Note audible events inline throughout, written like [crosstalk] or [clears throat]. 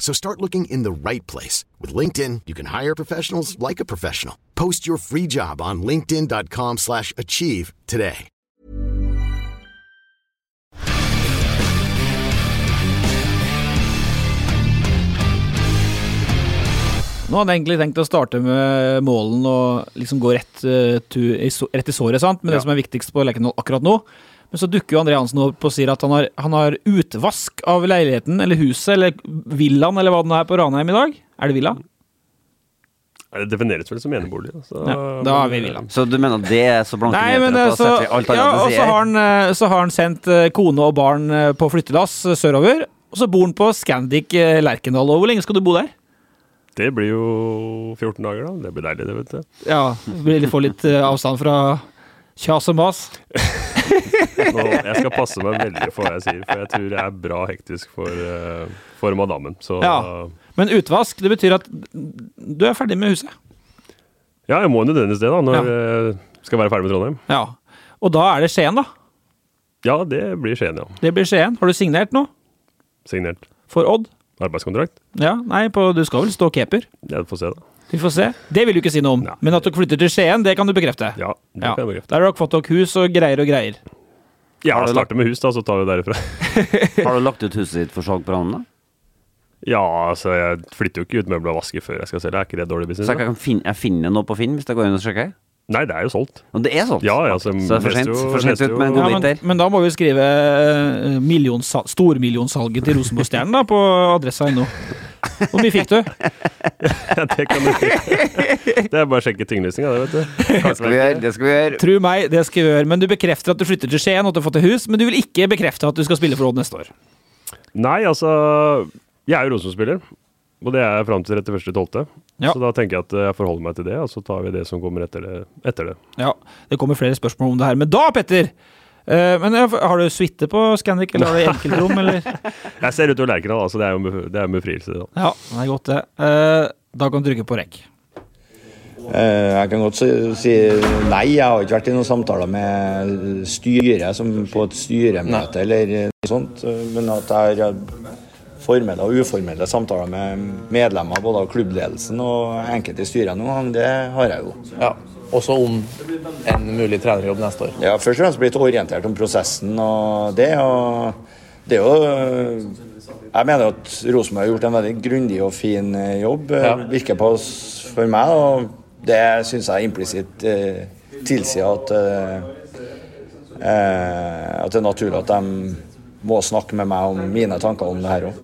So start looking in the right place. With LinkedIn, you can hire professionals like a professional. Post your free job on linkedin.com slash achieve today. Nå hadde jeg egentlig tenkt å starte med målen og liksom gå rett, uh, to, i, så- rett i såret, sant? med Ja. det som er viktigst på Lerkendal akkurat nå. Men så dukker jo André Hansen opp og sier at han har, han har utvask av leiligheten eller huset eller villaen eller hva det nå er på Ranheim i dag. Er det villa? Det defineres vel som enebolig. Så, Ja, da er vi villa. Så du mener det er så blanke Nei, men så, vi alt ja, og så har, han, eh, så har han sendt eh, kone og barn eh, på flyttelass sørover. Og så bor han på Scandic Lerkendal. Og hvor lenge skal du bo der? Det blir jo 14 dager, da. Det blir deilig, det, vet du. Ja, blir Få litt avstand fra kjas og mas. [laughs] Nå, jeg skal passe meg veldig for hva jeg sier, for jeg tror jeg er bra hektisk for, eh, for madammen. Så Ja. Men utvask, det betyr at du er ferdig med huset. ja, jeg må nødvendigvis det, da, når jeg skal være ferdig med Trondheim. Ja. Og da er det Skien, da. Ja, det blir Skien, ja. Det blir Skien. Har du signert nå? Signert For Odd? arbeidskontrakt. Ja, nei, på, du skal vel stå keeper? Jeg får se, da. Vi får se. Det vil du ikke si noe om. Nei. Men at dere flytter til Skien, det kan du bekrefte. Ja, det Ja. kan jeg bekrefte. Der har dere fått dere hus og greier og greier. Ja, Har du starte med hus, da, så tar vi derifra. [laughs] Har du lagt ut huset ditt for salg på Ranene? Ja, altså, jeg flytter jo ikke ut møbler og vasker før jeg skal selge. Er ikke det dårlig business? Så jeg kan finne, jeg finner noe på Finn hvis jeg går inn og sjekker? Nei, det er jo solgt. Og det er solgt? Ja, ja, så så det er for sent, jo- for sent ut med en jo- Ja, men, men da må vi skrive eh, millionsal- stormillionsalget til Rosenborg-stjernen på adressa.no. Hvor mye fikk du? [laughs] Ja, det kan du Det er bare å sjekke tinglysninga, det, vet du. Det skal vi gjøre. det skal vi gjøre. Tro meg, det skal vi gjøre. Men du bekrefter at du flytter til Skien og at du har fått et hus, men du vil ikke bekrefte at du skal spille for Odd neste år. Nei, altså Jeg er jo Rosenborg-spiller, og det er jeg fram til 31.12. Ja. Så da tenker jeg at jeg forholder meg til det, og så tar vi det som kommer etter det. Etter det. Ja, det kommer flere spørsmål om det her. Men da, Petter! Eh, men har du suite på Scandic, eller har du [laughs] enkeltrom, eller? Jeg ser utover Lerkendal, altså. Det er jo det er befrielse, da. Ja, det er godt, det. Eh, da kan du trykke på rekk. Eh, Jeg kan godt si nei. Jeg har ikke vært i noen samtaler med styret som på et styremøte eller noe sånt. Men at jeg har formelle og uformelle samtaler med medlemmer både av klubbledelsen og enkelte i styret noen gang, det har jeg jo. Ja, også om en mulig trenerjobb neste år. Ja, først og fremst blitt orientert om prosessen og det. og det er jo Jeg mener at Rosenborg har gjort en veldig grundig og fin eh, jobb, eh, Ja. virker på oss for meg. og Det syns jeg implisitt eh, tilsier at eh, eh, At det er naturlig at de må snakke med meg om mine tanker om det her òg.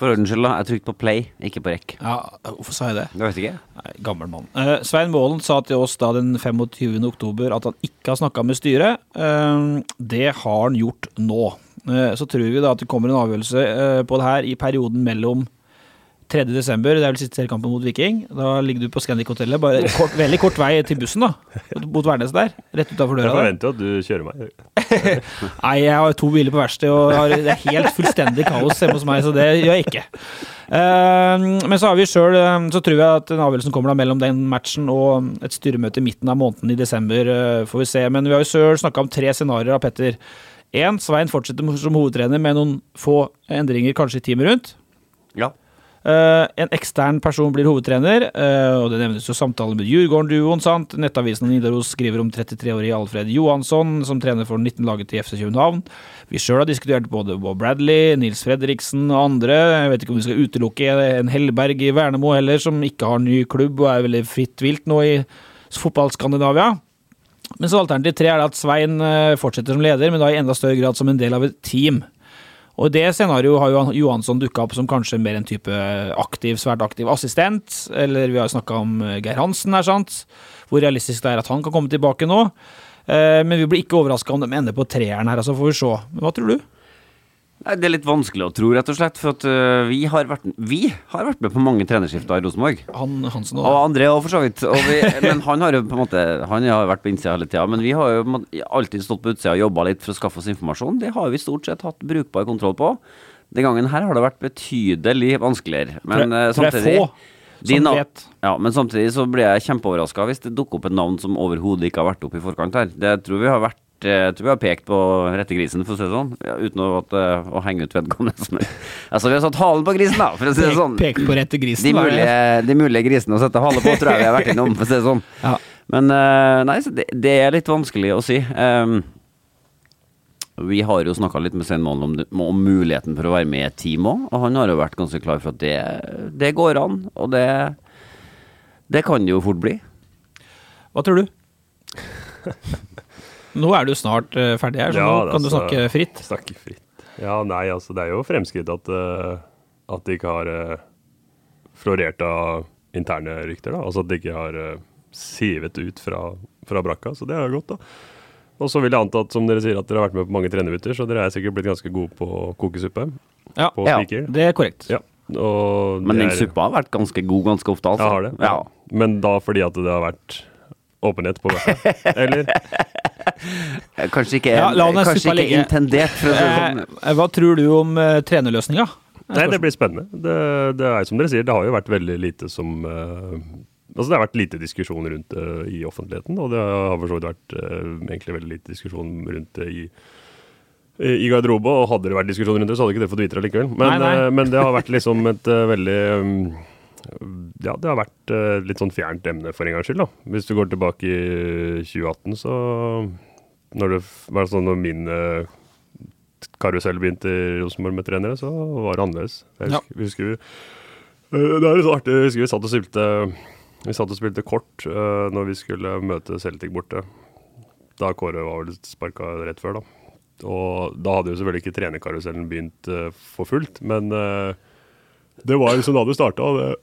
For ordens skyld, da. Jeg trykte på play, ikke på rekk. Ja, hvorfor sa jeg det? Det vet jeg ikke. Nei, gammel mann. Eh, Svein Målen sa til oss da den 25. oktober at han ikke har snakka med styret. Eh, det har han gjort nå. Eh, så tror vi da at det kommer en avgjørelse eh, på det her i perioden mellom 3. desember, det er vel siste seriekampen mot Viking. Da ligger du på Scandic-hotellet. Bare kort, veldig kort vei til bussen, da. Mot Værnes der. Rett utafor døra Jeg forventer jo at du kjører meg. [laughs] Nei, jeg har to biler på verksted, og det er helt fullstendig kaos hjemme hos meg, så det gjør jeg ikke. Eh, men så har vi selv, eh, så tror jeg at den avgjørelsen kommer da mellom den matchen og et styremøte i midten av måneden i desember, eh, får vi se. Men vi har jo selv snakka om tre scenarioer av Petter. Én, Svein fortsetter som hovedtrener med noen få endringer, kanskje i teamet rundt. Ja. Eh, en ekstern person blir hovedtrener, uh, og det nevnes jo samtaler med Djurgården-duoen. sant? Nettavisen Nidaros skriver om 33-årige Alfred Johansson, som trener for 19-laget i FC København. Vi sjøl har diskutert både Bob Bradley, Nils Fredriksen og andre. Jeg vet ikke om vi skal utelukke en Hellberg i Vernemo heller, som ikke har ny klubb og er veldig fritt vilt nå i fotball-Skandinavia. Men så alternativ tre er det at Svein eh, fortsetter som leder, men da i enda større grad som en del av et team. Og det scenarioet har jo Johansson dukka opp som kanskje mer en type aktiv, svært aktiv assistent. Eller vi har snakka om eh, Geir Hansen, er sant. Hvor realistisk det er at han kan komme tilbake nå. Eh, Men vi blir ikke overraska om de ender på treeren her, altså får vi se. Hva tror du? Nei, Det er litt vanskelig å tro, rett og slett. For at uh, vi, har vært, vi har vært med på mange trenerskifter i Rosenborg. Han Hansen Og og André òg, for så vidt. Og vi, [laughs] men han har jo på en måte Han har vært på innsida hele tida. Men vi har jo alltid stått på utsida og jobba litt for å skaffe oss informasjon. Det har vi stort sett hatt brukbar kontroll på. Den gangen her har det vært betydelig vanskeligere. Men uh, samtidig. Ja, men samtidig så blir jeg kjempeoverraska hvis det dukker opp et navn som overhodet ikke har vært oppe i forkant her. Det tror vi har vært jeg tror vi har pekt på rette grisen, for å si det sånn. Ja, uten å, at, eh, å henge ut vedkommende. [laughs] Altså, vi har satt halen på grisen, da, for å si det sånn. Pek på rette grisen. De mulige, de mulige grisene å sette hale på, tror jeg vi har vært innom, for å si det sånn. Ja. Men eh, nei, så det, det er litt vanskelig å si. Um, vi har jo snakka litt med Svein Målen om, om muligheten for å være med i et team òg, og han har jo vært ganske klar for at det, det går an, og det, det kan det jo fort bli. Hva tror du? [laughs] Nå er du snart eh, ferdig her, så Ja, nå kan du altså- snakke fritt. Snakke fritt. Ja, nei, altså det er jo fremskritt at, eh, at det ikke har eh, florert av interne rykter, da. Altså at det ikke har uh, sivet ut fra, fra brakka, så det er jo godt, da. Og så vil jeg anta at som dere sier at dere har vært med på mange trenerbytter, så dere er sikkert blitt ganske gode på å koke suppe. Ja, På Ja, det er korrekt. Ja. Og Men den suppa har vært ganske god ganske ofte, altså. Ja, har det. Ja. Men da fordi at det har vært åpenhet på dette? Eller? [laughs] Kanskje ikke, Ja, kanskje ikke intendert, sånn. Eh, hva tror du om uh, trenerløsninga? Nei, det blir spennende. Det, det er som dere sier, det har jo vært veldig lite som uh, Altså det har vært lite diskusjon rundt det i offentligheten, og det har for så vidt vært eh, egentlig veldig lite diskusjon rundt det i i garderobe, og hadde det vært diskusjon rundt det, så hadde ikke det fått vite det likevel. Men, Nei, nei. eh, men det har vært liksom et eh, veldig um, Ja, det har vært eh, litt sånn fjernt emne for en gangs skyld, da. Hvis du går tilbake i 2018, så Når det var sånn når min eh, karusell begynte i Rosenborg med trenere, så var det annerledes. Jeg Ja. husker, vi husker vi, Eh, det er litt så artig. Jeg husker vi satt og spilte Vi satt og spilte kort uh, når vi skulle møte Celtic borte. Da Kåre var vel sparka rett før, da. Og da hadde jo selvfølgelig ikke trenerkarusellen begynt uh, for fullt, men uh, det var liksom da det starta.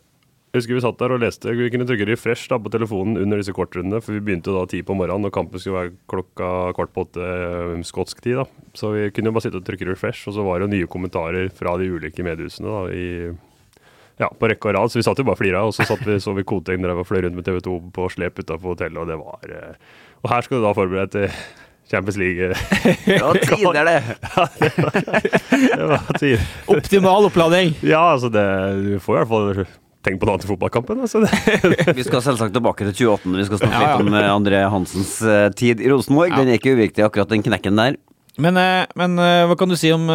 Jeg husker vi satt der og leste. Vi kunne trykke refresh da på telefonen under disse kortrundene, for vi begynte da ti på morgenen, og kampen skulle være klokka kvart på åtte eh, skotsk tid. da. Så vi kunne jo bare sitte og trykke refresh, og så var det jo nye kommentarer fra de ulike mediehusene da, i, ja, på rekke og rad. Så vi satt jo bare flira, og så satt vi, så vi Koteng drev og fløy rundt med TV 2 på slep utafor hotellet, og det var eh, Og her skal du da forberede til Champions League. [laughs] Ja, tider det. det var [laughs] tid. Optimal oppladning! Ja, altså det Du får i hvert fall tenkt på noe annet i fotballkampen. Altså. [laughs] Vi skal selvsagt tilbake til 2018. Vi skal snakke Ja, ja. litt om eh, André Hansens eh, tid i Rosenborg. Den er ikke uviktig, akkurat den knekken der. Men, eh, men hva kan du si om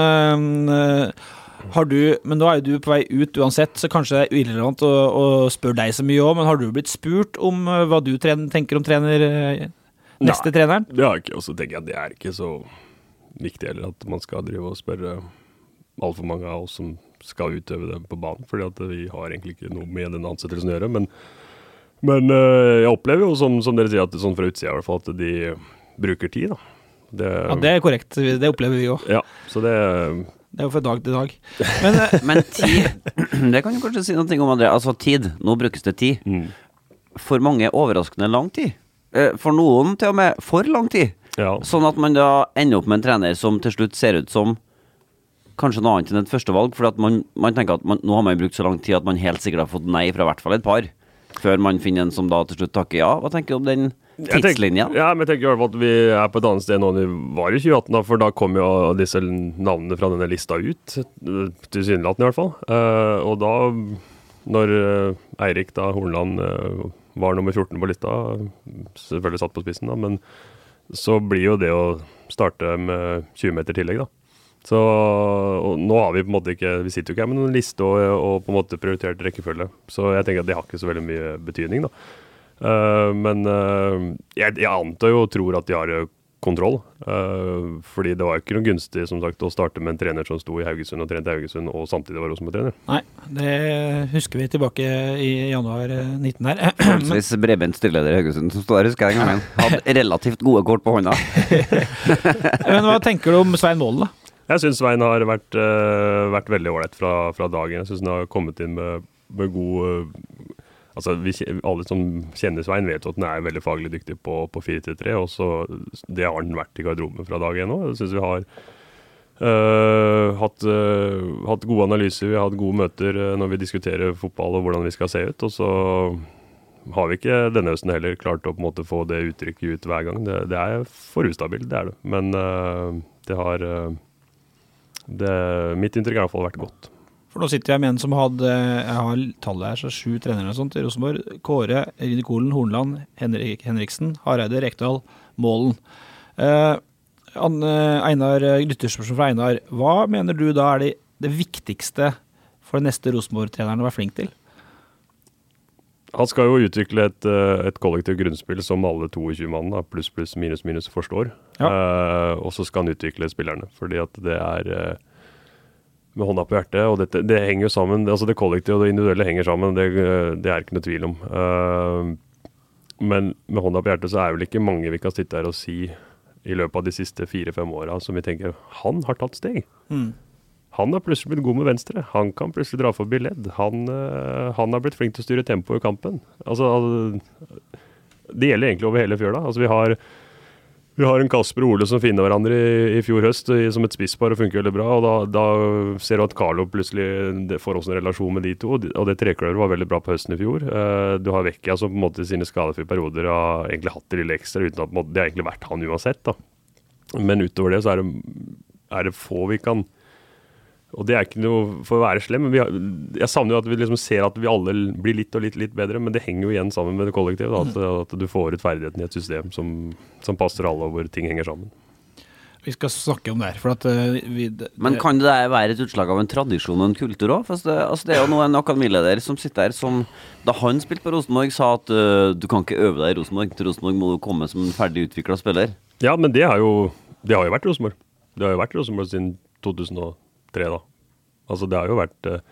har du, men nå er jo du på vei ut uansett, så kanskje det er irrelevant å, å spørre deg så mye òg, men har du blitt spurt om hva du trener, tenker om trener, neste Nei. treneren? Det har jeg ikke. Og så tenker jeg at det er ikke så viktig heller at man skal drive og spørre altfor mange av oss som skal utøve det på banen. fordi at vi har egentlig ikke noe med den ansettelsen å gjøre. Men, men øh, jeg opplever jo, som, som dere sier, at sånn fra utsida i hvert fall, at de bruker tid. da. Det, Ja, Det er korrekt. Det opplever vi òg. ja, så det Det er jo fra dag til dag. [laughs] Men eh, Men tid [clears throat] Det kan du kanskje si noe om, André. Altså tid. Nå brukes det tid. mm, For mange overraskende lang tid. Eh, For noen til og med for lang tid. Ja. Sånn at man da ender opp med en trener som til slutt ser ut som kanskje noe annet enn et førstevalg. For man, man tenker at man, nå har man brukt så lang tid at man helt sikkert har fått nei fra i hvert fall et par. Før man finner en som da til slutt takker ja. Hva tenker du om den tenker- tidslinja? Ja, men jeg tenker i hvert fall at vi er på et annet sted nå enn vi var i 2018, da, for da kom jo disse navnene fra denne lista ut, tilsynelatende i hvert fall. Uh, og da, når uh, Eirik da Hornland uh, var nummer 14 på lista, selvfølgelig satt på spissen, da, men så blir jo det å starte med 20 meter tillegg, da. Så og nå har vi på en måte ikke Vi sitter jo ikke her med noen liste og, og på en måte prioritert rekkefølge. Så jeg tenker at det har ikke så veldig mye betydning, da. Uh, men uh, jeg, jeg antar jo og tror at de har eh, kontroll. Uh, fordi det var jo ikke noe gunstig som sagt, å starte med en trener som sto i Haugesund og trente Haugesund, og samtidig var Rosenborg-trener. Nei, det husker vi tilbake i januar eh, 19 her. [clears throat] Forholdsvis bredbent styreleder i Haugesund som står der, husker jeg den gangen. Hadde relativt gode kort på hånda. [laughs] men hva tenker du om Svein Målen, da? Jeg syns Svein har vært, eh, vært veldig ålreit fra, fra dagen. Jeg syns han har kommet inn med, med god eh, Altså, vi, Alle som kjenner Svein, vet at han er veldig faglig dyktig på, på 4-3-3. og så Det har han vært i garderoben fra dag én òg. Jeg syns vi har eh, hatt, eh, hatt gode analyser, vi har hatt gode møter når vi diskuterer fotball og hvordan vi skal se ut. Og så har vi ikke denne høsten heller klart å på en måte få det uttrykket ut hver gang. Det, det er for ustabilt, det er det. Men det har det, Mitt inntrykk har i hvert fall vært godt. For nå sitter jeg med en som hadde Jeg har tallet her, så sju trenere og sånt i Rosenborg. Kåre, Rine Hornland, Henrik, Henriksen, Hareide, Rekdal, Målen. Eh, Anne, Einar, Lytterspørsmål fra Einar. Hva mener du da er det, det viktigste for den neste Rosenborg-treneren å være flink til? Han skal jo utvikle et, eh, et kollektivt grunnspill som alle 22 mann, pluss pluss minus minus, forstår. Ja. Uh, og så skal han utvikle spillerne, fordi at det er eh, med hånda på hjertet. Og dette, det henger jo sammen. altså Det kollektive og det individuelle henger sammen, det, det er ikke noe tvil om. Uh, men med hånda på hjertet så er det vel ikke mange vi kan sitte her og si i løpet av de siste fire-fem åra som vi tenker han har tatt steg. Han har plutselig blitt god med venstre. Han kan plutselig dra forbi ledd. Han, øh, han har blitt flink til å styre tempoet i kampen. Altså, al- det gjelder egentlig over hele fjøla. Altså, vi har, vi har en Kasper og Ole som finner hverandre i, i fjor høst i, som et spisspar og funker veldig bra. og Da, da ser du at Carlo plutselig får også en relasjon med de to. Og de- Og det trekløveret var veldig bra på høsten i fjor. Uh, du har Vecchia som på en måte i sine skadefrie perioder har egentlig hatt det lille ekstra, uten at måte, det har egentlig vært han uansett. da. Men utover det så er det, er det få vi kan og det er ikke noe for å være slem, men vi har, jeg savner jo at vi liksom ser at vi alle blir litt og litt, litt bedre, men det henger jo igjen sammen med det kollektive. Da, at, at du får ut ferdigheten i et system som, som passer alle, og hvor ting henger sammen. Vi skal snakke om det her. For at eh, vi, det, Men kan det der være et utslag av en tradisjon og en kultur òg? Det, altså det er jo nå en akademileder som sitter her som da han spilte på Rosenborg, sa at uh, du kan ikke øve deg i Rosenborg. Til Rosenborg må du komme som en ferdig utvikla spiller. Ja, men det har jo, det har jo vært Rosenborg. Det har jo vært Rosenborg siden 2003, da. Altså, det har jo vært eh,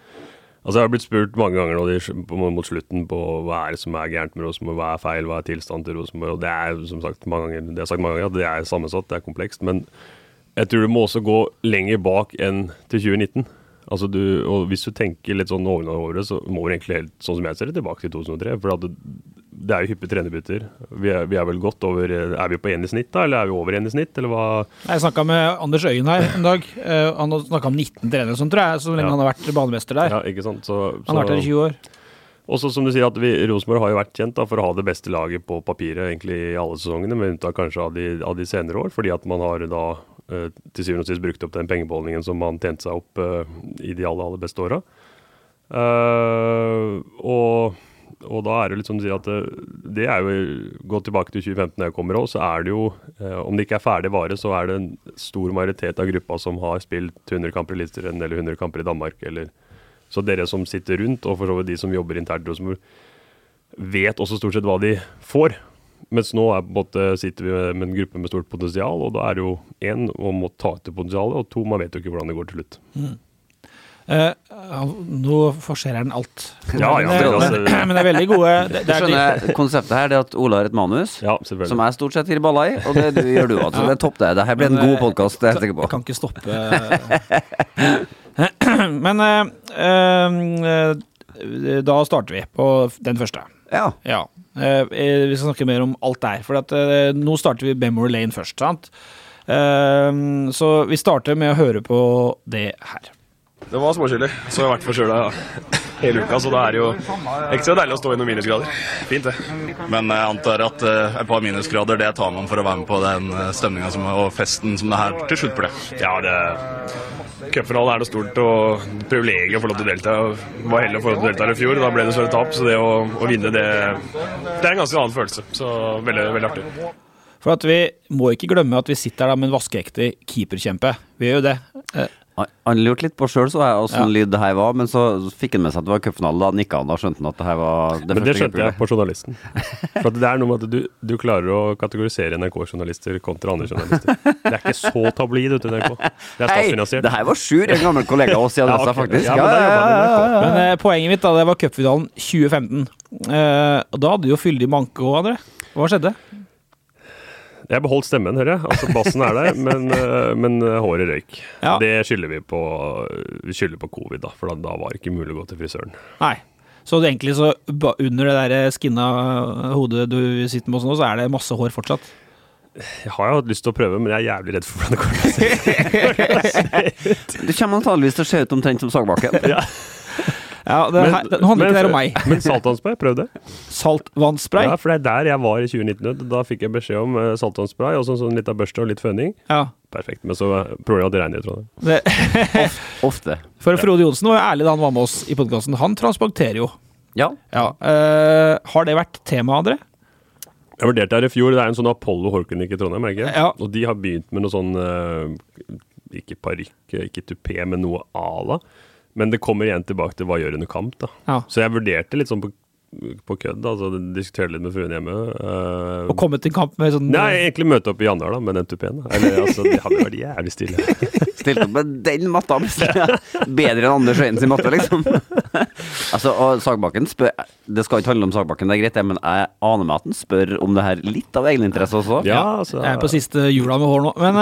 Altså, Jeg har blitt spurt mange ganger nå de, mot slutten på hva er det som er gærent med Rosenborg, hva er feil, hva er tilstanden til Rosenborg. Og det er som sagt mange ganger, det har sagt mange ganger, at det er sammensatt, det er komplekst. Men jeg tror du må også gå lenger bak enn til 2019. Altså du, og Hvis du tenker litt sånn over det, så må du egentlig helt sånn som jeg ser det, tilbake til 2003. For at det er jo hyppige trenerbytter. Vi er, vi er vel godt over Er vi på én i snitt, da? Eller er vi over én i snitt, eller hva? Jeg snakka med Anders Øyen her en dag. Eh, han snakka om 19 trenere, sånn, tror jeg, så lenge Ja. han har vært banemester der. Ja, ikke sant? Så, Han har vært der i 20 år. Også som du sier, at vi, Rosenborg har jo vært kjent da, for å ha det beste laget på papiret egentlig i alle sesongene, med unntak kanskje av de, av de senere år, fordi at man har da eh, til syvende og sist brukt opp den pengebeholdningen som man tjente seg opp eh, i de aller, aller beste åra. Uh, og, og da er det litt som du sier at det, det er jo Gå tilbake til 2015 da jeg kommer òg, så er det jo eh, Om det ikke er ferdig vare, så er det en stor majoritet av gruppa som har spilt 100 kamper i Eliteserien eller 100 kamper i Danmark eller så dere som sitter rundt, og for så vidt de som jobber internt i Rosenborg, vet også stort sett hva de får. Mens nå måte, sitter vi med, en gruppe med stort potensial, og da er det jo én å måtte ta det potensialet, og to, man vet jo ikke hvordan det går til slutt. Eh, han- nå forserer han alt. [laughs] Ja, ja, men, men men, altså- men det er veldig gode det, Du det er, skjønner, [laughs] Konseptet her det er at Ola har et manus, Ja, som jeg stort sett gir balla i, og det du, gjør du [laughs] òg. Så det er topp, det. Dette blir en god podkast, det er jeg sikker Jeg kan ikke stoppe Men uh, uh, da starter vi på den første. Ja. Ja. Eh, eh, vi skal snakke mer om alt der. For at, eh, nå starter vi Memory Lane først. sant? Eh, så vi starter med å høre på det her. Det var småkjølig. Så jeg har vært forkjøla ja. hele uka, så da er det jo ekstra deilig å stå i noen minusgrader. Fint, det. Men jeg antar at eh, et par minusgrader det tar man for å være med på den stemninga og festen som det her til slutt ble. Ja, det Cupfinalen er det stort og privilegium å få lov til å delta. Jeg var heldig å få lov til å delta her i fjor, da ble det større tap. Så det å, å vinne, det, det er en ganske annen følelse. Så veldig, veldig artig. For at vi må ikke glemme at vi sitter der med en vaskeekte keeperkjempe. Vi gjør jo det. Han lurte litt på sjøl, åssen Ja. lyd det her var, men så fikk han med seg at det var cupfinale. Da nikka han, da skjønte han at det her var det Men det skjønte jeg på journalisten. For at det er noe med at du, du klarer å kategorisere NRK-journalister kontra andre journalister. Det er ikke så tabloid ute i NRK. Det er Hei, statsfinansiert. det her var Sjur, en gammel kollega av oss i Adressa, faktisk. Ja, men ja, Men eh, poenget mitt da, det var cupfinalen 2015. Eh, og da hadde du jo fyldig manke òg, André. Hva skjedde? Jeg beholdt stemmen, hører jeg. Altså Bassen er der, men, øh, [laughs] men øh, håret røyk. Ja. Det skylder vi på Vi skylder på covid, da, for da, da var det ikke mulig å gå til frisøren. Nei. Så egentlig så under det der skinna hodet du sitter med nå, så er det masse hår fortsatt? Jeg har jo hatt lyst til å prøve, men jeg er jævlig redd for hvordan det kommer til å se ut. Det kommer antakeligvis til å se ut omtrent som Sagbakken. Ja. Ja, det, her, Nå handler ikke det om meg. [laughs] Men saltvannsspray, prøv det. Saltvannsspray? Ja, for det er der jeg var i 2019. Da fikk jeg beskjed om uh, saltvannsspray og sånn, sånn litt av børste og litt føning. Ja. Perfekt. Men så prøver problemet å at det regner i Trondheim. Ofte. for Frode Johnsen var jo ærlig da han var med oss i podkasten. Han transporterer jo. Ja. Ja. Uh, har det vært tema, André? Jeg vurderte her i fjor. Det er en sånn Apollo hårklinikk i Trondheim, er det ikke? Ja. Og de har begynt med noe sånn uh, Ikke parykk, ikke tupé, men noe ala. Men det kommer igjen tilbake til hva gjør under kamp, da. Ja. Så jeg vurderte litt sånn på, på kødd, altså diskuterte litt med fruen hjemme. uh, og komme til kamp med sånn Nei, egentlig møte opp i Januar, da, med den tupeen. Eller altså, det hadde vært jævlig stille. [laughs] Stilt opp med den matta. [laughs] Bedre enn Anders Øyen sin matte, liksom. [laughs] altså, og Sagbakken spør Det skal ikke handle om Sagbakken, det er greit, men jeg aner meg at han spør om det her litt av egeninteresse også. Ja, altså Jeg er på siste jula med hår nå. Men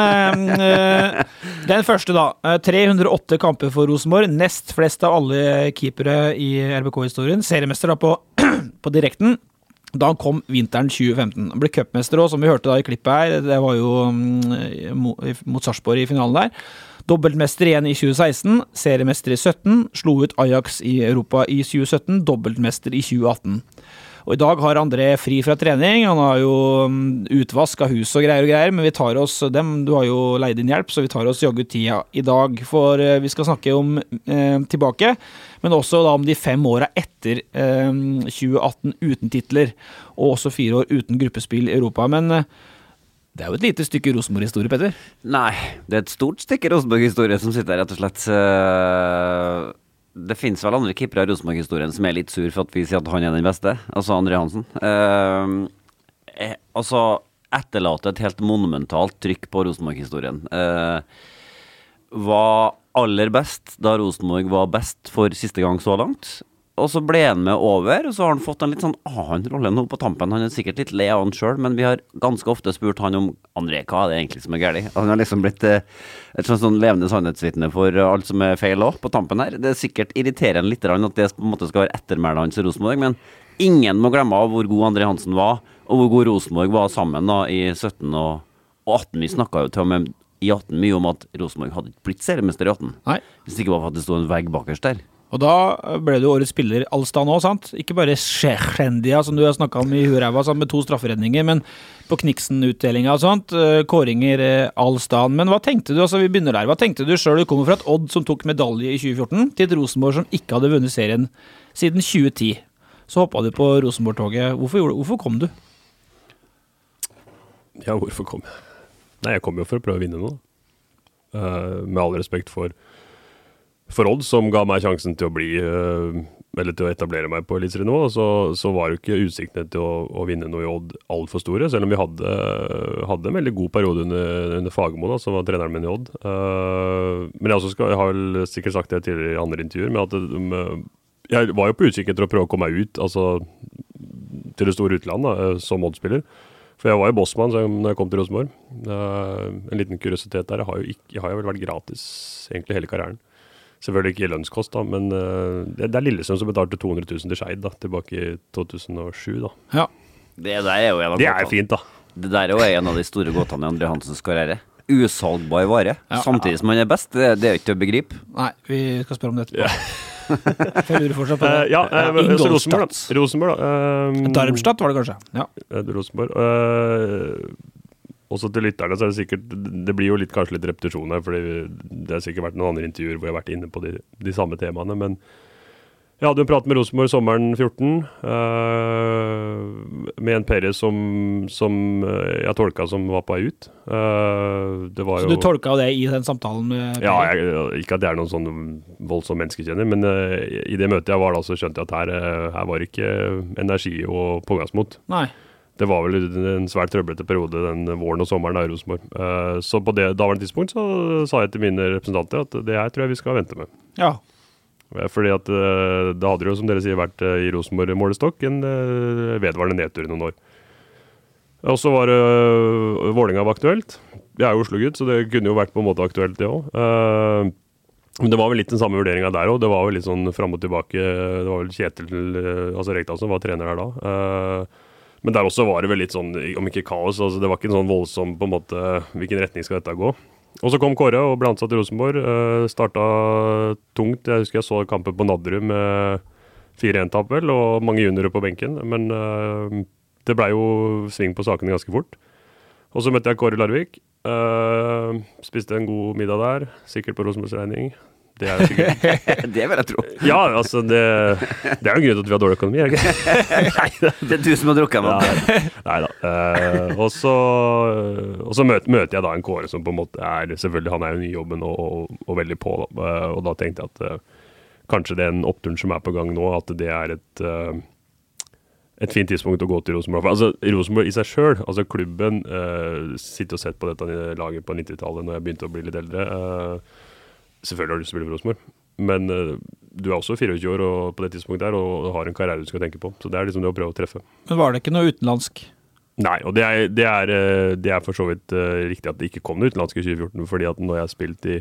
eh, eh, den første, da. Eh, 308 kamper for Rosenborg. Nest flest av alle keepere i RBK-historien. Seriemester da på, [clears throat] på direkten. Da han kom vinteren 2015. Han ble cupmester òg, som vi hørte da i klippet her. Det var jo mm, mot Sarpsborg i finalen der. Dobbeltmester igjen i 2016, seriemester i 17, slo ut Ajax i Europa i 2017, dobbeltmester i 2018. Og I dag har André fri fra trening. Han har jo mm, utvask av hus og greier og greier, men vi tar oss dem. Du har jo leid inn hjelp, så vi tar oss jaggu tida i dag. For eh, vi skal snakke om eh, tilbake, men også da om de fem åra etter eh, 2018 uten titler, og også fire år uten gruppespill i Europa. Men eh, det er jo et lite stykke Rosenborg-historie, Petter. Nei, det er et stort stykke Rosenborg-historie som sitter her, rett og slett. Eh, Det finnes vel andre keepere i Rosenborg-historien som er litt sur for at vi sier at han er den beste, altså André Hansen. Eh, eh, altså etterlater et helt monumentalt trykk på Rosenborg-historien. Eh, var aller best da Rosenborg var best for siste gang så langt. Og så ble han med over, og så har han fått en litt sånn annen rolle nå på tampen. Han er sikkert litt lei av han sjøl, men vi har ganske ofte spurt han om André, hva er det egentlig som er galt? Han har liksom blitt eh, et sånn, sånn levende sannhetsvitne for alt som er feil òg, på tampen her. Det er sikkert irriterende litt at det på en måte skal være ettermælet hans i Rosenborg, men ingen må glemme av hvor god André Hansen var, og hvor god Rosenborg var sammen da i 17 og, og 18. Vi snakka jo til og med i 18 mye om at Rosenborg hadde ikke blitt seriemester i 18. Nei. Hvis det ikke var for at det sto en vegg bakerst der. Og da ble du årets spiller Alstad nå, sant? Ikke bare Shechendia, som du har snakka om i huræva, med to strafferedninger, men på Kniksen-utdelinga og sånt. eh, Kåringer Alstad. Alstan. Men hva tenkte du, altså vi begynner der, hva tenkte du sjøl? Du kommer fra et Odd som tok medalje i 2014, til et Rosenborg som ikke hadde vunnet serien siden 2010. Så hoppa du på Rosenborg-toget. Hvorfor, hvorfor kom du? Ja, hvorfor kom jeg? Nei, jeg kom jo for å prøve å vinne noe. Uh, med all respekt for, for Odd, som ga meg sjansen til å bli eh, Eller til å etablere meg på eliteserienivå. Så, så var jo ikke utsiktene til å, å vinne noe i Odd altfor store. Selv om vi hadde, hadde en veldig god periode under, under Fagermo, som var treneren min i Odd. Uh, men jeg, skal, jeg har vel sikkert sagt det tidligere i andre intervjuer, men at med, jeg var jo på utkikk etter å prøve å komme meg ut altså, til det store utlandet som Odd-spiller. For jeg var jo bossmann da jeg kom til Rosenborg. Uh, en liten kuriositet der. Jeg har jo, ikke, jeg har jo vel vært gratis egentlig hele karrieren. Selvfølgelig ikke i lønnskost, da, men eh, det, det er Lillesund som betalte 200 000 til Skeid tilbake i 2007. da. Ja. Det der er jo en av Det er fint, da. Det der er jo en av de store gåtene i André Hansens karriere. Usalgbar vare, Ja. samtidig som han er best. Det, det er jo ikke til å begripe. Nei, vi skal spørre om det etterpå. [laughs] For jeg lurer fortsatt på det. Uh, ja, uh, så Rosenborg, da. Rosenborg, da. eh, Darmstadt var det kanskje? Ja. Rosenborg. eh, også til lytterne så er det sikkert Det blir jo litt, kanskje litt repetisjon her, for det har sikkert vært noen andre intervjuer hvor jeg har vært inne på de, de samme temaene. Men Jeg hadde en prat med Rosenborg sommeren 14, uh, med en Perez som, som eh, jeg tolka som var på vei ut. Uh, det var Så jo du tolka det i den samtalen med Ja, jeg, ikke at jeg er noen sånn voldsom menneskekjenner, men uh, i det møtet jeg var da, så skjønte jeg at her, eh, her var ikke energi og pågangsmot. Nei. Det var vel en svært trøblete periode den våren og sommeren av i Rosenborg. Eh, så på det daværende tidspunkt så sa jeg til mine representanter at det her tror jeg vi skal vente med. Ja. Fordi at eh, det hadde jo, som dere sier, vært eh, i Rosenborg-målestokk en vedvarende nedtur i noen år. Og så var uh, Vålerenga aktuelt. Jeg er jo Oslo-gutt, så det kunne jo vært på en måte aktuelt, det òg. men det var vel litt den samme vurderinga der òg. Det var vel litt sånn fram og tilbake. Det var vel Kjetil uh, altså Rekdal som var trener der da. Eh, men der også var det vel litt sånn, om ikke kaos, altså det var ikke en sånn voldsom på en måte Hvilken retning skal dette gå? Og så kom Kåre og ble ansatt i Rosenborg. Uh, starta tungt. Jeg husker jeg så kampen på Nadderud med 4-1-tap, vel, og mange juniorer på benken. Men uh, det blei jo sving på sakene ganske fort. Og så møtte jeg Kåre Larvik. Uh, spiste en god middag der, sikkert på Rosenborgs regning. Det er jo sikkert. [laughs] det vil jeg tro. Ja, altså det, det er jo en grunn til at vi har dårlig økonomi, er det ikke? [laughs] Det er du som har drukket med Nei da. Eh, og så, og så møter, møter jeg da en Kåre som på en måte er Selvfølgelig, han er jo ny i jobben og, og, og veldig på, da. Eh, og da tenkte jeg at eh, kanskje den oppturen som er på gang nå, at det er et et fint tidspunkt å gå til Rosenborg. Altså, Rosenborg i seg sjøl, altså klubben uh, Sitter og sett på dette laget på 90-tallet når jeg begynte å bli litt eldre. eh, selvfølgelig har du lyst til å spille for Rosenborg, men eh, du er også 24 år og, på det tidspunktet der, og har en karriere du skal tenke på. Så det er liksom det å prøve å treffe. Men var det ikke noe utenlandsk? Nei, og det er, det er, eh, det er for så vidt eh, riktig at det ikke kom noe utenlandsk i 2014, fordi at når jeg har spilt i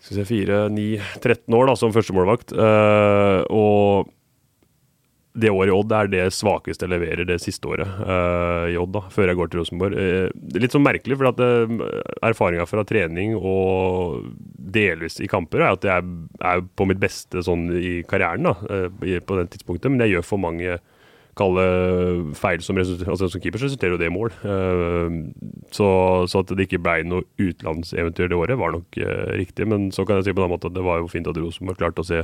skal vi se, 4, 9, 13 år da, som førstemålvakt, og det året i Odd er det svakeste jeg leverer det siste året uh, i Odd, da, før jeg går til Rosenborg. Uh, litt sånn merkelig, for uh, erfaringa fra trening og delvis i kamper er at jeg er, på mitt beste sånn i karrieren da, uh, på den tidspunktet, men jeg gjør for mange kalle feil som, altså som keeper, så resulterer jo det i mål. Så, så at det ikke ble noe utenlandseventyr det året, var nok riktig. Men så kan jeg si på en måten måte at det var jo fint at Rosenborg klarte å se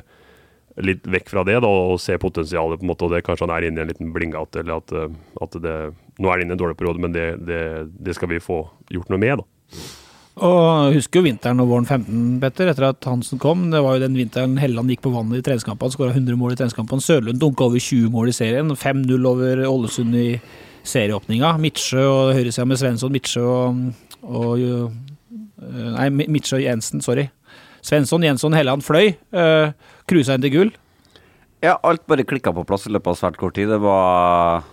litt vekk fra det da, og se potensialet, på en måte, og det kanskje han er inne i en liten blindgate, eller at, uh, at det Nå er det inne i en dårlig periode, men det, det, det skal vi få gjort noe med, da. Og husker jo vinteren og våren 15, Petter, etter at Hansen kom. Det var jo den vinteren Helland gikk på vannet i treningskampene, skåra 100 mål i treningskampene. Sørlund dunka over 20 mål i serien, 5-0 over Ålesund i serieåpninga. Midtsjø og høyresida med Svensson, Midtsjø og, og øh, Nei, Midtsjø Jensen, sorry. Svensson, Jensson, Helland fløy. Uh, Cruisa inn til gull. Ja, alt bare klikka på plass i løpet av svært kort tid. Det var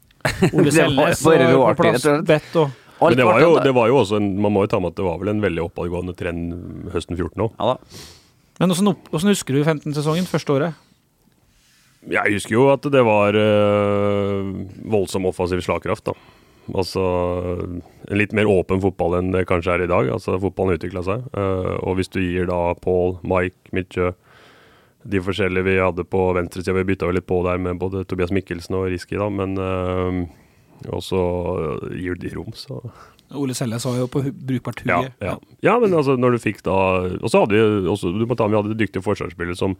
[laughs] Ole Det Selnes var på plass. Bett og Men det var, jo, det var jo også en, Man må jo ta med at det var vel en veldig oppadgående trend høsten 14 òg. Ja. Men åssen husker du 15-sesongen? Første året? Jeg husker jo at det var øh, voldsom offensiv slagkraft, da. Altså en litt mer åpen fotball enn det kanskje er i dag. Altså Fotballen utvikla seg. Uh, og hvis du gir da Paul, Mike, Midtjø De forskjellige vi hadde på venstresida, vi bytta jo litt på der med både Tobias Mikkelsen og Riski, da, men øh, også gir du de rom, så Ole Selnes var jo på brukbart brukbart ja, ja. ja, men altså når du fikk da Og så hadde vi også, du må ta med, vi hadde dyktige forsvarsspillere som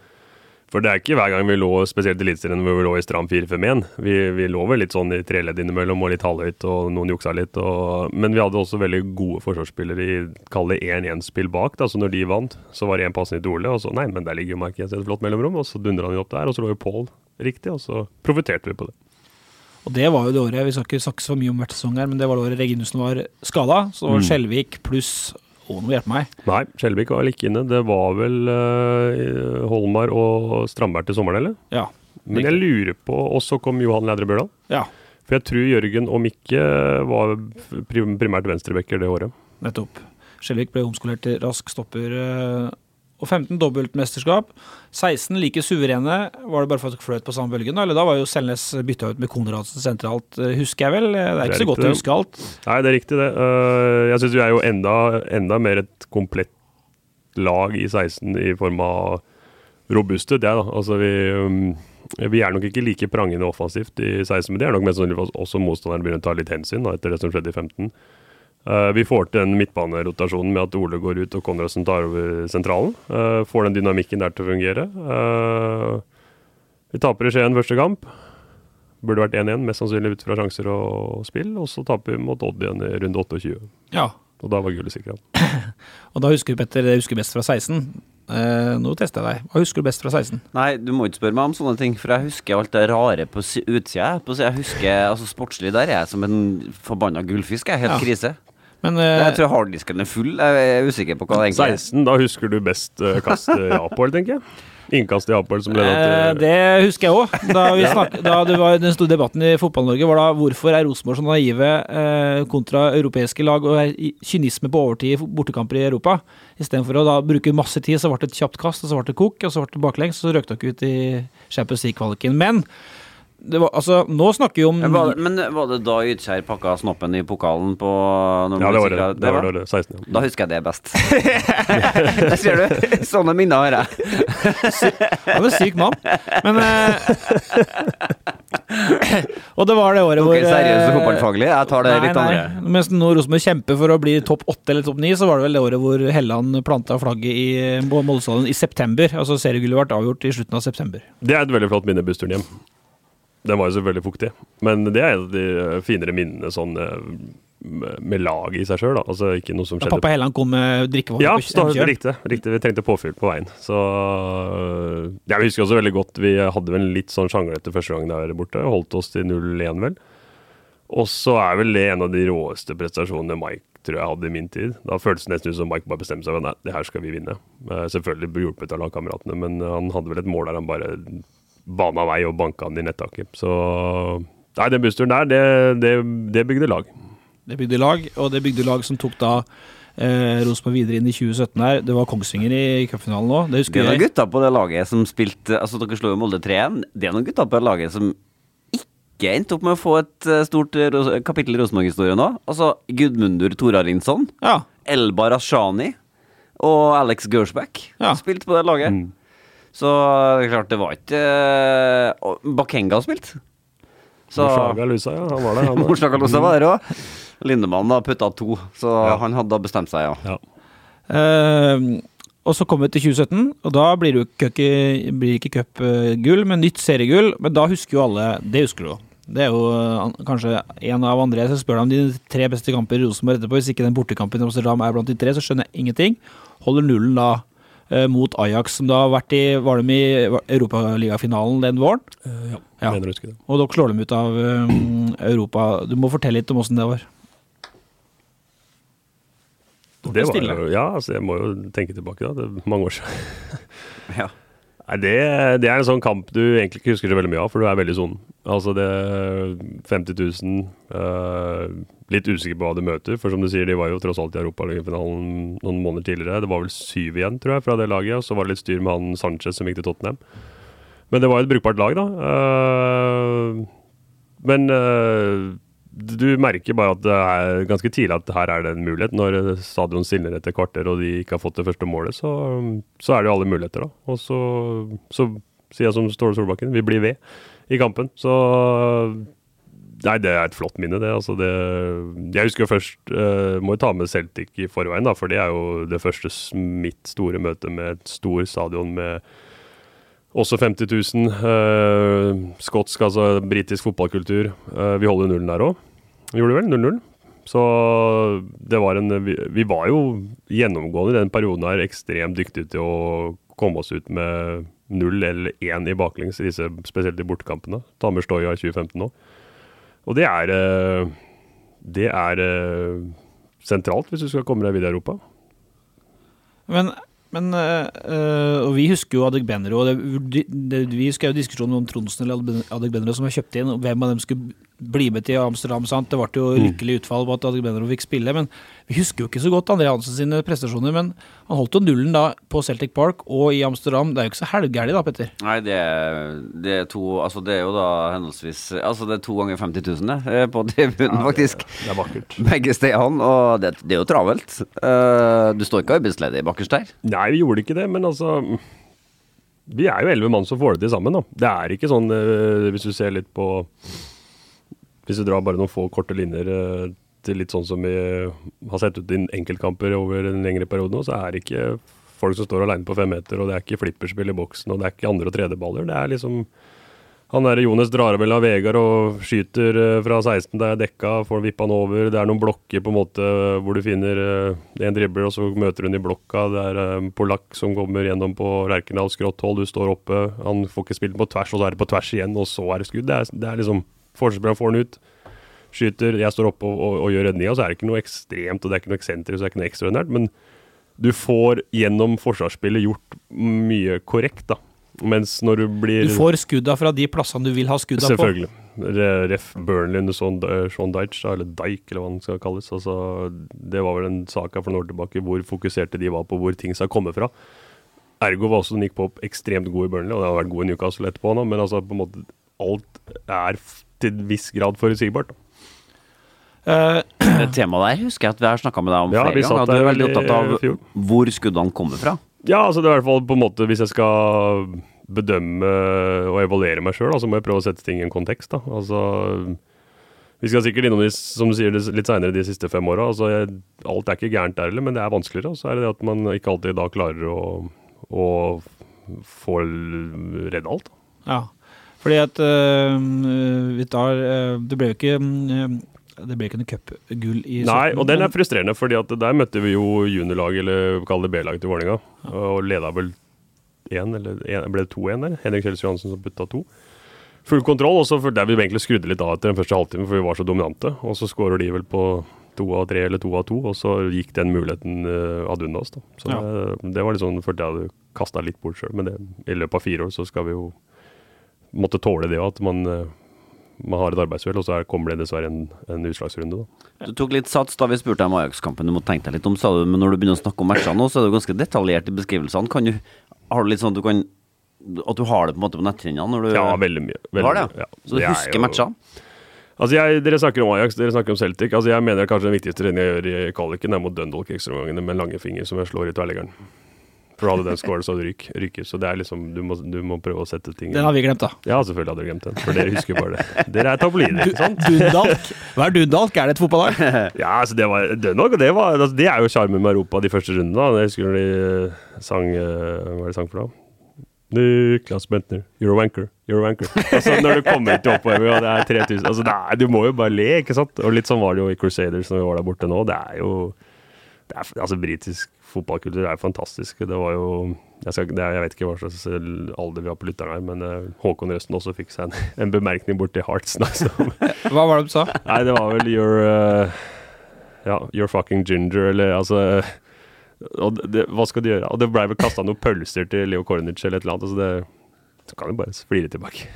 For det er ikke hver gang vi lå spesielt Eliteserien hvor vi lå i stram 4-5-1. Vi, vi lå vel litt sånn i treledd innimellom og litt halvhøyt, og noen juksa litt. Og, men vi hadde også veldig gode forsvarsspillere i kall det 1-1-spill bak. da, Så når de vant, så var det én pasning til Ole, og så nei, men der ligger jo Mark i et flott mellomrom, og så dundra han jo opp der, og så lå jo Paul riktig, og så profiterte vi på det. Og det var jo det året, vi skal ikke snakke så mye om hvert sesong her, men det var det året Reginussen var skada. Så det var Mm. Skjelvik pluss Må hjelpe meg. Nei, Skjelvik var vel ikke inne. Det var vel uh, Holmar og Strandberg til sommeren, eller? Ja. Men jeg lurer på Og så kom Johan Lædre Bjørdal. Ja, For jeg tror Jørgen og Mikke var primært venstrebacker det året. nettopp. Skjelvik ble omskolert til rask stopper. Eh, Og 15 dobbeltmesterskap. 16 like suverene. Var det bare for at dere fløt på samme bølgen? Eller da var jo Selnes bytta ut med Konradsen sentralt, eh, husker jeg vel? Det er Det er ikke så godt å huske alt. Nei, det er riktig, det. Eh, jeg syns vi er jo enda, enda mer et komplett lag i 16 i form av robuste. Det, da. Altså, vi, um, vi er nok ikke like prangende offensivt i 16, men det er nok mest sannsynlig også motstanderen begynner å ta litt hensyn da, etter det som skjedde i 15. Eh, vi får til den midtbanerotasjonen med at Ole går ut og Konradsen tar over sentralen. Eh, får den dynamikken der til å fungere. Eh, vi taper i Skien første kamp. Burde vært 1-1, mest sannsynlig ut fra sjanser og spill. Og så taper vi mot Odd igjen i runde 28. Ja. Og da var gullet sikra. [laughs] Og da husker du Petter, det husker best fra 16. Uh, nå tester jeg deg. Hva husker du best fra 16? Nei, du må ikke spørre meg om sånne ting, for jeg husker alt det rare på utsida. Jeg husker, altså Sportslig der er jeg som en forbanna gullfisk. Jeg er helt Ja. krise. Men Jeg eh, tror harddisken er full. Jeg er usikker på hva det egentlig er. 16, da husker du best uh, kast i Apoel, tenker jeg. Innkast i Apoel som leda til det husker jeg òg. Da, vi [laughs] snakk- da det var den store debatten i Fotball-Norge, var da hvorfor er Rosenborg så naive eh, kontra europeiske lag og kynisme på overtid i bortekamper i Europa. Istedenfor å da bruke masse tid, så ble det et kjapt kast, og så ble det kok, og så ble det baklengs, og så røk dere ut i Champions League-kvaliken. Men var, altså, nå snakker vi om Men var, det, men var det da Ytskjær pakka snoppen i pokalen på når Ja, det var det. Det var det, 16, ja. Da husker jeg det best. [laughs] Der ser du. Sånne minner har jeg. Han er en syk mann. Men eh, [laughs] Og det var det året hvor Ok, seriøst eh, fotballfaglig. Jeg tar det nei, litt andre. nei. Mens nå Rosenborg kjemper for å bli topp åtte eller topp ni, så var det vel det året hvor Helland planta flagget i Moldeshallen i september. Altså seriegullet ble avgjort i slutten av september. Det er et veldig flott minne, bussturen hjem. Den var jo selvfølgelig fuktig, men det er en av de finere minnene sånn eh, med laget i seg sjøl, da. Altså ikke noe som Da skjedde pappa Helland kom med drikkevann Ja, da, riktig, riktig. Vi trengte påfyll på veien. Så Jeg husker også veldig godt Vi hadde vel en litt sånn sjanglete første gang der borte. Holdt oss til 0-1, vel. Og så er vel det en av de råeste prestasjonene Mike tror jeg hadde i min tid. Da føltes det nesten ut som Mike bare bestemte seg for nei, det her skal vi vinne. Eh, Selvfølgelig hjulpet av lagkameratene, men han hadde vel et mål der han bare bana vei og banka den i nettaket. Så Nei, den bussturen der, det, det, det bygde lag. Det bygde lag, og det bygde lag som tok da eh, Rosenborg videre inn i 2017 her. Det var Kongsvinger i cupfinalen òg, det Det er noen gutter på det laget som spilte Altså, dere slo jo Molde 3-1. Det er noen gutter på det laget som ikke endte opp med å få et eh, stort eh, kapittel i Rosenborg-historien nå. Altså Gudmundur Torarinsson, Ja. Elba Rashani og Alex Gersbeck Ja. spilte på det laget. Mm. Så det er klart, det var ikke eh, har Bakenga spilte. Så Morsaga Lusa, ja. Han var der, han. [laughs] da. Var der òg. Lindemann har putta to, så han hadde bestemt seg, ja. Ja. Uh, og så kommer vi til 2017, og da blir det jo ikke, blir ikke cupgull, men nytt seriegull. Men da husker jo alle Det husker du jo. Det er jo eh, kanskje en av andre som spør deg om de tre beste kamper i Rosenborg etterpå. Hvis ikke den bortekampen i Amsterdam er blant de tre, så skjønner jeg ingenting. Holder nullen da eh, mot Ajax, som da har vært i Var de i Europaligafinalen den våren? ja. Ja. Mener å huske det. Og dere slår dem ut av eh, Europa. Du må fortelle litt om åssen det var. Det var ja, altså jeg må jo tenke tilbake da, det er mange år siden. ja. Nei, det, det er en sånn kamp du egentlig ikke husker så veldig mye av, for du er veldig sånn. Altså det 50 000, uh, litt usikker på hva du møter, for som du sier, de var jo tross alt i Europaligafinalen noen måneder tidligere. Det var vel syv igjen, tror jeg, fra det laget, og så var det litt styr med han Sanchez som gikk til Tottenham. Men det var jo et brukbart lag, da. Uh, men eh, du merker bare at det er ganske tidlig at her er det en mulighet. Når stadion stiller etter kvarter og de ikke har fått det første målet, så, så er det jo alle muligheter, da. Og så, så sier jeg som Ståle Solbakken, vi blir ved i kampen. Så Nei, det er et flott minne, det. Altså, det jeg husker først eh, Må jo ta med Celtic i forveien, da, for det er jo det første mitt store møte med et stor stadion med også 50 000. eh, skotsk, altså britisk fotballkultur. Eh, vi holder nullen der òg. Gjorde vi vel? 0-0. Så det var en vi, vi var jo gjennomgående i den perioden her ekstremt dyktige til å komme oss ut med null eller én i baklengs, disse, spesielt i bortekampene. Ta med Stoya i 2015 nå. Og det er eh, Det er eh, sentralt hvis du skal komme deg videre i Europa. Men, men øh, og vi husker jo Adegbenro. Det, det, vi husker jo diskusjonen om Tronsen eller Adegbenro som var kjøpt inn, hvem av dem skulle bli med til Amsterdam. sant? Det ble jo lykkelig utfall på at Agbenro fikk spille, men vi husker jo ikke så godt André Hansen sine prestasjoner. Men han holdt jo nullen da på Celtic Park og i Amsterdam. Det er jo ikke så halvgærent da, Petter. Nei, det er, det er to Altså, det er jo da henholdsvis Altså, det er to ganger 50 000, det, eh, på tribunen, faktisk. Det er vakkert. Begge stedene, og det, det er jo travelt. Uh, du står ikke arbeidsledig bakerst der. Nei, vi gjorde ikke det, men altså Vi er jo elleve mann som får det til sammen, da. Det er ikke sånn, eh, hvis du ser litt på Hvis du drar bare noen få korte linjer til litt sånn som vi har sett ut i enkeltkamper over en lengre periode nå, så er det ikke folk som står alene på fem meter, og det er ikke flipperspill i boksen, og det er ikke andre- og tredjeballer. Det er liksom han der Jones drar vel av Vegard og skyter eh, fra 16, der er dekka, får vippa han over. Det er noen blokker på en måte hvor du finner eh, en dribler, og så møter hun i blokka. Det er en polakk som kommer gjennom på Lerkendal skrått hold, du står oppe. Han får ikke spilt på tvers, og så er det på tvers igjen, og så er det skudd. Det er, det er liksom Forsvarsspilleren får den ut, skyter, jeg står oppe og, og, og gjør redninga. Så er det ikke noe ekstremt, og det er ikke noe eksentrisk, så det er ikke noe ekstraordinært. Men du får gjennom forsvarsspillet gjort mye korrekt, da. Mens når du blir Du får skudda fra de plassene du vil ha skudda på. Selvfølgelig. Ref Burnley under Sean Sean Dyche, eller Dyke, eller hva han skal kalles. Altså, det var vel en sak for noen år tilbake hvor fokuserte de var på hvor ting skal komme fra. Ergo var også Nick på ekstremt god i Burnley, og det har vært god i Newcastle etterpå nå, men altså på en måte alt er til en viss grad forutsigbart. da. Eh, Det temaet der husker jeg at vi har snakka med deg om Ja, flere ganger. Du er veldig opptatt av fjor. hvor skuddene kommer fra. Ja, altså det er i hvert fall på en måte Hvis jeg skal bedømme og evaluere meg sjøl, så må jeg prøve å sette ting i en kontekst. da. Altså Vi skal sikkert innom de, som du sier, det litt seinere de siste fem åra. Altså, jeg- alt er ikke gærent der heller, men det er vanskeligere. Og så er det det at man ikke alltid da klarer å, å få redd alt. Da. Ja, fordi at øh, vi tar øh, Det ble jo ikke øh, Det ble ikke noe cupgull i Nei, og den er frustrerende, fordi at der møtte vi jo juniorlaget, eller kall det B-lag til Vålerenga, og leda vel 1, eller 1, ble det 2-1 der? Henrik Kjels Johansen som putta to. Full kontroll, og så der vi egentlig skrudde litt av etter den første halvtimen, for vi var så dominante. Og så skårer de vel på to av tre eller to av to, og så gikk den muligheten uh, ad unna oss. da. Så Ja. det, det var litt sånn, følte jeg hadde kasta litt bort sjøl, men det, i løpet av fire år så skal vi jo måtte tåle det at man, eh, man har et arbeidsuhell, og så er, kommer det dessverre en, en utslagsrunde. da. Du tok litt sats da vi spurte om Ajax-kampen. Du må tenke deg litt om, sa du. Men når du begynner å snakke om matchene nå, så er du ganske detaljert i beskrivelsene. Kan du, har du litt sånn at du kan At du har det på en måte på netthinnene? Ja, veldig mye. Veldig har det? ja. Så du er husker jo- matchene? Altså jeg, Dere snakker om Ajax, dere snakker om Celtic. Altså Jeg mener kanskje den viktigste treningen jeg gjør i kvaliken, er mot Dundalk ekstraomgangene med en lange finger som jeg slår i tverrleggeren. For hadde den skåret, så hadde ryk, ryket. Så det er liksom, du må, du må prøve å sette ting Den har vi glemt, da. Ja, selvfølgelig hadde du glemt den. For dere husker bare det. Dere er tabloider, ikke sant? Dundalk. Hva er Dundalk? Er det et fotballag? [laughs] Ja, altså det var Dundalk, det, var, altså det er jo sjarmen med Europa de første rundene. da. Jeg husker når de eh, sang eh, Hva er det de sang for da? Niklas Bentner, you're a wanker, you're a wanker. Altså Når du kommer til oppover og det er 3000 altså er, Du må jo bare le, ikke sant? Og litt sånn var det jo i Crusaders når vi var der borte nå. Det er jo det er, Altså Britisk fotballkultur er fantastisk. Det var jo Jeg, skal, det jeg vet ikke hva slags alder vi har på lytteren her, men eh, Håkon Røsten også fikk seg en, [laughs] en bemerkning borti Hearts. da, som- [laughs] Hva var det du sa? Nei, det var vel your uh, Ja, your fucking ginger, eller altså det, Hva skal du gjøre? Og det blei vel kasta noen pølser til Leo Kornic eller et eller annet. Altså det Du kan vi bare flire tilbake.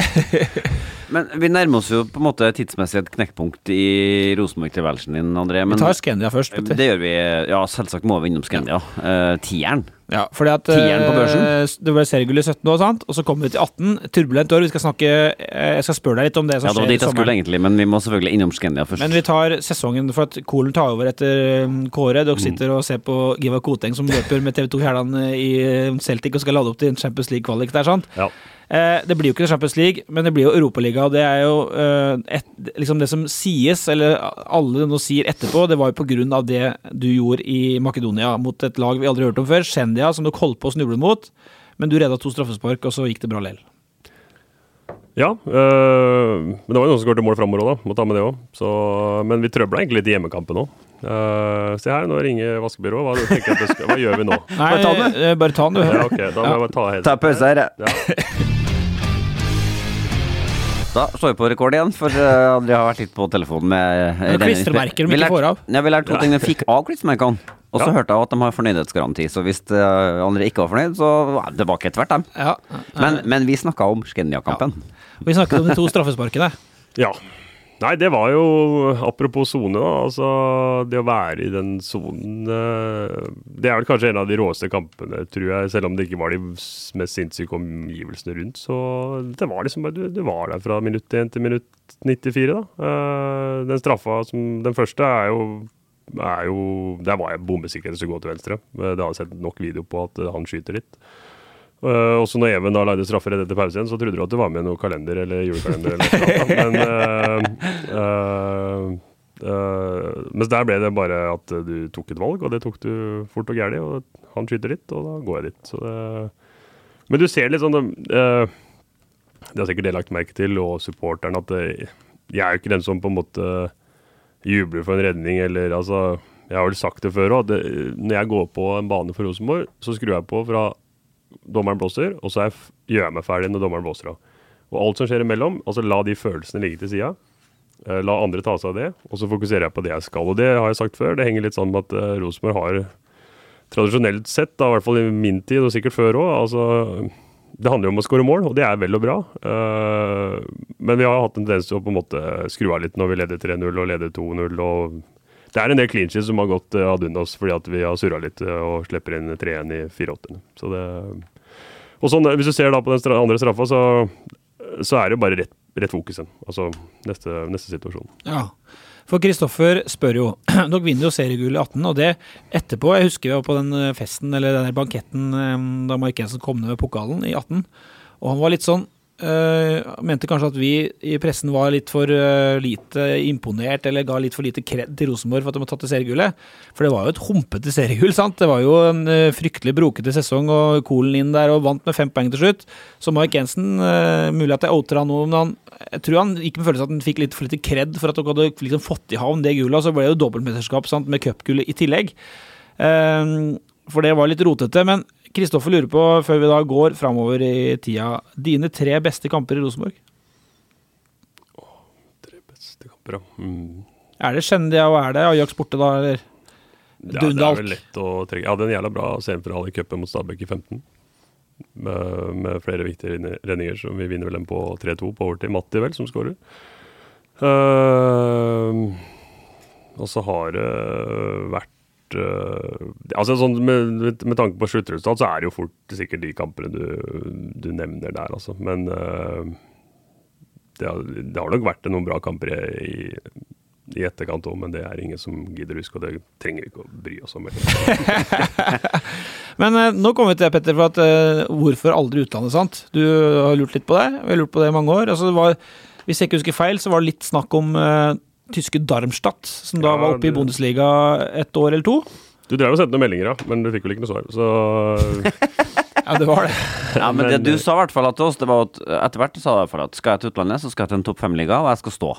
[laughs] Men vi nærmer oss jo på en måte tidsmessig et knekkpunkt i Rosenborg-tilværelsen din, André. Vi tar Scandia først. Petter. det gjør vi. Ja, selvsagt må vi innom Scandia. Uh, tieren. Ja, fordi at Tieren på børsen. eh, Det ble seriegull i 17 år, sant? og så kommer vi til 18. Turbulent år. Vi skal snakke eh, Jeg skal spørre deg litt om det som Ja, det var skjer dit jeg skulle egentlig, men vi må selvfølgelig innom Scandia først. Men vi tar sesongen for at Kolen tar over etter um, Kåre. Dere sitter og ser på Giva Koteng som løper med TV2 Hjerland i eh, Celtic og skal lade opp til en Champions League-kvalik der, sant? Ja. Eh, det blir jo ikke Champions League, men det blir jo Europaliga. Det er jo eh, et, liksom det som sies, eller alle nå sier etterpå, det var jo på grunn av det du gjorde i Makedonia mot et lag vi aldri har hørt om før, Shendia, som dere holdt på å snuble mot. Men du redda to straffespark, og så gikk det bra lell. Ja, øh, men det var jo noen som skåret mål framover òg, da. Må ta med det òg. Men vi trøbla egentlig litt i hjemmekampen òg. se her, nå ringer vaskebyrået. Hva, hva gjør vi nå? Nei, Bare ta den, du. Ja, ok, Da må jeg bare ta helt Ta pause her. jeg. Ja. Da står vi på rekord igjen, for uh, André har vært litt på telefonen med uh, er klistremerker de ikke får av. Ja, vi lærte to ting. De fikk av klistremerkene. Og så Ja. hørte jeg at de har fornøydhetsgaranti, så hvis uh, André ikke var fornøyd, så er det tilbake etter hvert, dem. Ja. Men, men vi snakka om Skendia-kampen. Vi snakket om de to straffesparkene. Ja. Nei, det var jo Apropos sone, da. Altså, det å være i den sonen eh, Det er vel kanskje en av de råeste kampene, tror jeg. Selv om det ikke var de mest sinnssyke omgivelsene rundt. Så det var liksom Du, du var der fra minutt 1 til minutt 94, da. Eh, den straffa som Den første er jo er jo, Der var jeg bombesikker til å gå til venstre. Eh, Det har jeg sett nok video på at han skyter litt. Uh, også når Even da leide straffe rett etter pause igjen, så trodde du at det var med noe kalender eller julekalender. eller. Men uh, uh, mens der ble det bare at du tok et valg, og det tok du fort og gæli. Og han skyter litt, og da går jeg dit. Det, men du ser litt sånn uh, Det har sikkert det lagt merke til, og supporteren, at det, jeg er jo ikke den som på en måte jubler for en redning, eller altså Jeg har vel sagt det før òg, når jeg går på en bane for Rosenborg, så skrur jeg på fra dommeren blåser, og så gjør jeg meg ferdig når dommeren blåser av. Og alt som skjer imellom, altså la de følelsene ligge til sida. Uh, la andre ta seg av det, og så fokuserer jeg på det jeg skal. Og det har jeg sagt før, det henger litt sånn med at uh, Rosenborg har tradisjonelt sett, da, i hvert fall i min tid, og sikkert før òg, altså det handler jo om å skåre mål, og det er vel og bra. Uh, men vi har hatt en tendens til å på en måte skru av litt når vi leder 3-0 og leder 2-0. og Det er en del clean sheets som har gått uh, ad undas fordi at vi har surra litt uh, og slipper inn 3-1 i 4-8. Så sånn, Hvis du ser da på den andre straffa, så, så, er det jo bare rett, rett fokus. Altså neste, neste situasjon. Ja. For Kristoffer spør jo [clears throat] Dere vinner jo seriegullet i 18, og det etterpå Jeg husker jo på den eh, festen, eller den banketten eh, da Mark Jensen kom ned med pokalen i 18, og han var litt sånn Uh, mente kanskje at vi i pressen var litt for uh, lite imponert, eller ga litt for lite kred til Rosenborg for at de hadde tatt det seriegullet. For det var jo et humpete seriegull, sant. Det var jo en uh, fryktelig brokete sesong, og Kolen inn der og vant med fem poeng til slutt. Så Mark Jensen, mulig at jeg outer han nå, men han, jeg tror han gikk med følelsen at han fikk litt for lite kred for at dere hadde liksom fått i havn det gullet, og så ble det jo dobbeltmesterskap med cupgullet i tillegg. for det var litt rotete. men Kristoffer lurer på, før vi da går framover i tida, dine tre beste kamper i Rosenborg? Oh, tre beste kamper, ja. Mm. Er det Skendia og er det Ajax borte, da, eller? Ja, det er vel lett å trekke. Ja, det er en jævla bra semifinale i cupen mot Stabæk i 15. Med, med, flere viktige redninger. Så vi vinner vel dem på 3-2 på overtid. Matti, vel, som skårer. Uh, og så har det vært uh, altså sånn med, med, tanke på sluttresultat, så er det jo fort sikkert de kampene du, du nevner der, altså. Men uh, det, har, det, har, nok vært noen bra kamper i, i etterkant òg, men det er ingen som gidder å huske, og det trenger vi ikke å bry oss om. [laughs] men uh, nå kommer vi til det, Petter, for at hvorfor aldri utlandet, sant? Du har lurt litt på det, vi har lurt på det i mange år. Altså, det var, hvis jeg ikke husker feil, så var det litt snakk om tyske Darmstadt, som da ja, var oppe i Bundesliga et år eller to. Du drev og sendte noen meldinger, ja, men du fikk vel ikke noe svar, så [laughs] Ja, det var det. [laughs] ja, men det du sa i hvert fall til oss, det var at etter hvert sa du i hvert fall at skal jeg til utlandet, så skal jeg til en topp fem-liga, og jeg skal stå.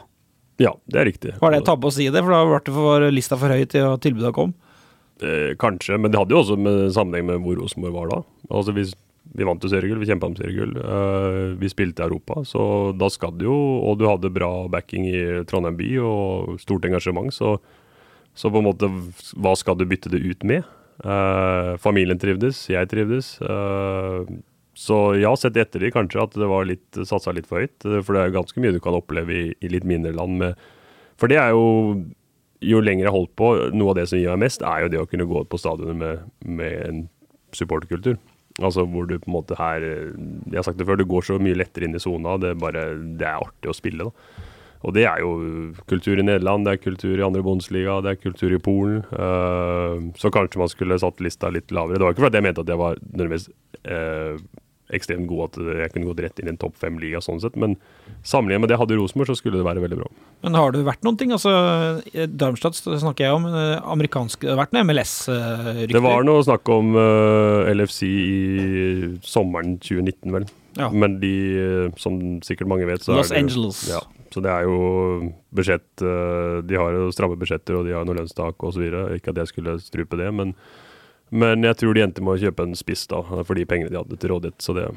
Ja, det er riktig. Var det en tabbe å si det, for da ble det for lista for høy til at tilbudet kom? Eh, kanskje, men det hadde jo også med sammenheng med hvor Rosenborg var da. Altså hvis vi vant jo seriegull, vi kjempa om seriegull. Uh, vi spilte i Europa, så da skal det jo Og du hadde bra backing i Trondheim by og stort engasjement, så, så på en måte Hva skal du bytte det ut med? Uh, familien trivdes, jeg trivdes. Uh, så ja, sett etter det kanskje at det var litt satsa litt for høyt. For det er ganske mye du kan oppleve i, i litt mindre land med For det er jo Jo lenger jeg holdt på, noe av det som gir meg mest, er jo det å kunne gå på stadionet med, med en supporterkultur. Altså hvor du på en måte her Jeg har sagt det før, du går så mye lettere inn i sona. Det, det er artig å spille, da. Og det er jo kultur i Nederland, det er kultur i andre bondesliga, det er kultur i Polen. Uh, så kanskje man skulle satt lista litt lavere. Det var ikke fordi jeg mente at jeg var nødvendigvis uh, ekstremt god at jeg kunne gått rett inn i en topp fem-liga sånn sett. Men sammenlignet med det jeg hadde i Rosenborg, så skulle det være veldig bra. Men har det vært noen ting? Altså, Darmstadt snakker jeg om. Eh, amerikansk, det har vært noe MLS-rykter? Det var noe snakk om uh, eh, LFC i sommeren 2019, vel. Ja. Men de, eh, som sikkert mange vet, så Los er det Angeles. Ja, så det er jo budsjett De har jo stramme budsjetter, og de har noe lønnstak osv. Ikke at jeg skulle strupe det, men men jeg tror de endte med å kjøpe en spiss da, for de pengene de hadde til rådighet. Så det,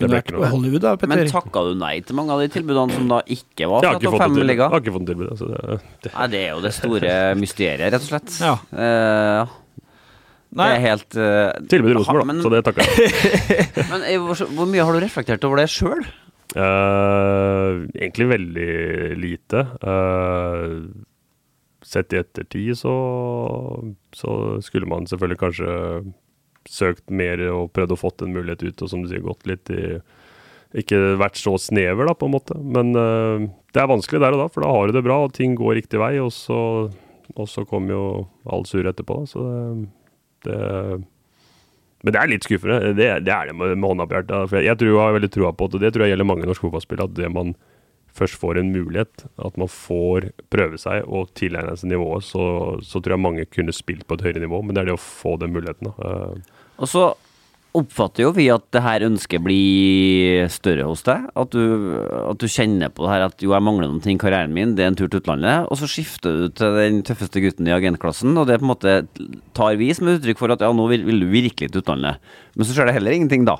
det ble ikke noe. Hollywood, da, Men takka du nei til mange av de tilbudene som da ikke var fra topp fem-liga? Jeg har ikke fått tilbud. Altså det, det. Nei, det er jo det store mysteriet, rett og slett. Ja. Uh, Nei. Det er helt uh, Tilbud i Rosenborg, da, så det takker jeg. [laughs] men hvor, hvor, mye har du reflektert over det sjøl? Uh, egentlig veldig lite. Uh, sett i ettertid så, så, skulle man selvfølgelig kanskje søkt mer og prøvd å fått en mulighet ut, og som du sier, gått litt i Ikke vært så snever, da, på en måte. Men uh, det er vanskelig der og da, for da har du det bra, og ting går riktig vei, og så, og så kommer jo all sur etterpå. Så det, det men det er litt skuffende. Det, det er det med, med hånda på hjertet. Jeg, jeg, tror jeg har veldig troa på det, det tror jeg gjelder mange norske fotballspillere, at det man først får en mulighet, at man får prøve seg og tilegne seg nivået, så, så tror jeg mange kunne spilt på et høyere nivå. Men det er det å få den muligheten. da. Eh, Og så oppfatter jo vi at det her ønsket blir større hos deg. At du, at du kjenner på det her at jo, jeg mangler noen ting i karrieren min, det er en tur til utlandet. Og så skifter du til den tøffeste gutten i agentklassen, og det på en måte tar vi som uttrykk for at ja, nå vil, vil du virkelig til utlandet. Men så skjer det heller ingenting da.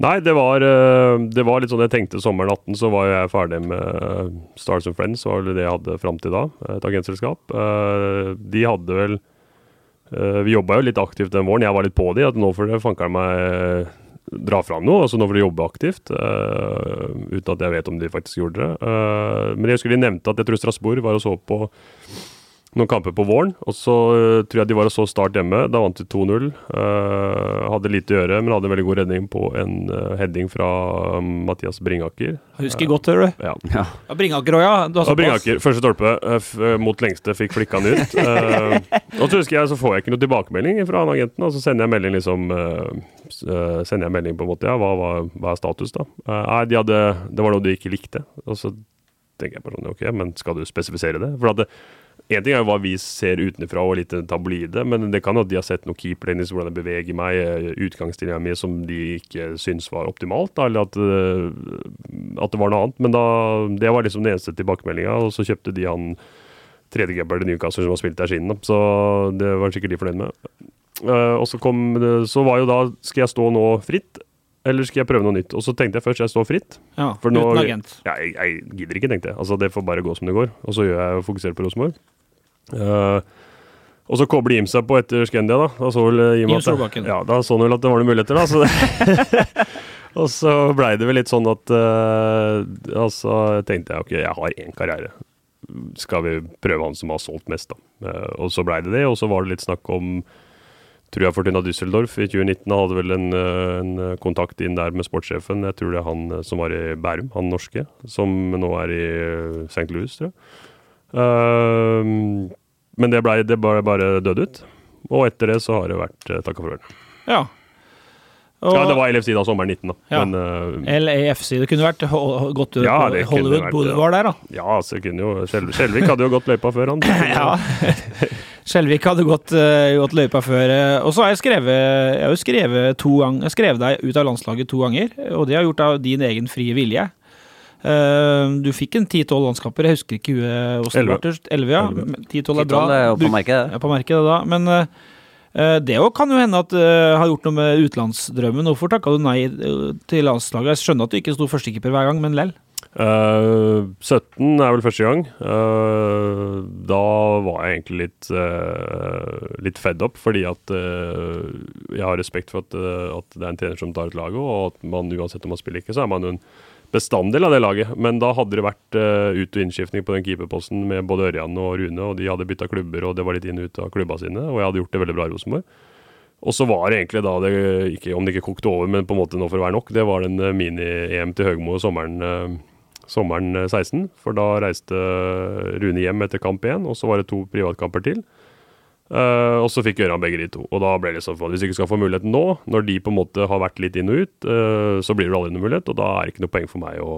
Nei, det var, eh, det var litt sånn jeg tenkte sommeren 18, så var jeg ferdig med Stars and Friends, var vel det jeg hadde fram til da, et agentselskap. Eh, De hadde vel eh, Vi jobba jo litt aktivt den våren, jeg var litt på de, at nå får det fanker'n meg dra fram noe, altså nå får de jobbe aktivt, eh, uten at jeg vet om de faktisk gjorde det. Eh, men jeg husker de nevnte at jeg tror Strasbourg var og så på noen kamper på våren, og så uh, tror jeg de var og så Start hjemme. Da vant de 2-0. Uh, hadde lite å gjøre, men hadde en veldig god redning på en uh, heading fra um, Mathias Bringaker. Jeg husker godt, hører du. Ja. Ja. Ja, Bringaker òg, ja. Du har Og. Bringaker, første stolpe eh, f eh, mot lengste, fikk flikka den ut. Eh, og så husker jeg, så får jeg ikke noe tilbakemelding fra han agenten, og så sender jeg melding liksom eh, eh, Sender jeg melding på en måte, ja, hva, hva, hva er status da? Eh, nei, de hadde, det var noe de ikke likte. Og så tenker jeg bare sånn, ok, men skal du spesifisere det? For at det, en ting er jo hva vi ser utenfra og litt tabloide, men det kan jo at de har sett noe keepertennis, hvordan jeg beveger meg, utgangsstillinga utgangsstilinga mi som de ikke syns var optimalt, da, eller at, eh, at det var noe annet. Men da, det var liksom den eneste tilbakemeldinga, og så kjøpte de han tredjekeeper til Newcastle som har spilt der siden, da. så det var sikkert de fornøyd med. Eh, og så kom så var jo da Skal jeg stå nå fritt, eller skal jeg prøve noe nytt? Og så tenkte jeg først jeg står fritt. Ja, nå, uten agent. Ja, jeg, jeg gidder ikke, tenkte jeg. Altså, det får bare gå som det går. Og så gjør jeg fokuserer på Rosenborg. Eh, og så kobler Jim seg på etter Scandia, da. Da så vel Jim, Jim at, ja, da så han vel at det var noen muligheter, da. Så [laughs] og så blei det vel litt sånn at uh, Altså tenkte jeg ok, jeg har én karriere. Skal vi prøve han som har solgt mest, da. Uh, og så blei det det, og så var det litt snakk om tror jeg Fortuna Düsseldorf i 2019 hadde vel en, eh, en kontakt inn der med sportssjefen. Jeg tror det er han eh, som var i Bærum, han norske, som nå er i eh, St. Louis, tror jeg. Ehm, men det ble det bare, bare dødd ut. Og etter det så har det vært uh, takka farvel. Ja. Og Ja, det var LFC da, sommeren 19, da. Ja. Men uh, LAFC. Det kunne vært gått Ja, på Hollywood vært Boulevard der, da. ja, så kunne jo Skjel- Skjelvik hadde jo gått løypa før han. [laughs] Ja. [laughs] Skjelvik hadde gått, uh, gått løypa før. eh, Og så har jeg skrevet Jeg har jo skrevet to ganger Jeg skrev deg ut av landslaget to ganger, og det har gjort av din egen frie vilje. Eh, Du fikk en ti-tolv landskamper, jeg husker ikke huet hvordan det Elleve. var. Elleve, ja. Elleve. Ti-tolv er bra. 10-12 er på merket, det. Ja, på merket da. Men eh, eh, det òg kan jo hende at det har gjort noe med utenlandsdrømmen. Hvorfor takka du nei til landslaget? Jeg skjønner at du ikke sto førstekeeper hver gang, men lell. Uh, 17 er vel første gang. Uh, da var jeg egentlig litt, uh, litt fed up, fordi at jeg har respekt for at, at det er en trener som tar ut laget, og at man uansett om man spiller ikke, så er man jo en bestanddel av det laget. Men da hadde det vært uh, ut- og innskiftning på den keeperposten med både Ørjan og Rune, og de hadde bytta klubber, og det var litt inn og ut av klubba sine, og jeg hadde gjort det veldig bra i Rosenborg. Og så var det egentlig da det ikke, Om det ikke kokte over, men på en måte nå for å være nok, det var den eh, mini-EM til Høgmo sommeren, uh, sommeren eh, 16. For da reiste Rune hjem etter kamp 1, og så var det to privatkamper til. Eh, og så fikk Gøran begge de to. Og da ble det sånn at hvis du ikke skal få muligheten nå, når de på en måte har vært litt inn og ut, uh, så blir det aldri noen mulighet, og da er det ikke noe poeng for meg å,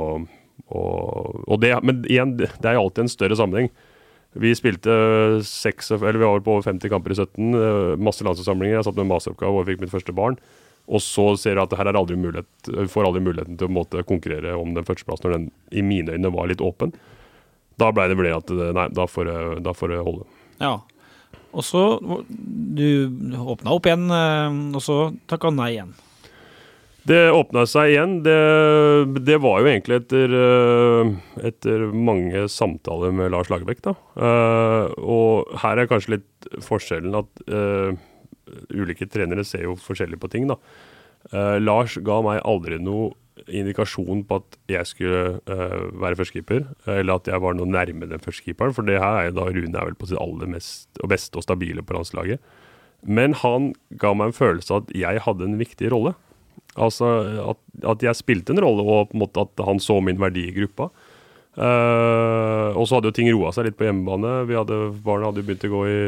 og, og det, Men igjen, det er jo alltid en større sammenheng. Vi spilte seks, eller vi var på over 50 kamper i 17, uh, masse landslagssamlinger. Jeg satt med masteroppgave og fikk mitt første barn. Og så ser jeg at her er aldri mulighet, får aldri muligheten til å måte, konkurrere om den førsteplassen når den i mine øyne var litt åpen. Da ble det ble at eh, nei, da får det holde. Ja. Og så Du åpna opp igjen, eh, og så takka nei igjen. Det åpna seg igjen. Det, det var jo egentlig etter, eh, etter mange samtaler med Lars Lagerbäck, da. Eh, og her er kanskje litt forskjellen at uh, ulike trenere ser jo forskjellig på ting, da. Uh, Lars ga meg aldri noe indikasjon på at jeg skulle uh, være førstekeeper, eller at jeg var noe nærme den førstekeeperen, for det her er jo da Rune er vel på sitt aller mest og beste og stabile på landslaget. Men han ga meg en følelse av at jeg hadde en viktig rolle. Altså at, at jeg spilte en rolle, og på en måte at han så min verdi i gruppa. Uh, og så hadde jo ting roa seg litt på hjemmebane. Vi hadde, barna hadde jo begynt å gå i,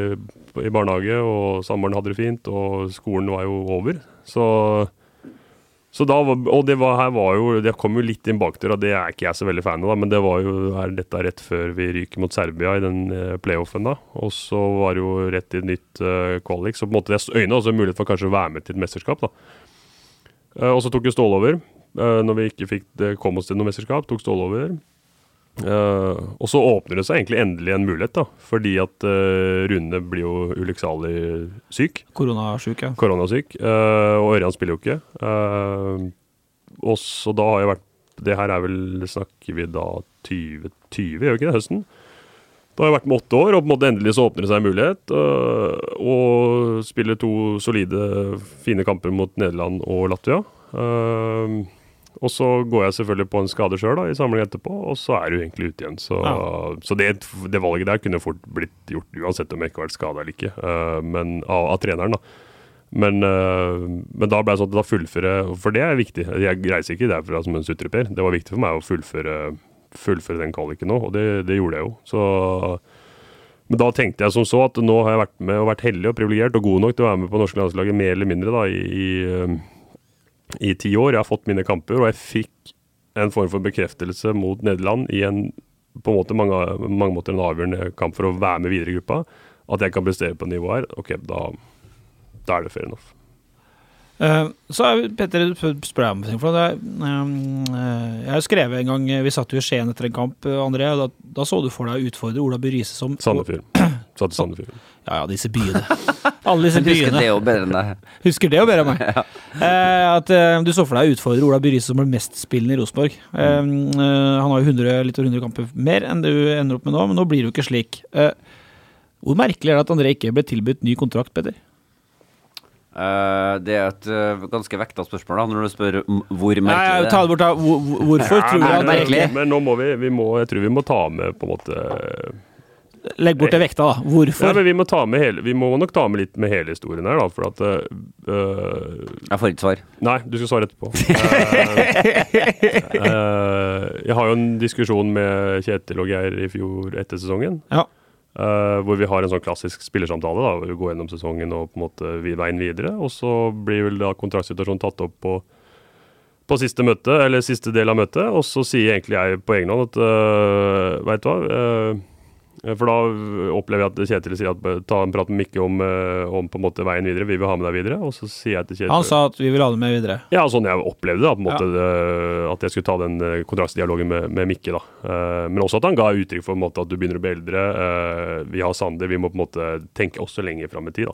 i barnehage, og samboeren hadde det fint, og skolen var jo over. Så, Så da og det var, her var jo, det kom jo litt inn bakdøra, det er ikke jeg så veldig fan av, da, men det var jo her, dette rett før vi ryker mot Serbia i den eh, playoffen. da, Og så var det jo rett i nytt uh, kvalik, så på en måte det øyna også mulighet for kanskje å være med til et mesterskap. da. Uh, og så tok jo Ståle over, Uh, når vi ikke fikk det, kom oss til noe mesterskap. tok Ståle over. Eh, og så åpner det seg egentlig endelig en mulighet, da, fordi at uh, Rune blir jo ulykksalig syk Koronasyk, ja. koronasyk, uh, og Ørjan spiller jo ikke. Og så da har jeg vært Det her er vel Snakker vi da 2020, gjør vi ikke det? Høsten? Da har jeg vært med åtte år, og på en måte endelig så åpner det seg en mulighet. og spiller to solide, fine kamper mot Nederland og Latvia. Uh, og så går jeg selvfølgelig på en skade sjøl i samling etterpå, og så er du egentlig ute igjen. Så, så det, det valget der kunne fort blitt gjort uansett om jeg ikke har vært skada eller ikke, uh, men av, av treneren. da. Men, uh, men da ble det sånn at da fullføre For det er viktig. Jeg reiser ikke derfra som en sutreper. Det var viktig for meg å fullføre, fullføre den kvaliken nå, og det, det gjorde jeg jo. Så, men da tenkte jeg som så at nå har jeg vært med og vært heldig og privilegert og god nok til å være med på norske landslaget mer eller mindre da i, i, øh, i ti år. Jeg har fått mine kamper, og jeg fikk en form for bekreftelse mot Nederland i en på en måte mange, mange måter en avgjørende kamp for å være med videre i gruppa. At jeg kan prestere på nivå her. Ok, da, da er det fair enough. Uh, så er Petter spør deg om ting. For det, uh, eh, jeg har skrevet en gang Vi satt jo i Skien etter en kamp, eh, André. Da, da så du for deg å utfordre Ola By Riise som Sandefjord. Satt i Sandefjord. Ja, ja, disse byene. [laughs] Alle disse Jeg husker byene. det jo bedre enn deg. Husker det jo bedre enn meg. [laughs] Eh, at eh, Du så for deg å utfordre Ola Byrise som ble mestspillende i Rosenborg. Eh, Mm. eh, han har jo 100, litt over 100 kamper mer enn du ender opp med nå, men nå blir det jo ikke slik. Eh, hvor merkelig er det at André ikke ble tilbudt ny kontrakt, Peder? Uh, det er et uh, ganske vekta spørsmål da, når du spør hvor Nei, merkelig det ta er. det bort, da. Hvor, hvor- hvorfor Ja, tror du det at merkelig? men nå må vi, vi må, jeg tror vi må ta med på en måte Legg bort det vekta, da. Hvorfor? Hvorfor? men vi må, ta med hele, vi må nok ta med litt med hele historien her, da. For at øh, Jeg får ikke svar. Nei, du skal svare etterpå. uh, [laughs] uh, jeg har jo en diskusjon med Kjetil og Geir i fjor etter sesongen. Ja. Uh, hvor vi har en sånn klassisk spillersamtale. da, hvor Vi går gjennom sesongen og på en måte veien videre. Og så blir vel da kontraktsituasjonen tatt opp på, på siste møte, eller siste del av møtet. Og så sier egentlig jeg på egen hånd at uh, veit du hva eh, For da opplever jeg at Kjetil sier at eh, ta en prat med Mikke om, eh, om på en måte veien videre. Vi vil ha med deg videre. Og så sier jeg til Kjetil Han sa at vi vil ha deg med videre. ja, sånn jeg opplevde da, på en måte, ja. At jeg skulle ta den eh, kontraktsdialogen med, med Mikke. da. Eh, men også at han ga uttrykk for på en måte, at du begynner å bli eldre. eh, vi har Sander, vi må på en måte tenke også lenger fram i tid. da.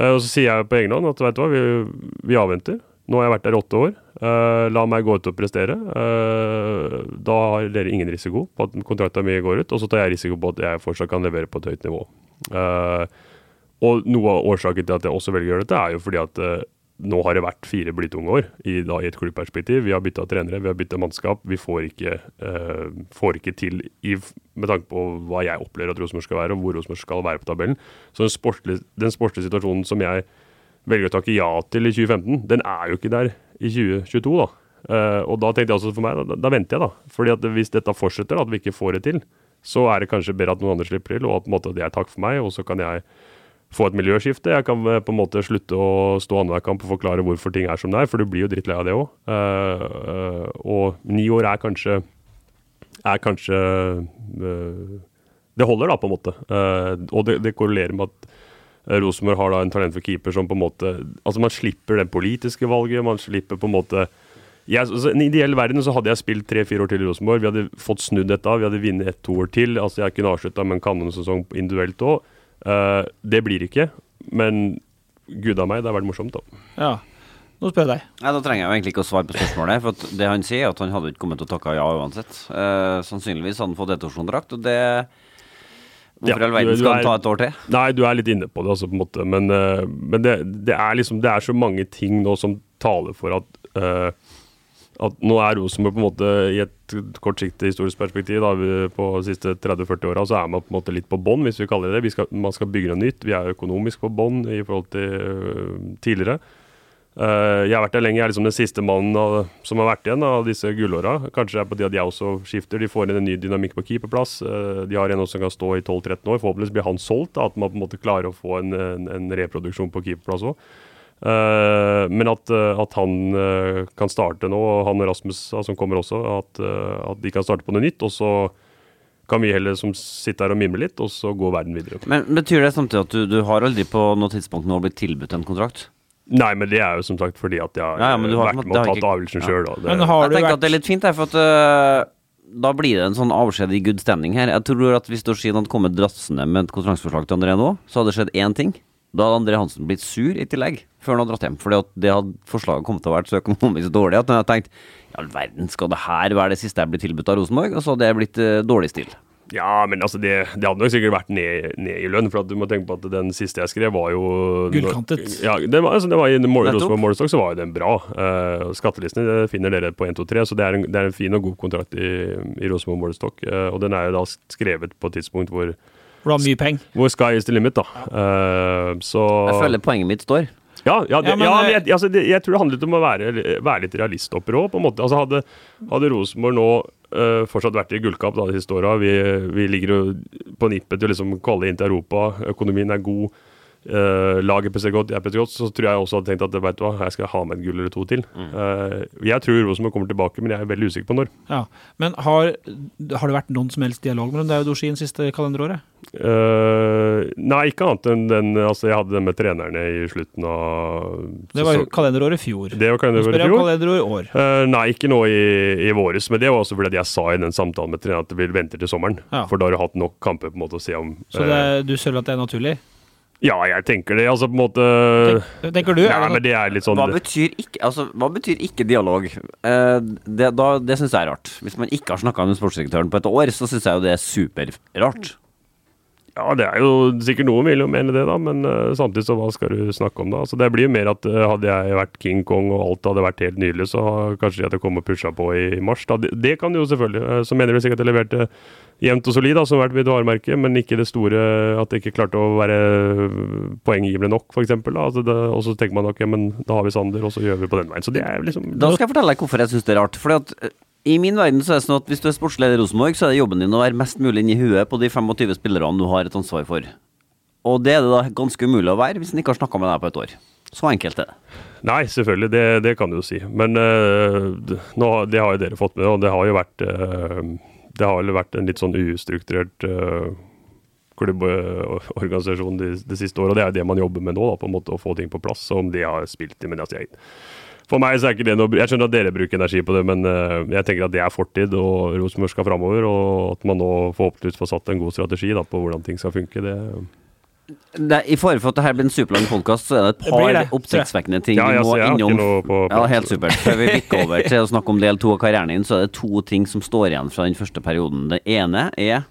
Eh, og så sier jeg på egen hånd at vet du hva, vi, vi avventer. Nå har jeg vært der i åtte år. Eh, la meg gå ut og prestere. Uh, da har dere ingen risiko på at kontrakta mi går ut, og så tar jeg risiko på at jeg fortsatt kan levere på et høyt nivå. Uh, og noe av årsaken til at jeg også velger å gjøre dette, er jo fordi at nå har det vært fire blytunge år i, da, i et klubbperspektiv. Vi har bytta trenere, vi har bytta mannskap. Vi får ikke, får ikke til, i, med tanke på hva jeg opplever at Rosenborg skal være, og hvor Rosenborg skal være på tabellen. Så den sportlige, den sportlige situasjonen som jeg velger å takke ja til i 2015, den er jo ikke der i 2022. da. Uh, og da tenkte jeg også for meg, da, da venter jeg, da. Fordi at hvis dette fortsetter, at vi ikke får det til, så er det kanskje bedre at noen andre slipper til, og at på en måte, det er takk for meg, og så kan jeg få et miljøskifte. Jeg kan eh, på en måte slutte å stå annenhver kamp og forklare hvorfor ting er som det er, for du blir jo drittlei av det òg. og ni år er kanskje er kanskje eh, Det holder, da, på en måte. Og det, det korrelerer med at Rosenborg har da en talentfull keeper som på en måte Altså, man slipper det politiske valget, man slipper på en måte jeg, altså, I en ideell verden så hadde jeg spilt tre-fire år til i Rosenborg. Vi hadde fått snudd dette, vi hadde vunnet ett-to år til. altså Jeg kunne avslutta med en kanonsesong individuelt òg. det blir ikke, men gud a meg, det har vært morsomt, da. Ja. Nå spør jeg deg. Nei, Da trenger jeg jo egentlig ikke å svare på spørsmålet. For at det han sier, er at han hadde ikke kommet til å takke ja uansett. Uh, sannsynligvis hadde han fått ettårskontrakt, og det Hvorfor i all verden skal han ta et år til? Nei, du er litt inne på det, altså, på en måte. Men, uh, men det, det er liksom Det er så mange ting nå som taler for at uh, at nå er Rosenborg på en måte i et kortsiktig historisk perspektiv da, på de siste 30-40 åra, så er man på en måte litt på bånn, hvis vi kaller det det. Vi skal, man skal bygge noe nytt. Vi er økonomisk på bånn i forhold til uh, tidligere. Eh, jeg har vært der lenge. Jeg er liksom den siste mannen som har vært igjen av disse gullåra. Kanskje det er på tide at jeg også skifter. De får inn en ny dynamikk på keeperplass. Eh, de har en som kan stå i 12-13 år. Forhåpentligvis blir han solgt. Da, at man på en måte klarer å få en, en, en reproduksjon på keeperplass òg. Eh, men at, at han kan starte nå, og han og Rasmus som kommer også, at, at de kan starte på noe nytt. Og så kan vi heller som sitter her og mimre litt, og så går verden videre. Men betyr det samtidig at du, du har aldri på noe tidspunkt nå blitt tilbudt en kontrakt? Nei, men det er jo som sagt fordi at jeg Ja, ja, men du har- vært med og tatt ikke- avgjørelsen ja. sjøl. Men har jeg du tenker vært at det er litt fint, her, for at uh, da blir det en sånn avskjed i good standing her. Jeg tror at hvis Dorsin hadde kommet drassende med et kontraktsforslag til André nå, så hadde det skjedd én ting. Da hadde André Hansen blitt sur i tillegg, før han hadde dratt hjem. For det hadde forslaget kommet til å være så økonomisk dårlig at han hadde tenkt i all verden, skal det her være det siste jeg blir tilbudt av Rosenborg? Og så hadde det blitt uh, dårlig stil. Ja, men altså det, det hadde nok sikkert vært ned, ned i lønn. For at du må tenke på at den siste jeg skrev, var jo Gullkantet. Ja, det var, altså, det var I. Rosenborg Målestokk så var jo den bra. Uh, skattelistene finner dere på 1, 2, 3, så det er en, det er en fin og god kontrakt i, i Rosenborg Målestokk. Uh, og den er jo da skrevet på et tidspunkt hvor, hvor du har mye penger? hvor sky is the limit, da. Uh, så Jeg føler poenget mitt står. Ja, ja, det, Ja, men, ja, men eh, jeg, altså, det, jeg tror det handlet om å være, være litt realistopper òg, på en måte. Altså, hadde, hadde Rosenborg nå uh, fortsatt vært i gullkamp de siste åra, vi, vi ligger jo på nippet til å liksom kvalle inn til Europa, økonomien er god, uh, laget presser godt, jeg presser godt, så tror jeg også hadde tenkt at vet du hva, jeg skal ha med et gull eller to til. Eh, jeg tror Rosenborg kommer tilbake, men jeg er veldig usikker på når. Ja. Men har, har det vært noen som helst dialog mellom deg og Dozhin siste kalenderåret? Uh, nei, ikke annet enn den Altså, jeg hadde den med trenerne i slutten av Det var kalenderåret i fjor. det var kalenderåret i fjor. Kalenderår i år. Uh, nei, ikke nå i, i våres, men det var også fordi jeg sa i den samtalen med treneren at vi venter til sommeren. Ja. For da har du hatt nok kamper på en måte å se om Så det, du føler at det er naturlig? Ja, jeg tenker det. Altså på en måte Tenk- tenker du? Ja, men det er litt sånn Hva betyr ikke, altså, hva betyr ikke dialog? Eh, det da, det syns jeg er rart. Hvis man ikke har snakka med sportsdirektøren på et år, så syns jeg jo det er superrart. Ja, det er jo sikkert noen vil jo mene det, da, men uh, samtidig så hva skal du snakke om da? Så det blir jo mer at uh, hadde jeg vært King Kong og alt hadde vært helt nydelig, så kanskje jeg hadde kommet og pusha på i, mars. Da. Det, det kan du jo selvfølgelig. Uh, Så mener du sikkert at jeg leverte jevnt og solid, da, som vært mitt varemerke, men ikke det store At det ikke klarte å være poenggivende nok, f.eks. Altså det- og så tenker man ok, men da har vi Sander, og så gjør vi på den veien. Så det er liksom Da skal jeg fortelle deg hvorfor jeg syns det er rart. Fordi at I min verden så er det sånn at hvis du er sportsleder i Rosenborg, så er det jobben din å være mest mulig inni huet på de 25 spillerne du har et ansvar for. Og det er det da ganske umulig å være hvis en ikke har snakka med deg på et år. Så enkelt er det. Nei, selvfølgelig, det, det kan du jo si. Men uh, nå, det har jo dere fått med, og det har jo vært uh, Det har vel vært en litt sånn ustrukturert uh, klubborganisasjon det de siste året, og det er jo det man jobber med nå, da, på en måte å få ting på plass. Og om det har spilt i, men altså, jeg, For meg så er ikke det noe Jeg skjønner at dere bruker energi på det, men eh, jeg tenker at det er fortid, og Rosenborg skal framover. Og at man nå forhåpentligvis får satt en god strategi da, på hvordan ting skal funke, det det er, I fare for at det her blir en superlang podkast, så er det et par oppsiktsvekkende ting Ja, vi jeg, må jeg innom. på Ja, helt supert. Før vi bikker over til å snakke om del to av karrieren din, så er det to ting som står igjen fra den første perioden. Det ene er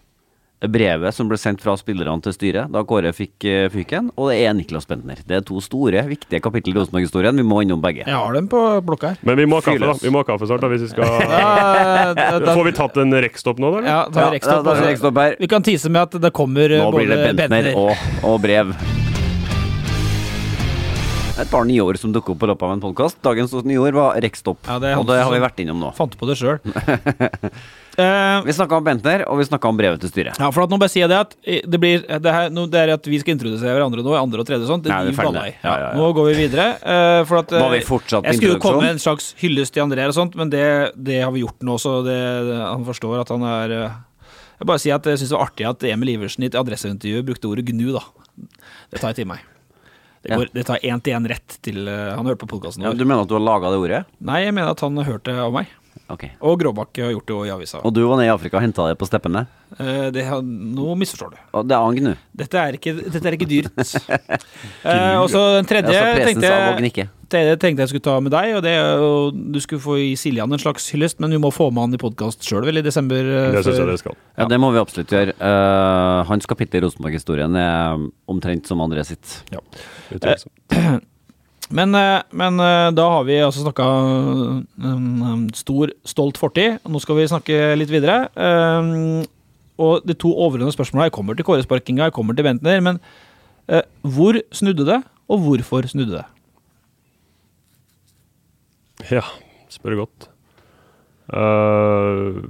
brevet som ble sendt fra spillerne til styret da Kåre fikk uh, fyken, og det er Niklas Bentner. Det er to store, viktige kapittel i Rosenborg-historien. Vi må innom begge. Jeg har dem på blokka her. Men vi må ha kaffe, da. Vi må ha kaffe snart, da, hvis vi skal [laughs] Ja, Får vi tatt en rekstopp nå, da? ja, ta en rekstopp, altså. rekstopp her. Vi kan tise med at det kommer eh, Nå blir det Bentner Bentner og, og brev. Et par nye år som dukker opp på løpet av en podkast. Dagens nye år var rekstopp, Ja, og det har vi vært innom nå. Fant på det sjøl. [laughs] Eh, Vi snakka om Bentner, og vi snakka om brevet til styret. ja, for at nå bare sier jeg det at det blir det, her, nå, det er at vi skal introdusere hverandre nå, andre og tredje og sånt. Det Nei, vi er ferdig. Ja, ja, ja. Nå går vi videre. Uh, for at, uh, vi jeg skulle jo komme med en slags hyllest til André og sånt, men det, det har vi gjort nå, så han forstår at han er Jeg bare sier at jeg syns det var artig at Emil Iversen i et adresseintervju brukte ordet gnu, da. Det tar jeg til meg. Det, går, det tar én til én rett til Han har hørt på podkasten Ja, vår. du mener at du har laga det ordet? Nei, jeg mener at han har hørt det av meg. Ok. Og Gråbakke har gjort det i avisa. Og du var nede i Afrika og henta det på steppene? Eh, det, har- nå misforstår du. Og det er agn, du. Dette er ikke, dette er ikke dyrt. [laughs] eh, og så den tredje tenkte jeg, tredje tenkte jeg skulle ta med deg, og det er jo Du skulle få gi Siljan en slags hyllest, men du må få med han i podkast sjøl, vel, i desember? eh, Det syns jeg det skal. Ja, det må vi absolutt gjøre. Uh, hans kapittel i Rosenborg-historien er omtrent som André sitt. Ja, Utvilsomt. [clears throat] Men, eh, men eh, da har vi altså snakka en, en stor, stolt fortid. Nå skal vi snakke litt videre. Eh, og de to overordnede spørsmålene Jeg kommer til Kåresparkinga, jeg kommer til Bentner, men eh, hvor snudde det, og hvorfor snudde det? Ja, spør godt. Uh,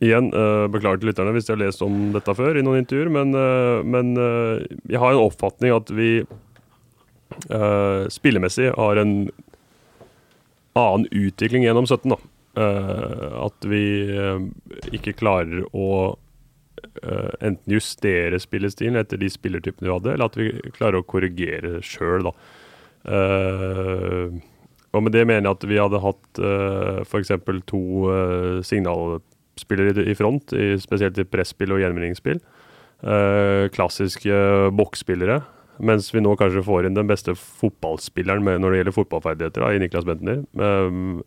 igjen, eh, beklager til lytterne hvis de har lest om dette før i noen intervjuer, men, eh, men eh, jeg har en oppfatning at vi eh, spillemessig har en annen utvikling gjennom 17. da. Uh, at vi uh, ikke klarer å enten justere spillestilen etter de spillertypene vi hadde, eller at vi klarer å korrigere sjøl, da. Og med det mener jeg at vi hadde hatt uh, f.eks. to signalspillere i, front, i, spesielt i presspill og gjenvinningsspill. Klassiske boksspillere. Mens vi nå kanskje får inn den beste fotballspilleren med, når det gjelder fotballferdigheter, da, i Niklas Bentner. Um,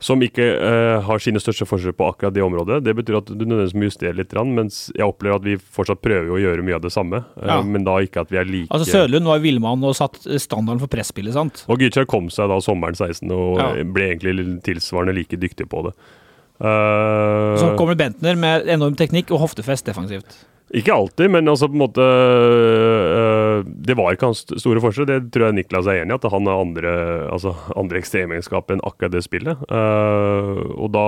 som ikke uh, har sine største forskjeller på akkurat det området. Det betyr at du nødvendigvis må justere litt, mens jeg opplever at vi fortsatt prøver å gjøre mye av det samme. Ja. Uh, Men da ikke at vi er like Altså Sødlund var villmann og satt standarden for presspillet, sant? Og Gytjar kom seg da sommeren 16 og Ja. ble egentlig tilsvarende like dyktig på det. Eh, Så kommer Bentner med enorm teknikk og hoftefest defensivt. Ikke alltid, men altså på en måte øh, Det var ikke hans store forskjell. Det tror jeg Niklas er enig i, at han har andre, altså, andre ekstremegenskaper enn akkurat det spillet. Uh, og da,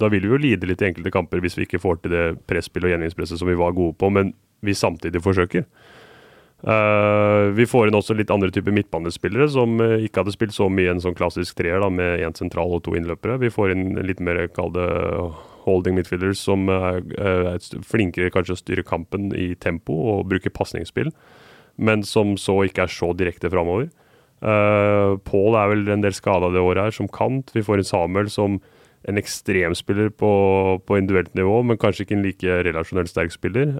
da vil vi jo lide litt i enkelte kamper hvis vi ikke får til det presspillet og gjenvinningspresset som vi var gode på, men vi samtidig forsøker. Eh, vi får inn også litt andre typer midtbanespillere som uh, ikke hadde spilt så mye en sånn klassisk treer da, med én sentral og to innløpere. Vi får inn litt mer kalde holding midfielders som er, er flinkere kanskje å styre kampen i tempo og bruke pasningsspill, men som så ikke er så direkte framover. Uh, Pål er vel en del skada det året her som kant. Vi får inn Samuel som en ekstremspiller på, på individuelt nivå, men kanskje ikke en like relasjonelt sterk spiller.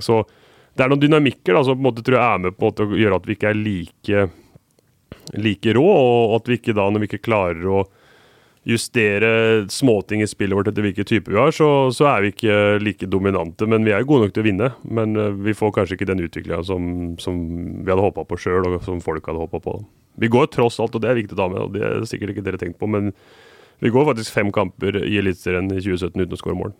Så det er noen dynamikker da, som på en måte tror jeg er med på å gjøre at vi ikke er like, like rå, og at vi ikke da, når vi ikke klarer å justere småting i spillet vårt etter hvilken type vi har, så, så er vi ikke like dominante. Men vi er jo gode nok til å vinne. Men eh, vi får kanskje ikke den utviklinga som, som vi hadde håpa på sjøl, og som folk hadde håpa på. Vi går tross alt, og det er viktig å ta med, og det er sikkert ikke dere tenkt på, men vi går faktisk fem kamper i Eliteserien i 2017 uten å skåre mål.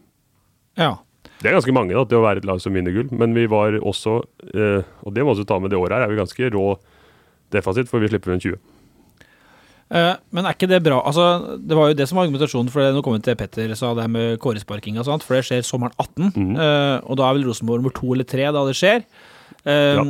Ja. Det er ganske mange da, til å være et lag som vinner gull, men vi var også, eh, og det må vi ta med det året her, er vi ganske rå defensivt, for vi slipper inn 20. Eh, men er ikke det bra? Altså, det var jo det som var argumentasjonen for det. Nå kommer vi til Petter sa det her med kåresparking og sånt, for det skjer sommeren 18. Mm. eh, og da er vel Rosenborg nummer to eller tre da det skjer. Eh, Ja.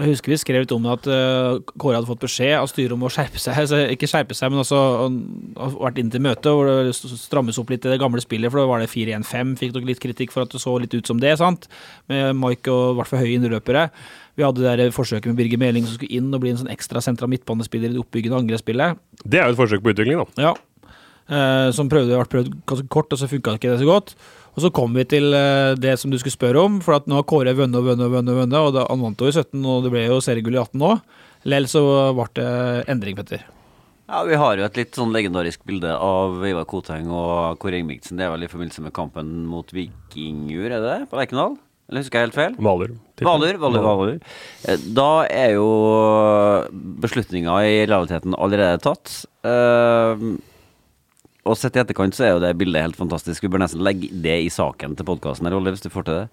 Jeg husker vi skrev litt om det at uh, Kåre hadde fått beskjed av styret om å skjerpe seg. Altså, ikke skjerpe seg, men også han har vært inn til møte hvor det strammes opp litt i det gamle spillet. For da var det 4-1-5. Fikk dere litt kritikk for at det så litt ut som det, sant? Med Mike og i hvert fall høye innløpere. Vi hadde det der forsøket med Birger Meling som skulle inn og bli en sånn ekstra sentra midtbanespiller i det oppbyggende angrepsspillet. Det er jo et forsøk på utvikling, da. Ja. Eh, som prøvde, ble prøvd ganske kort, og så funka ikke det så godt. Og så kom vi til eh, det som du skulle spørre om, for at nå har Kåre vunnet og vunnet og vunnet, og vunnet, og da, han vant jo i 17, og det ble jo seriegull i 18 òg. Lell så ble det endring, Petter. Ja, Vi har jo et litt sånn legendarisk bilde av Ivar Koteng og Kåre Ingebrigtsen. Det er vel i forbindelse med kampen mot Vikingur, er det det? På Lerkendal? Eller husker jeg helt feil? Hvaler. jeg. Valur, Valur, Valur. Eh, Da er jo beslutninga i realiteten allerede tatt. Og sett i etterkant så er jo det bildet helt fantastisk. Vi bør nesten legge det i saken til podkasten her, Olle, hvis du får til det.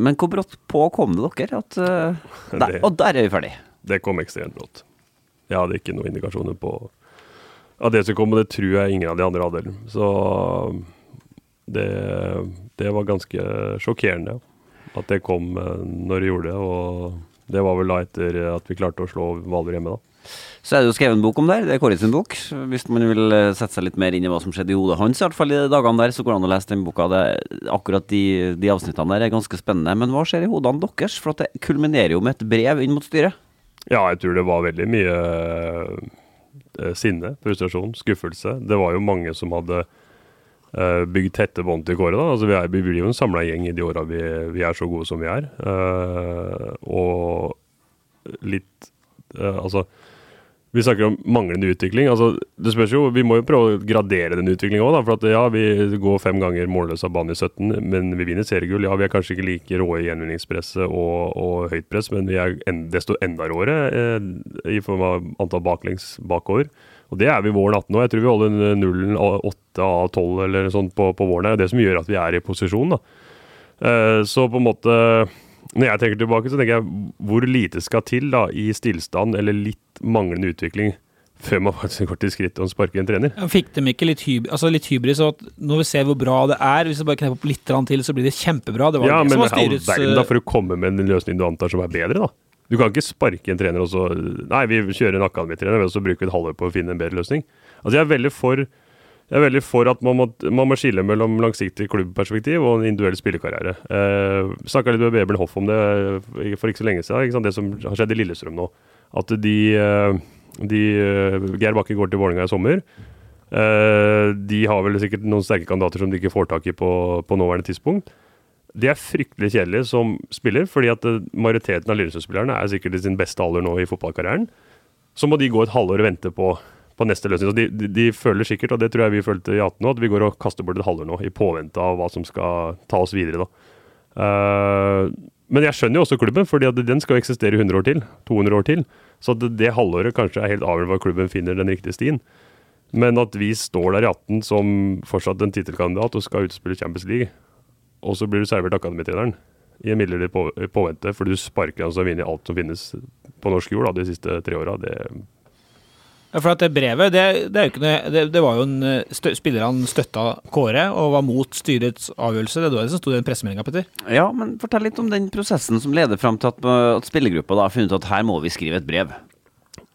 Men hvor brått på kom det dere? At, uh, der, Det- og der er vi ferdig. Det kom ekstremt brått. Jeg hadde ikke noen indikasjoner på at det skulle komme, og det tror jeg ingen av de andre hadde. Så det, det var ganske sjokkerende at det kom eh, når det gjorde det. Og det var vel da etter at vi klarte å slå Hvaler hjemme, da. Så er det jo skrevet en bok om det. Det er Kåre sin bok. Hvis man vil eh, sette seg litt mer inn i hva som skjedde i hodet hans, i hvert fall i dagene der, så går det an å lese den boka. Det, akkurat de, de avsnittene der er ganske spennende. Men hva skjer i hodene deres? For det kulminerer jo med et brev inn mot styret. Ja, jeg tror det var veldig mye eh, sinne, frustrasjon, skuffelse. Det var jo mange som hadde eh, bygd tette bånd til Kåre. da. Altså, vi, er, vi blir jo en samla gjeng i de åra vi, vi er så gode som vi er. Eh, og litt Altså vi snakker om manglende utvikling. altså det spørs jo, Vi må jo prøve å gradere den utviklinga òg. For at ja, vi går fem ganger målløs av banen i 17, men vi vinner seriegull. Ja, vi er kanskje ikke like rå i gjenvinningspresset og, og høyt press, men vi er en, desto enda råere eh, i form av antall baklengs bakover. Og det er vi våren 18 nå. Jeg tror vi holder nullen av 8 av 12 eller sånn på, på våren. Det er det som gjør at vi er i posisjon. da. Eh, så på en måte når jeg tenker tilbake, så tenker jeg hvor lite skal til da, i stillstand eller litt manglende utvikling før man faktisk går til skrittet og sparker en trener. Fikk de ikke litt, hyb altså litt hybris? At når vi ser hvor bra det er, hvis vi bare knepper opp litt til, så blir det kjempebra? Det var Ja, det men som var styrets verden da, eh, for å komme med en løsning du antar som er bedre, da. Du kan ikke sparke en trener og så Nei, vi kjører en akademitrener, og så bruker vi et halvår på å finne en bedre løsning. Altså, jeg er veldig for jeg er veldig for at man må, man må skille mellom langsiktig klubbperspektiv og en individuell spillekarriere. Eh, Snakka litt med Bebel Hoff om det for ikke så lenge siden, det som har skjedd i Lillestrøm nå. At de, eh, de eh, Geir Bakke går til Vålerenga i sommer. Eh, de har vel sikkert noen sterke kandidater som de ikke får tak i på, på nåværende tidspunkt. De er fryktelig kjedelige som spiller, fordi at eh, majoriteten av Lillestrøm-spillerne er sikkert i sin beste alder nå i fotballkarrieren. Så må de gå et halvår og vente på på neste løsning. Så de, de, de, føler sikkert, og det tror jeg vi følte i 18 nå, at vi går og kaster bort et halvår nå, i påvente av hva som skal ta oss videre. da. Uh, men jeg skjønner jo også klubben, fordi at den skal jo eksistere 100 år til. 200 år til. Så det, det halvåret kanskje er helt avgjørende hva klubben finner den riktige stien. Men at vi står der i 18 som fortsatt en tittelkandidat og skal utspille Champions League, og så blir du servert akademitreneren i en midlertidig på, påvente fordi du sparker han som har vunnet alt som finnes på norsk jord da, de siste tre åra, det ja, for at det brevet, det, det, er jo ikke noe, det, det var jo en eh, stø, Spillerne støtta Kåre og var mot styrets avgjørelse. Det var det som sto i den pressemeldinga, Petter. Ja, men fortell litt om den prosessen som leder fram til at, at spillergruppa har funnet ut at her må vi skrive et brev.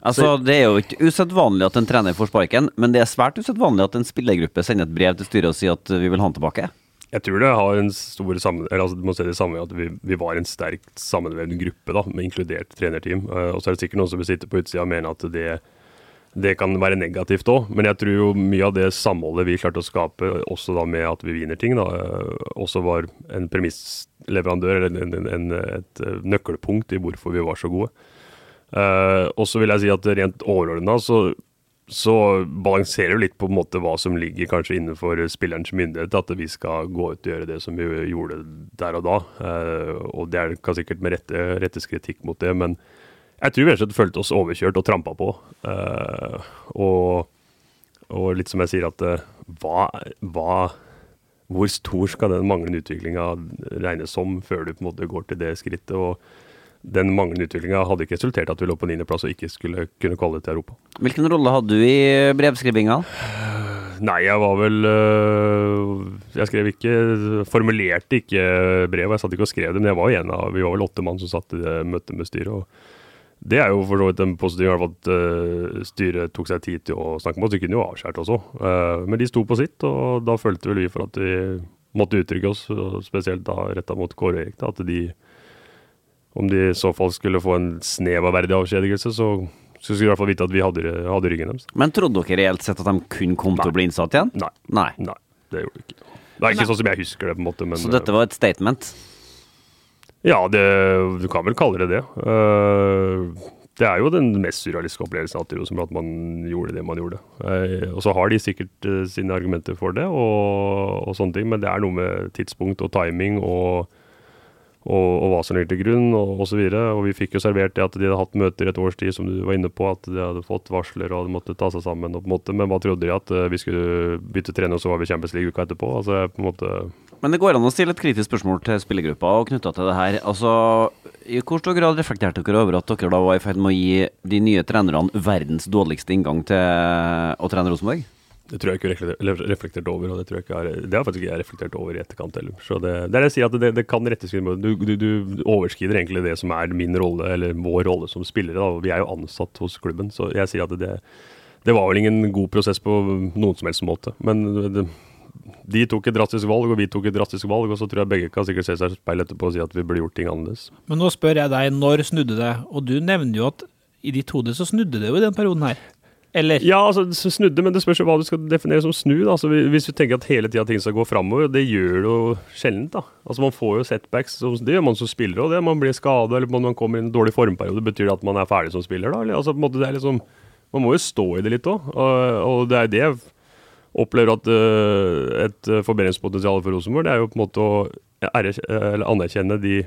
Altså, Det er jo ikke usedvanlig at en trener får sparken, men det er svært usedvanlig at en spillergruppe sender et brev til styret og sier at vi vil ha han tilbake. Jeg tror det har en stor sammen, eller altså, du må se det samme at vi, vi var en sterkt sammenvevd gruppe, da, med inkludert trenerteam. Uh, og så er det sikkert noen som vil sitte på utsida og mene at det det kan være negativt òg, men jeg tror jo mye av det samholdet vi klarte å skape, også da med at vi vinner ting, da, eh, også var en premissleverandør, eller en, en, et eh, nøkkelpunkt i hvorfor vi var så gode. Uh, og så vil jeg si at rent overordna så, så balanserer det litt på en måte hva som ligger kanskje innenfor spillerens myndighet, at vi skal gå ut og gjøre det som vi gjorde der og da. Uh, og det er, sikkert med rette rettes kritikk mot det, men jeg tror vi rett og slett følte oss overkjørt og trampa på. Uh, og, og, litt som jeg sier, at uh, hva, hva, Hvor stor skal den manglende utviklinga regnes som før du på en måte går til det skrittet? og den manglende utviklinga hadde ikke resultert at vi lå på niendeplass og ikke skulle kunne kvalle til Europa. Hvilken rolle hadde du i brevskrivinga? Nei, jeg var vel øh, Jeg skrev ikke Formulerte ikke brev, jeg satt ikke og skrev det, men jeg var jo en av Vi var vel åtte mann som satt i det møtet med styret. og det er jo for så vidt en positiv at uh, styret tok seg tid til å snakke med oss. De kunne jo avskåret også, uh, men de sto på sitt, og da følte vel vi for at vi måtte uttrykke oss, spesielt da retta mot Kåre Erik, da, at de om de i så fall skulle få en snev av verdig avskjedigelse, så, så skulle de i hvert fall vite at vi hadde, hadde ryggen deres. Men trodde dere reelt sett at de kun kom Nei. til å bli innsatt igjen? Nei. Nei. Nei det gjorde de ikke. Det er ikke Nei. sånn som jeg husker det, på en måte. Men, så dette var et statement? Ja, det, du kan vel kalle det det. Uh, det er jo den mest surrealistiske opplevelsen av som at man gjorde det man gjorde. Uh, og så har de sikkert uh, sine argumenter for det, og, og, sånne ting, men det er noe med tidspunkt og timing og og, og, hva som ligger til grunn, og osv. Og, og vi fikk jo servert det at de hadde hatt møter et års tid, som du var inne på, at de hadde fått varsler og hadde måttet ta seg sammen. Og på en måte, men hva trodde de? At vi skulle bytte trener, og så var vi Champions League uka etterpå? Altså, på en måte Men det går an å stille et kritisk spørsmål til spillergruppa og knytta til det her. Altså, I hvor stor grad reflekterte dere over at dere da var i ferd med å gi de nye trenerne verdens dårligste inngang til å trene Rosenborg? Det tror jeg ikke er reflektert over, og det, tror jeg ikke er, det har faktisk ikke jeg reflektert over i etterkant heller. Så det, det er det jeg sier at det, det kan rettes du, du, du, overskrider egentlig det som er min rolle, eller vår rolle som spillere. Da. Vi er jo ansatt hos klubben, så jeg sier at det, det var vel ingen god prosess på noen som helst måte. Men det, de tok et drastisk valg, og vi tok et drastisk valg, og så tror jeg begge kan sikkert se seg i speilet etterpå og si at vi burde gjort ting annerledes. Men nå spør jeg deg, når snudde det? Og du nevner jo at i ditt hode så snudde det jo i den perioden her. Eller? Ja, altså snudde, men det spørs jo hva du skal definere som snu. Da. Altså, hvis du tenker at hele tida ting skal gå framover, det gjør det jo sjelden. da. Altså Man får jo setbacks, det gjør man som spiller òg. Man blir skada eller man kommer i en dårlig formperiode. Betyr det at man er ferdig som spiller da? Eller, altså, på en måte, det er liksom, man må jo stå i det litt òg. Og, og, det er det jeg opplever at uh, et forbedringspotensial for Rosenborg, det er jo på en måte å anerkjenne de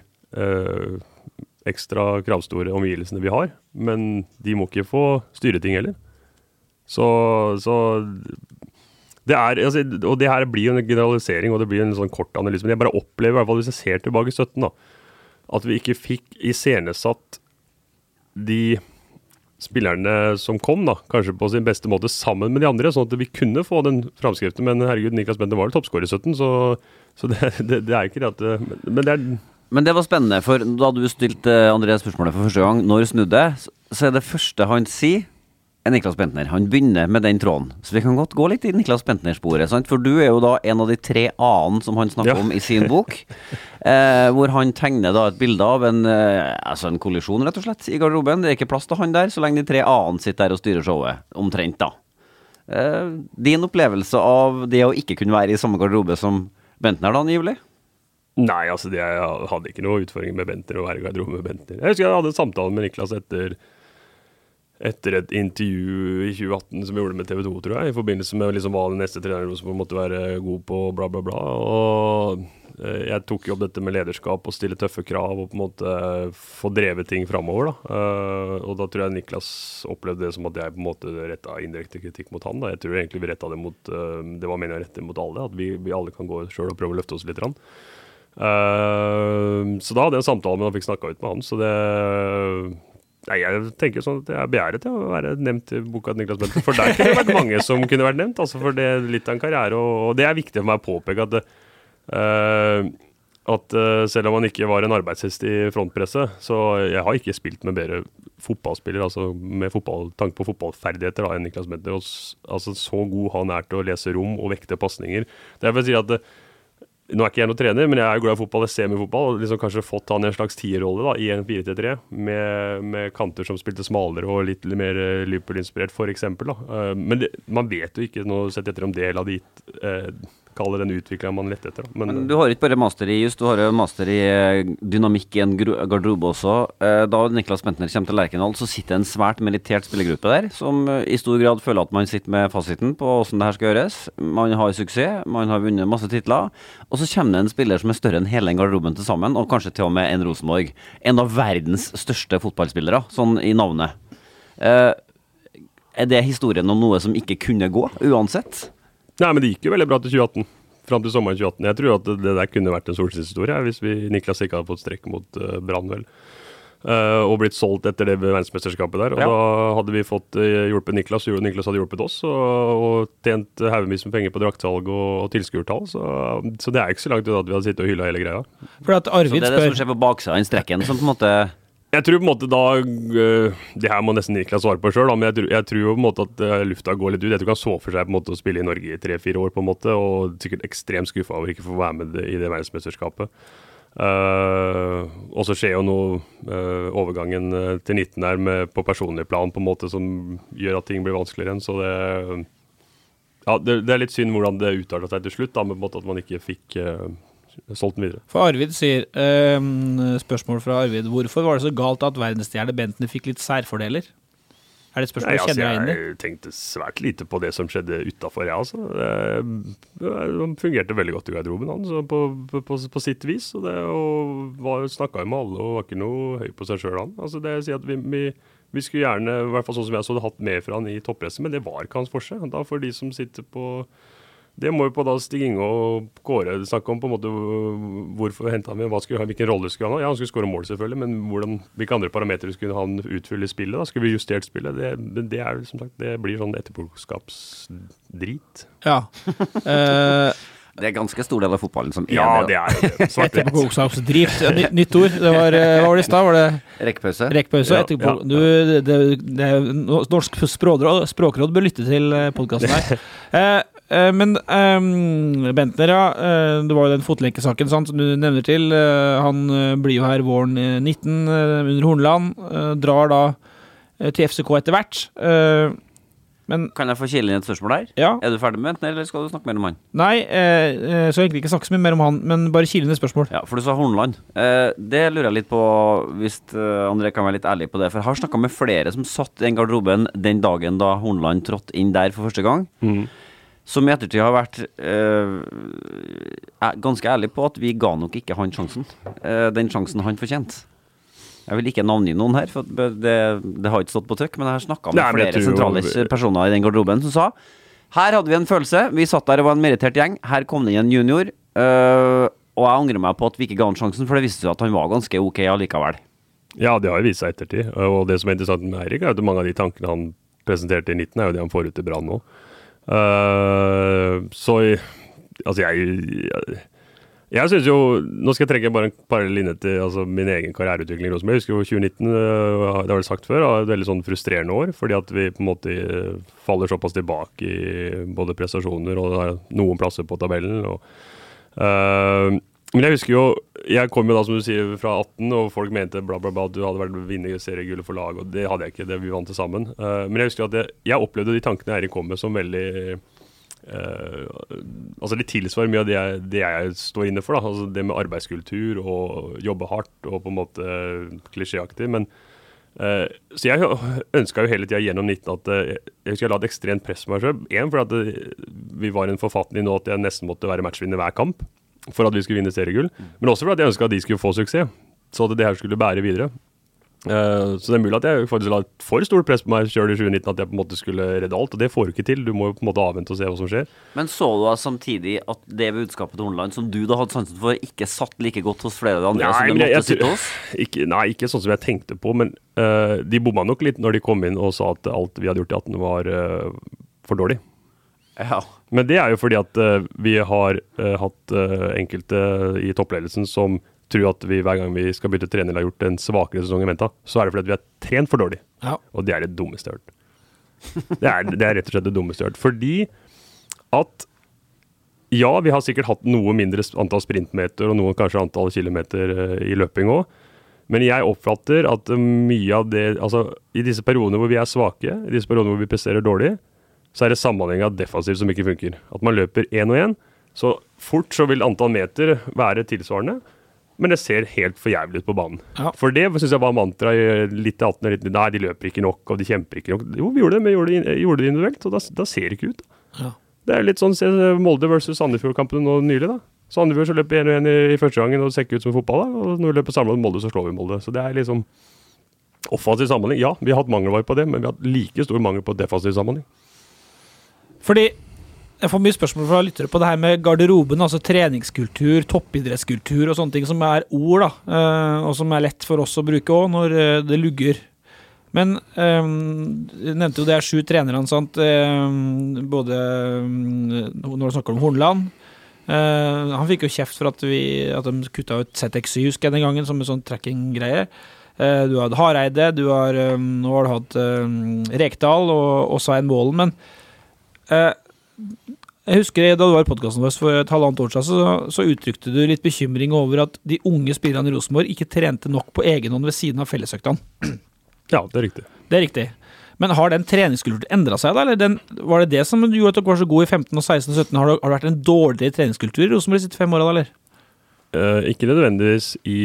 ekstra kravstore omgivelsene vi har. Men de må ikke få styre ting heller. Så, så det er, altså, og det her blir jo en generalisering og det blir en sånn kort analyse. Men jeg bare opplever, i hvert fall hvis jeg ser tilbake i 17, da, at vi ikke fikk iscenesatt de spillerne som kom, da, kanskje på sin beste måte sammen med de andre, sånn at vi kunne få den framskriften. Men herregud, Niklas Bente var vel toppskårer i 17, så, så det, [laughs] det, det, er ikke det at Men det er Men det var spennende, for da du stilte André spørsmålet for første gang, når snudde så- er det første han sier, er Niklas Bentner. Han begynner med den tråden. Så vi kan godt gå litt i Niklas Bentner-sporet. sant? For du er jo da en av de tre a-ene som han snakker Ja. om i sin bok. [laughs] Eh, hvor han tegner da et bilde av en, eh, altså en kollisjon, rett og slett, i garderoben. Det er ikke plass til han der, så lenge de tre a-ene sitter der og styrer showet. Omtrent, da. Eh, din opplevelse av det å ikke kunne være i samme garderobe som Bentner, da, angivelig? Nei, altså jeg hadde ikke noe utfordringer med Bentner å være i garderoben med Bentner. Jeg husker jeg hadde en samtale med Niklas etter, etter et intervju i 2018 som vi gjorde med TV 2, tror jeg, i forbindelse med liksom hva den neste treneren som måtte være god på, bla, bla, bla. Og eh, jeg tok jo opp dette med lederskap og stille tøffe krav og på en måte få drevet ting framover. Da. Eh, og da tror jeg Niklas opplevde det som at jeg på en måte retta indirekte kritikk mot han. Da. Jeg tror egentlig vi retta det mot eh, Det var meningen å rette mot alle, at vi, vi alle kan gå sjøl og prøve å løfte oss litt. Rann. Eh, så da hadde jeg en samtale med han fikk snakka ut med han. Så det Nei, jeg tenker sånn at jeg er begjæret til å være nevnt i boka til Niklas Bentner. For der kunne det vært mange [laughs] som kunne vært nevnt. Altså for det er litt av en karriere. Og, det er viktig for meg å påpeke at, uh, at uh, selv om han ikke var en arbeidshest i frontpresset, så jeg har ikke spilt med bedre fotballspiller, altså med fotball, tanke på fotballferdigheter da, enn Niklas Bentner. Og, altså så god han er til å lese rom og vekte pasninger. Derfor vil si at det, nå er ikke jeg noen trener, men jeg er jo glad i fotball. Jeg ser mye fotball. og liksom Kanskje fått han i en slags tierrolle i en 4-3-3, med, med kanter som spilte smalere og litt mer eh, Liverpool-inspirert, f.eks. Uh, men det, man vet jo ikke nå sett etter om det hadde gitt uh, Kalle den utviklinga man lette etter. Men, Men du har ikke bare master i just, du har jo master i eh, dynamikk i en garderobe også. Eh, Da Niklas Bentner kommer til Lerkendal, så sitter en svært merittert spillergruppe der, som eh, i stor grad føler at man sitter med fasiten på hvordan det her skal gjøres. Man har suksess, man har vunnet masse titler, og så kommer det en spiller som er større enn hele den garderoben til sammen, og kanskje til og med en Rosenborg. En av verdens største fotballspillere, sånn i navnet. Er det historien om noe som ikke kunne gå, uansett? Nei, men det gikk jo veldig bra til 2018. Fram til sommeren 2018. Jeg tror at det, der kunne vært en solskinnshistorie hvis vi, Niklas ikke hadde fått strekk mot uh, Brann, vel. Uh, og blitt solgt etter det verdensmesterskapet der. Og Ja. da hadde vi fått eh, hjulpet Niklas, og Niklas hadde hjulpet oss. Og, og tjent haugevis med penger på draktsalg og, og tilskuertall. Så, så det er ikke så langt unna at vi hadde sittet og hylla hele greia. For at Så det er det som skjer på baksida av den strekken, som på en måte Jeg tror på en måte da øh, Det her må nesten Niklas svare på sjøl, men jeg tror, jeg tror på en måte at øh, lufta går litt ut. Jeg tror han så for seg på en måte å spille i Norge i tre-fire år, på en måte, og sikkert ekstremt skuffa over ikke å få være med i det verdensmesterskapet. Uh, og så skjer jo noe uh, overgangen til 19 her med, på personlig plan på en måte som gjør at ting blir vanskeligere igjen. Så det ja, det, det er litt synd hvordan det utarta seg til slutt, da, med at man ikke fikk øh, solgt den videre. For Arvid sier ehm, Spørsmål fra Arvid. Hvorfor var det så galt at verdensstjerne Bentner fikk litt særfordeler? Er det et spørsmål Nei, altså, kjenner deg inn i? jeg tenkte svært lite på det som skjedde utafor, jeg, altså. Han fungerte veldig godt i garderoben, han, så på, på, på, på sitt vis. Og det, og snakka jo med alle og var ikke noe høy på seg sjøl, han. Altså, det sier at vi, vi, vi skulle gjerne, i hvert fall sånn som jeg så det, hatt mer fra han i toppresset, men det var ikke hans forse. Da for de som sitter på det må jo på da Stig Inge og Kåre snakke om. på en måte Hvorfor henta han med, hva skulle, hvilken rolle skulle han ha? Ja, Han skulle skåre mål, selvfølgelig, men hvordan, hvilke andre parametere skulle han utfylle i spillet? da? Skulle vi justert spillet? Det, det er som sagt, det blir sånn etterpåklokskapsdrit. Ja. [laughs] Eh, Det er ganske stor del av fotballen som er Ja, det. det er jo det. Etterpåklokskapsdrift. Ja, Nytt ord. Det var, eh, hva var det i stad? Var det Rekkpause. rekkpause? Ja, ja. Du, det, det, det, Norsk språkråd, språkråd bør lytte til podkasten her. [laughs] Eh, men um, Bentner, ja. eh, det var jo den fotlenkesaken sant, som du nevner til. Eh, han blir jo her våren eh, 19 eh, under Hornland. drar da til FCK etter hvert. Eh, men Kan jeg få kile inn et spørsmål der? ja. Er du ferdig med Bentner, eller skal du snakke mer om han? Nei, jeg skal egentlig ikke snakke så mye mer om han, men bare kile inn et spørsmål. Ja, for du sa Hornland. Eh, det lurer jeg litt på, hvis André kan være litt ærlig på det. For jeg har snakka med flere som satt i den garderoben den dagen da Hornland trådte inn der for første gang. Mhm. Som i ettertid har vært eh, er ganske ærlig på at vi ga nok ikke han sjansen. Eh, den sjansen han fortjente. Jeg vil ikke navngi noen her, for det, det har ikke stått på trykk, men jeg har snakka med Nei, flere jo- sentrale personer i den garderoben som sa her hadde vi en følelse, vi satt der og var en merittert gjeng, her kom det inn en junior, øh, og jeg angrer meg på at vi ikke ga han sjansen, for det viste seg at han var ganske ok allikevel. Ja, det har jo vist seg ettertid. Og det som er interessant med Eirik, er at mange av de tankene han presenterte i 19, er jo det han får ut i Brann nå. Eh, så altså jeg, jeg Jeg synes jo, Nå skal jeg trekke bare en parallell linje til altså, min egen karriereutvikling i Rosenborg. Jeg husker jo 2019, øh, det har vel sagt før, var et veldig sånn frustrerende år. Fordi at vi på en måte øh, faller såpass tilbake i både prestasjoner og noen plasser på tabellen. og øh, men jeg husker jo Jeg kom jo da, som du sier, fra 18, og folk mente bla, bla, bla at du hadde vært vinner seriegullet for lag, og det hadde jeg ikke. Det vi vant til sammen. Uh, men jeg husker at jeg, jeg opplevde de tankene Eirik kom med, som veldig uh, Altså, de tilsvarer mye av det jeg, det jeg, står inne for. da, altså Det med arbeidskultur og jobbe hardt og på en måte klisjéaktig. men Uh, så jeg ønska jo hele tida gjennom 19 at uh, jeg husker jeg la et ekstremt press på meg sjøl. Én fordi at det, vi var i en forfatning nå at jeg nesten måtte være matchvinner hver kamp for at vi skulle vinne seriegull. Men også for at jeg ønska at de skulle få suksess, så at det her skulle bære videre. Uh, så det er mulig at jeg faktisk la et for stort press på meg sjøl i 2019 at jeg på en måte skulle redde alt, og det får du ikke til. Du må jo på en måte avvente og se hva som skjer. Men så du da samtidig at det budskapet til Horneland, som du da hadde sansen for, ikke satt like godt hos flere av de andre? Nei, som det jeg, måtte jeg, sitte hos? [laughs] ikke, nei, ikke sånn som jeg tenkte på, men uh, de bomma nok litt når de kom inn og sa at alt vi hadde gjort i 18 var uh, for dårlig. Ja. Men det er jo fordi at uh, vi har uh, hatt uh, enkelte i toppledelsen som tror at vi hver gang vi skal bytte trener eller har gjort en svakere sesong i Menta, så er det fordi at vi har trent for dårlig. Ja. Og det er det dummeste jeg har hørt. [laughs] Det er, det er rett og slett det dummeste jeg har hørt. Fordi at ja, vi har sikkert hatt noe mindre antall sprintmeter og noe kanskje antall kilometer i løping òg. Men jeg oppfatter at mye av det Altså, i disse periodene hvor vi er svake, i disse periodene hvor vi presterer dårlig, så er det samhandlinga defensivt som ikke funker. At man løper én og én. Så fort så vil antall meter være tilsvarende, men det ser helt for jævlig ut på banen. Ja. For det syns jeg var mantra litt i 18 og litt Nei, de løper ikke nok, og de kjemper ikke nok. Jo, vi gjorde det, men gjorde det, gjorde det individuelt, og da, da ser det ikke ut. Ja. Det er litt sånn se Molde versus Sandefjord-kampen nå nylig, da. Sandefjord så løper 1 og 1 i, i første gangen, og ser ikke ut som fotball, da. Og når vi løper samla med Molde, så slår vi Molde. Så det er liksom Offensiv samhandling, ja, vi har hatt mangelvare på det, men vi har hatt like stor mangel på defensiv samhandling. Fordi jeg får mye spørsmål fra lyttere på det her med garderoben, altså treningskultur, toppidrettskultur og sånne ting som er ord, da, eh, og som er lett for oss å bruke òg når eh, det lugger. Men du jeg nevnte jo det er sju trenere, sant. Eh, både mm, når du snakker om Hornland. Eh, han fikk jo kjeft for at, vi, at de kutta ut ZX7, husker jeg den gangen, som en sånn tracking-greie. Du har hatt Hareide, du har, nå har du hatt Rekdal og, og Svein Målen, men eh, jeg husker Da du var i podkasten vår for et halvannet år siden, så, så uttrykte du litt bekymring over at de unge spillerne i Rosenborg ikke trente nok på egen hånd ved siden av fellesøktene. [clears throat] Ja, det er riktig. Det er riktig. Men har den treningskulturen endra seg, da? Eller den, var det det som gjorde at dere var så gode i 15 og 16 og 17? Har det, har det vært en dårligere treningskultur i Rosenborg de siste fem åra, eller? Eh, ikke nødvendigvis i,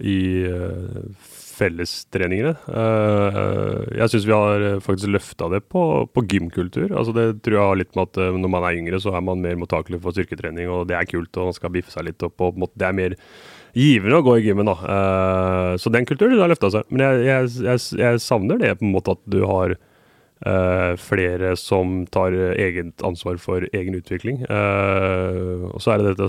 i eh, fellestreningene. Eh, jeg syns vi har eh, faktisk løfta det på, på gymkultur. Altså det tror jeg har litt med at eh, når man er yngre, så er man mer mottakelig for styrketrening, og det er kult, og man skal biffe seg litt opp. Og det er mer givende å gå i gymmen, da. Så den kulturen har løfta seg. Men jeg, jeg, jeg, jeg savner det på en måte at du har Uh, flere som tar eget ansvar for egen utvikling. Uh, og så er det dette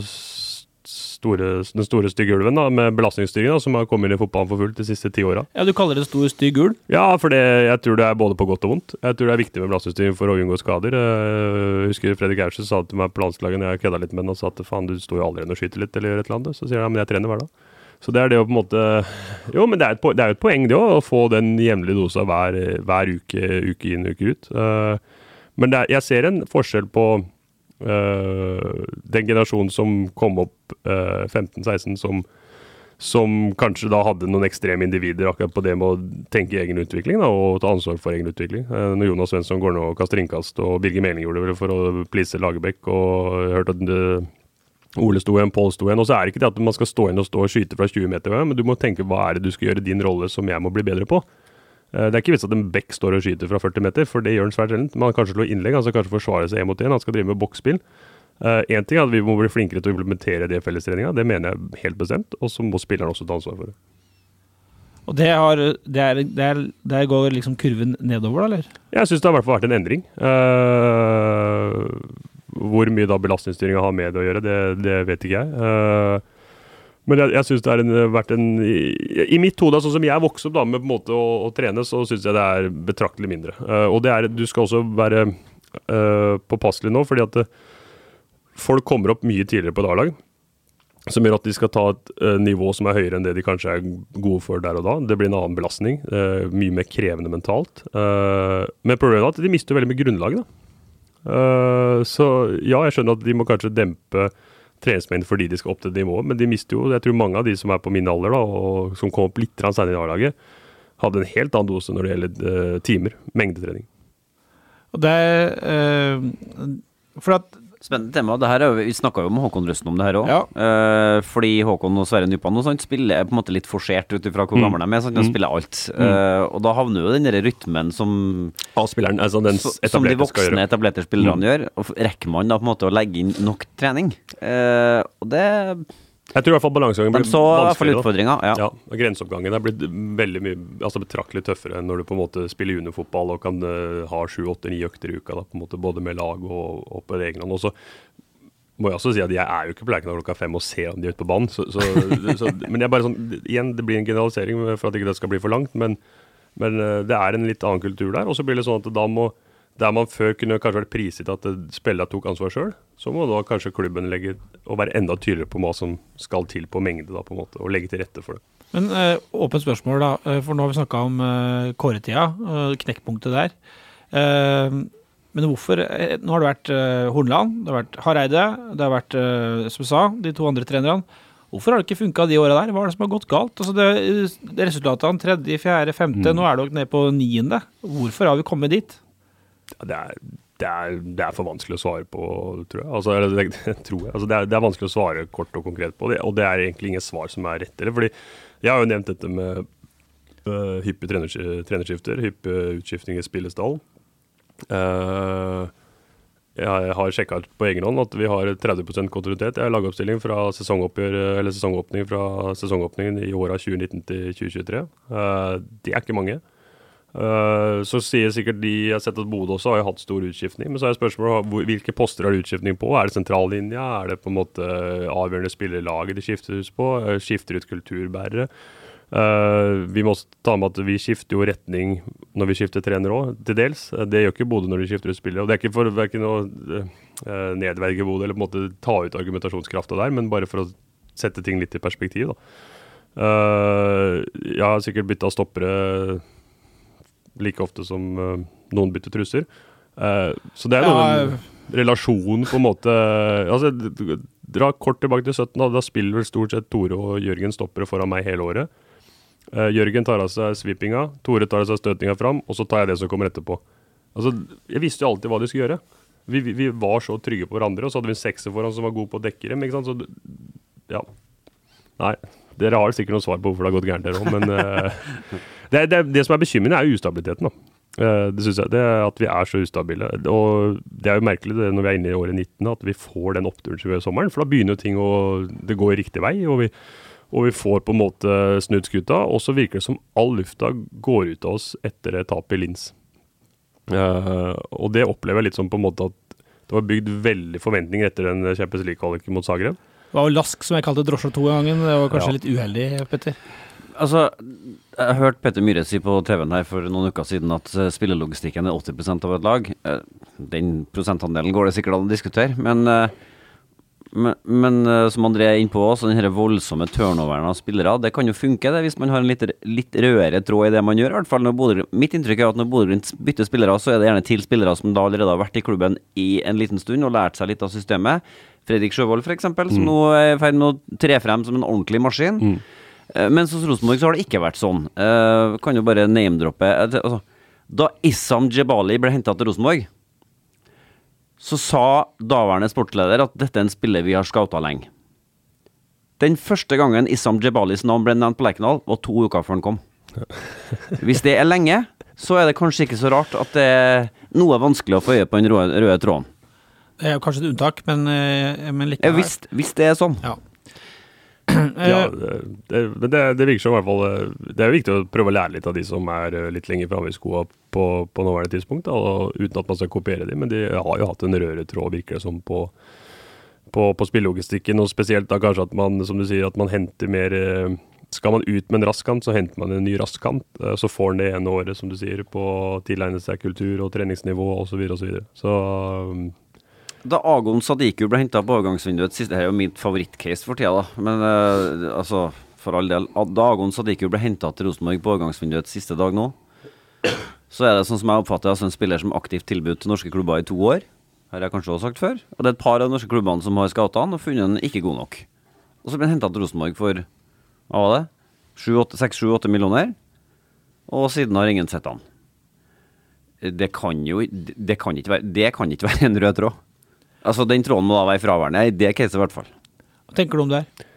store, den store stygge ulven da, med belastningsstyring som har kommet inn i fotballen for fullt de siste ti åra. Ja, du kaller det stor, stygg ulv? Ja, for det, jeg tror det er både på godt og vondt. Jeg tror det er viktig med belastningsstyring for å unngå skader. Eh, Jeg husker Fredrik Aursen sa til meg på landslaget når jeg kødda litt med ham og sa at faen, du står jo aldri igjen og skyter litt eller gjør et eller annet. Så sier han ja, men jeg trener hver dag. Så det er det å på en måte Jo, men det er et, jo et poeng, det òg, å få den jevnlige dosa hver, hver uke, uke inn, uke ut. Eh, Men er, jeg ser en forskjell på eh, den generasjonen som kom opp eh, 15-16, som som kanskje da hadde noen ekstreme individer akkurat på det med å tenke egen utvikling da, og ta ansvar for egen utvikling. Eh, når Jonas Svensson går nå og kaster innkast, og Birger Meling gjorde det for å please Lagerbäck, og hørte at det, Ole sto igjen, Pål sto igjen. Og så er det ikke det at man skal stå igjen og stå og skyte fra 20 meter, men du må tenke hva er det du skal gjøre din rolle som jeg må bli bedre på. Eh, Det er ikke vits at en back står og skyter fra 40 meter, for det gjør han svært sjelden. Man kan kanskje slå innlegg, han skal kanskje forsvare seg én mot én. Han skal drive med boksspill. Én ting er at vi må bli flinkere til å implementere det i fellestreninga, det mener jeg helt bestemt. Og så må spilleren også ta ansvar for det. Og det, har, det er, det er, der går liksom kurven nedover, da, eller? Jeg syns det har i hvert fall vært en endring. Uh, hvor mye da belastningsstyringa har med det å gjøre, det, det vet ikke jeg. Eh, men jeg, jeg syns det har vært en i, I mitt hode, sånn som jeg vokste opp da med på en måte å, å trene, så syns jeg det er betraktelig mindre. Uh, og det er, du skal også være uh, påpasselig nå, fordi at eh, folk kommer opp mye tidligere på et A-lag. som gjør at de skal ta et uh, nivå som er høyere enn det de kanskje er gode for der og da. Det blir en annen belastning. eh, mye mer krevende mentalt. Eh, men problemet er at de mister veldig mye grunnlaget. Eh, så ja, jeg skjønner at de må kanskje dempe treningsmengden fordi de skal opp til nivået, men de mister jo Jeg tror mange av de som er på min alder, da, og som kom opp litt senere i A-laget, hadde en helt annen dose når det gjelder eh, timer. Mengdetrening. Og det eh, For at Spennende tema. Det her er, vi snakka jo med Håkon Røsten om det her òg. Ja. fordi Håkon og Sverre Nypan og sånt spiller på en måte litt forsert ut ifra hvor Mm. gamle de er. Sånn, De Mm. spiller alt. Eh, og da havner jo den der rytmen som A-spilleren, altså den etablerte som de voksne etablerte spillerne Mm. gjør. Og rekker man da på en måte å legge inn nok trening? Eh, og det Jeg tror i hvert fall balansegangen blir vanskeligere, Ja. Ja, Grenseoppgangen er blitt veldig mye, altså betraktelig tøffere enn når du på en måte spiller juniorfotball og kan uh, ha sju, åtte, ni økter i uka, da, på en måte, både med lag og, og på egen hånd. Og så må jeg også si at jeg er jo ikke på Lerkendal klokka fem og ser om de er ute på banen. Så, så, [laughs] så, men jeg bare sånn, igjen, det blir en generalisering for at ikke det skal bli for langt. Men, men eh, det er en litt annen kultur der. Og så blir det sånn at da må der man før kunne kanskje vært prisgitt at eh, spillerne tok ansvar sjøl, så må da kanskje klubben legge og være enda tydeligere på hva som skal til på mengde, da, på en måte, og legge til rette for det. Men eh, åpent spørsmål, da. eh, For nå har vi snakka om uh, kåretida, og knekkpunktet der. Eh, men hvorfor eh, Nå har det vært eh, Hornland, det har vært Hareide, det har vært, eh, som sa, de to andre trenerne. Hvorfor har det ikke funka de åra der? Hva er det som har gått galt? Altså det, det Resultatene tredje, fjerde, femte, Mm. nå er dere nede på niende. Hvorfor har vi kommet dit? Det er, det, er, det er for vanskelig å svare på, tror jeg. Altså, det, [laughs] tror jeg. Altså, er, det er vanskelig å svare kort og konkret på det, og det er egentlig ingen svar som er rettere. fordi jeg har jo nevnt dette med uh, hyppige trenersk- trenerskifter, hyppige utskifting i spillestall. Uh, jeg har sjekka på egen hånd at vi har 30% kontinuitet. Jeg har lagoppstilling fra sesongåpning fra sesongåpningen i åra 2019 til 2023. Uh, det er ikke mange. Eh, så sier sikkert de Jeg har sett at Bodø også har hatt stor utskiftning. Men så er spørsmålet hvilke poster har utskiftning på? Er det sentrallinja? Er det på en måte avgjørende spillerlaget de skifter ut på? Eh, Skifter ut kulturbærere? Eh, vi må ta med at vi skifter jo retning når vi skifter trener òg, til dels. Det gjør ikke Bodø når de skifter ut spillere. Og det er ikke for verken å uh, nedverge Bodø eller på en måte ta ut argumentasjonskrafta der, men bare for å sette ting litt i perspektiv. da. Jeg har sikkert bytta stoppere like ofte som eh, noen bytter trusser. Eh, så det er noe Ja, med relasjonen på en måte altså, Dra kort tilbake til 17, da, da spiller vel stort sett Tore og Jørgen stoppere foran meg hele året. Uh, Jørgen tar av seg sweepinga, Tore tar av seg støtinga fram, og så tar jeg det som kommer etterpå. Altså, Jeg visste jo alltid hva de skulle gjøre. Vi, vi, vi var så trygge på hverandre, og så hadde vi en sekser foran som var god på å dekke dem. ikke sant? Så, ja. Nei, dere har sikkert noe svar på hvorfor det har gått gærent, dere òg, men eh, [laughs] det, det, det som er bekymrende, er jo ustabiliteten. da. Eh, det synes jeg, det er At vi er så ustabile. Og det er jo merkelig det, når vi er inne i året 19 at vi får den oppturen som vi gjør i sommeren. For da begynner jo ting å Det går riktig vei, og vi, og vi får på en måte snudd skuta. Og så virker det som all lufta går ut av oss etter et tap i Lins. Uh, og det opplever jeg litt som på en måte at det var bygd veldig forventninger etter den Champions League-kvaliken mot Zagreb. Det var jo Lask som jeg kalte drosja to gangen. Det var kanskje Ja. litt uheldig, Petter. Altså, jeg hørte Petter Myhre si på TV-en her for noen uker siden at eh, spillelogistikken er 80% av et lag. Eh, Den prosentandelen går det sikkert an å diskutere, men, eh, men, men som André er inne på også, den voldsomme turnoveren av spillere, det kan jo funke det hvis man har en litt, litt rødere tråd i det man gjør. i hvert fall Bodø, Mitt inntrykk er at når Bodø-Glimt bytter spillere, så er det gjerne til spillere som da allerede har vært i klubben i en liten stund og lært seg litt av systemet. Fredrik Sjøvold f.eks., som Mm. nå er i ferd med å tre frem som en ordentlig maskin. Eh, Mens hos Rosenborg så har det ikke vært sånn. Uh, kan jo bare name-droppe eh, altså, Da Issam Jebali ble henta til Rosenborg, så sa daværende sportsleder at dette er en spiller vi har scouta lenge. Den første gangen Issam Jebalis navn ble nevnt på Lerkendal, var to uker før han kom. [laughs] Hvis det er lenge, så er det kanskje ikke så rart at det er noe vanskelig å få øye på den røde, røde tråden. Det er jo kanskje et unntak, men, eh, men Ja, likevel. hvis, hvis det er sånn. Ja. Ja, Eh, det, det, det, virker som i hvert fall eh, Det er viktig å prøve å lære litt av de som er eh, litt lenger framme i skoa på, på nåværende tidspunkt, da, og, uten at man skal kopiere dem. Men de har jo hatt en røretråd, virker det som, på, på, på spillelogistikken. Og spesielt da kanskje at man, som du sier, at man henter mer Skal man ut med en rask kant, så henter man en ny rask kant. Så får man det ene året, som du sier, på å tilegne seg kultur og treningsnivå osv. Så, videre, og så, videre. så Da Agon Sadiku ble henta på overgangsvinduet Her er jo mitt favorittcase for tida, da. Men uh, altså, for all del. Da Agon Sadiku ble henta til Rosenborg på overgangsvinduet siste dag nå, så er det sånn som jeg oppfatter det, altså en spiller som aktivt tilbudt til norske klubber i to år. Har jeg kanskje også sagt før. Og det er et par av de norske klubbene som har scouta han og funnet han ikke god nok. Og så ble han henta til Rosenborg for hva var det? 6-7-8 millioner. Og siden har ingen sett han. Det kan jo det kan ikke være, det kan ikke være en rød tråd. Altså, den tråden må da være fraværende i det caset, i hvert fall. Hva tenker du om det her?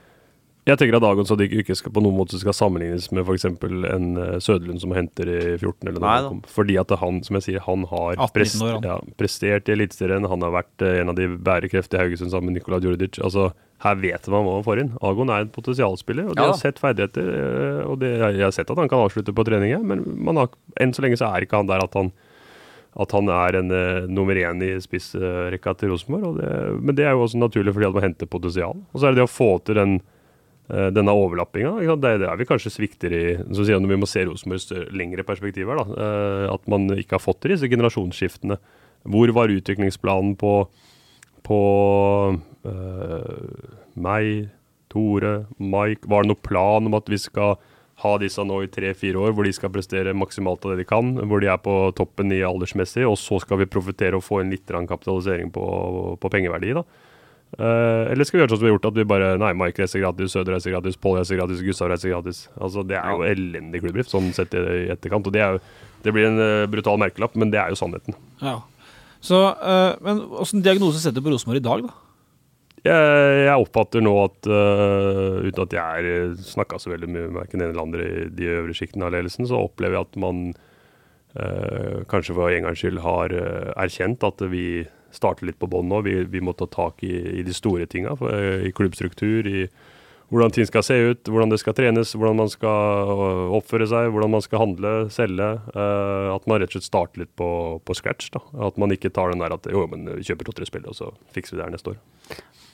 Jeg tenker at Agon Sadiq ikke skal på noen måte skal sammenlignes med f.eks. en uh, Søderlund som henter i 14 eller Nei noe. Fordi at han, som jeg sier, han har prest, år, han. ja, prestert i Eliteserien. Han har vært uh, en av de bærekreftige i Haugesund sammen med Nikola Djordic. Altså, her vet man hva man får inn. Agon er en potensialspiller, og de Ja. har sett ferdigheter. uh, og det, jeg har sett at han kan avslutte på trening, men man har, enn så lenge så er ikke han der at han at han er en uh, nummer én i spissrekka til Rosenborg. Men det er jo også naturlig fordi at man henter potensial. Og så er det det å få til den uh, denne overlappinga. Det er der vi kanskje svikter i så sier når vi må se Rosenborg i større- lengre perspektiver. da, Uh, At man ikke har fått til disse generasjonsskiftene. Hvor var utviklingsplanen på, på meg, Tore, Mike? Var det noen plan om at vi skal ha disse nå i tre-fire år, hvor de skal prestere maksimalt av det de kan, hvor de er på toppen i aldersmessig, og så skal vi profitere og få inn litt kapitalisering på, på pengeverdi? da. Uh, eller skal vi gjøre sånn som vi har gjort, at vi bare Nei, Mike reiser gratis, Søder reiser gratis, Pål reiser gratis, Gustav reiser gratis. Altså, Det er jo elendig klubbdrift, sånn sett i, etterkant. Og det, er jo, det blir en uh, brutal merkelapp, men det er jo sannheten. Ja. Så, uh, men åssen diagnose setter du på Rosenborg i dag, da? Jeg, jeg oppfatter nå at uh, uten at jeg snakka så veldig mye med verken den eller andre i de øvre sjiktene av ledelsen, så opplever jeg at man uh, kanskje for en gangs skyld har uh, erkjent at vi starter litt på bånn nå. Vi, vi må ta tak i, i de store tinga. I klubbstruktur, i hvordan ting skal se ut, hvordan det skal trenes, hvordan man skal oppføre seg, hvordan man skal handle, selge. Uh, at man rett og slett starter litt på, på scratch. da. At man ikke tar den der at jo, men vi kjøper to-tre spill, og så fikser vi det her neste år.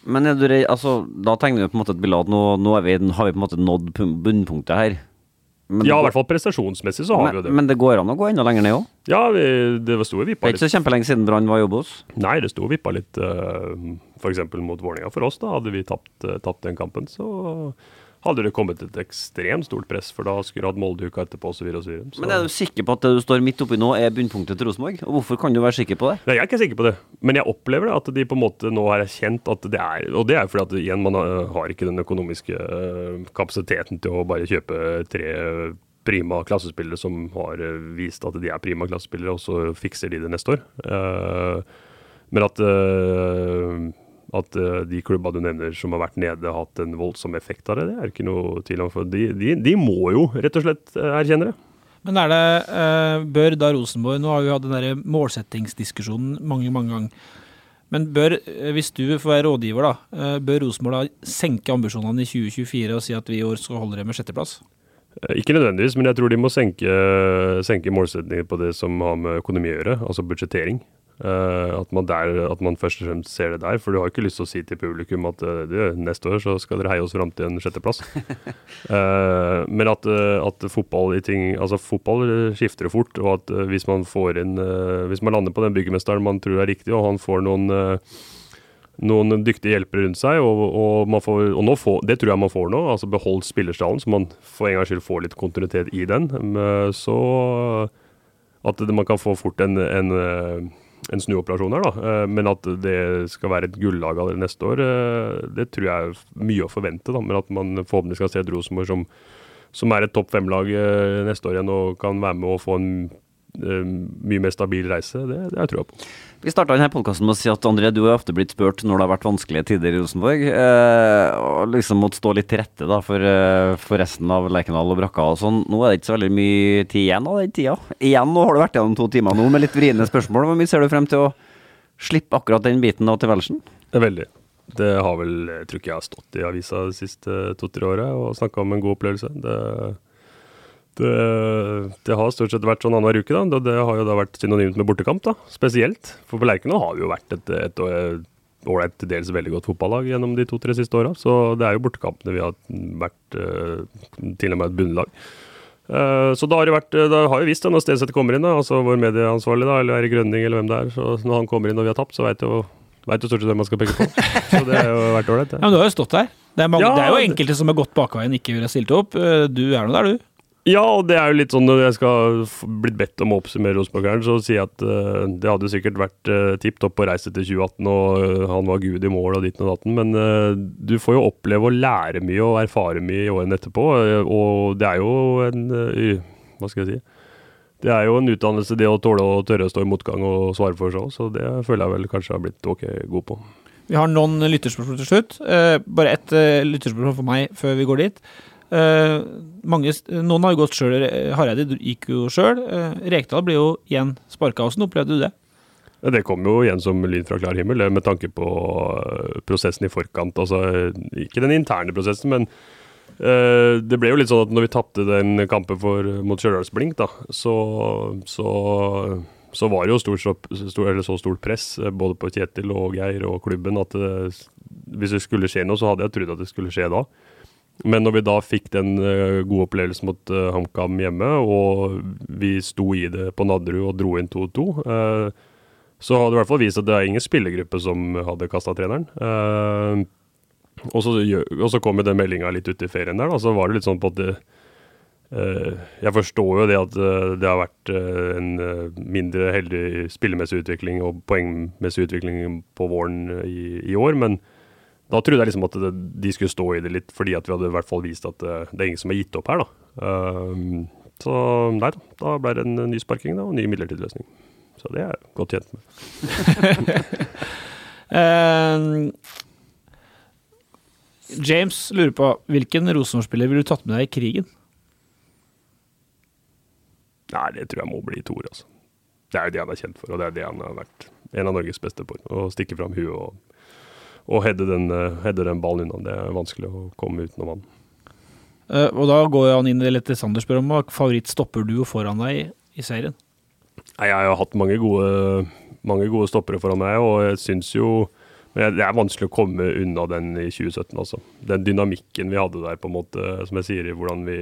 Men er du redd, altså, da tegner vi på en måte et bilde at nå, nå vi, har vi på en måte nådd bunnpunktet her. Men Ja, det i hvert fall prestasjonsmessig så har vi jo det. men det går an å gå enda lenger ned òg? Ja, vi, det sto Det vippa er ikke litt. så kjempelenge siden Brann var i hos? Nei, det sto og vippa litt uh, f.eks. mot Vålerenga for oss. da Hadde vi tapt, uh, tapt den kampen, så hadde det kommet et ekstremt stort press, for da skulle du hatt Molde uka etterpå osv. Så, Men er du sikker på at det du står midt oppi nå, er bunnpunktet til Rosenborg? Og hvorfor kan du være sikker på det? Nei, Jeg er ikke sikker på det, men jeg opplever det at de på en måte nå har erkjent at det er Og det er fordi at igjen, man har, ikke den økonomiske øh, kapasiteten til å bare kjøpe tre prima klassespillere som har øh, vist at de er prima klassespillere, og så fikser de det neste år. Eh, men at at uh, de klubba du nevner som har vært nede, har hatt en voldsom effekt av det, det er ikke noe tvil om. For de, de, de må jo rett og slett øh, erkjenne det. Men er det, uh, bør da Rosenborg Nå har vi hatt den der målsettingsdiskusjonen mange, mange ganger. Men bør, eh, hvis du får være rådgiver, da, eh, bør Rosenborg da senke ambisjonene i 2024 og si at vi i år skal holde det med sjetteplass? Eh, Ikke nødvendigvis, men jeg tror de må senke, senke målsettingene på det som har med økonomi å gjøre, altså budsjettering. Eh, at, man der, at man først og fremst ser det der. For du har ikke lyst til å si til publikum at eh, neste år så skal dere heie oss fram til en sjetteplass. uh, [laughs] men at, at fotball i ting Altså fotball skifter fort, og at hvis man får inn uh, Hvis man lander på den byggemesteren man tror er riktig, og han får noen uh, noen dyktige hjelpere rundt seg, og, og, man får, og får, det tror jeg man får nå. altså Beholdt spillerstallen, så man for en gangs skyld får litt kontinuitet i den. Så at det, man kan få fort en, en, en snuoperasjon her, da. Eh, Men at det skal være et gullag det neste år, eh, det tror jeg er mye å forvente. da, Men at man forhåpentlig skal se et Rosenborg som, som er et topp fem-lag eh, neste år igjen og kan være med å få en mye mer stabil reise, det, det har jeg trua på. Vi starta denne podkasten med å si at André, du har ofte blitt spurt når det har vært vanskelige tider i Rosenborg, eh, og liksom måtte stå litt til rette da, for, eh, for resten av Lerkendal og Brakka og sånn. Nå er det ikke så veldig mye tid igjen av den tida. Igjen nå har du vært gjennom to timer nå med litt vriene spørsmål. Hvor mye ser du frem til å slippe akkurat den biten av tilværelsen? Det veldig. Det har vel, jeg tror ikke jeg har stått i avisa de siste to-tre åra og snakka om en god opplevelse. Det, det, det har stort sett vært sånn annenhver uke, da. Det, har jo da vært synonymt med bortekamp, da. Spesielt. For på Lerkendal har vi jo vært et, et, ålreit, til dels veldig godt fotballag gjennom de to-tre siste åra. Så det er jo bortekampene vi har vært uh, til og med et bunnlag. Uh, så da har det vært, da har vi visst det når Stenseth kommer inn, da, altså vår medieansvarlig, da, eller Erik Grønning, eller hvem det er. Så når han kommer inn og vi har tapt, så veit jo veit jo stort sett hvem man skal peke på. Så det har jo vært ålreit, Ja, det. men du har jo stått der. Det er, mange, Ja, det er jo enkelte som har gått bakveien ikke ville stilt opp. Eh, Du er nå der, du. Ja, og det er jo litt sånn når jeg skal blitt bedt om å oppsummere Rosenborg-æren, så sier jeg at uh, det hadde sikkert vært uh, tipp topp å reise til 2018, og uh, han var gud i mål og ditten og datten, men uh, du får jo oppleve å lære mye og erfare mye i årene etterpå, eh, og det er jo en eh, Hva skal jeg si? Det er jo en utdannelse, det å tåle å tørre å stå i motgang og svare for seg òg, så det føler jeg vel kanskje har blitt ok god på. Vi har noen lytterspørsmål til slutt. Eh, bare ett lytterspørsmål for meg før vi går dit. Eh, mange, noen har jo gått sjøl. Hareide gikk jo sjøl. Uh, Rekdal ble jo igjen sparka. Hvordan opplevde du det? Det kom jo igjen som lyd fra klar himmel, med tanke på øh, prosessen i forkant. Altså, ikke den interne prosessen, men det ble jo litt sånn at når vi tapte den kampen for, mot Stjørdals-Blink, da, så, så, så var det jo stor, eller så stort press både på Kjetil og Geir og klubben at det, hvis det skulle skje noe, så hadde jeg trodd at det skulle skje da. Men når vi da fikk den øh, gode opplevelsen mot øh, HamKam hjemme, og vi sto i det på Nadderud og dro inn 2-2 øh, så hadde det i hvert fall vist at det er ingen spillergruppe som hadde kasta treneren. Eh, og, så, og så kom jo den meldinga litt ut i ferien der, da. Så var det litt sånn på at det, eh, Jeg forstår jo det at eh, det har vært eh, en eh, mindre heldig spillemessig utvikling og poengmessig utvikling på våren eh, i, i år, men da trodde jeg liksom at det, de skulle stå i det litt, fordi at vi hadde i hvert fall vist at det, det er ingen som har gitt opp her, da. Uh, så nei da, da ble det en ny sparking da, og en ny midlertidig løsning. Så det er jeg godt tjent med. [laughs] Eh, James lurer på hvilken Rosenborg-spiller ville du tatt med deg i krigen? Nei, det tror jeg må bli Tor, altså. Det er jo det han er kjent for, og det er det han har vært en av Norges beste på. Å stikke fram huet og, og heade den, heade den ballen unna. Det er vanskelig å komme utenom han. Uh, og da går han inn i det lette Sander spør om hva favorittstopper du foran deg i, i serien? Nei, Jeg har hatt mange gode, mange gode stoppere foran meg, og jeg syns jo men det er vanskelig å komme unna den i 2017, altså. Den dynamikken vi hadde der, på en måte, som jeg sier, hvordan vi,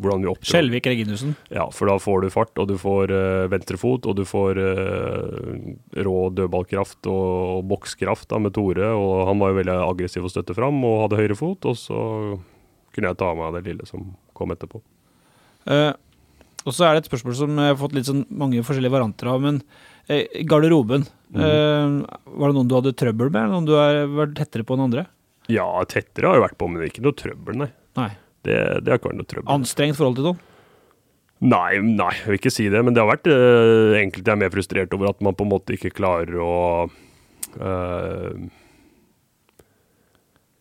hvordan vi opptrådte. Skjelvik Reginussen. Ja, for da får du fart, og du får uh, venstrefot, og du får uh, rå dødballkraft og, og bokskraft da, med Tore. Og han var jo veldig aggressiv og støtte fram, og hadde høyre fot, og så kunne jeg ta av meg det lille som kom etterpå. Uh, og så er det et spørsmål som jeg har fått litt sånn mange forskjellige varianter av. Men eh, garderoben, eh, var det noen du hadde trøbbel med? Eller noen du har vært tettere på enn andre? Ja, tettere har jeg vært på, men ikke noe trøbbel, nei. Nei. Det, det har ikke vært noe trøbbel. Anstrengt forhold til noen? Nei, nei, jeg vil ikke si det. Men det har vært uh, enkelte jeg er mer frustrert over at man på en måte ikke klarer å uh,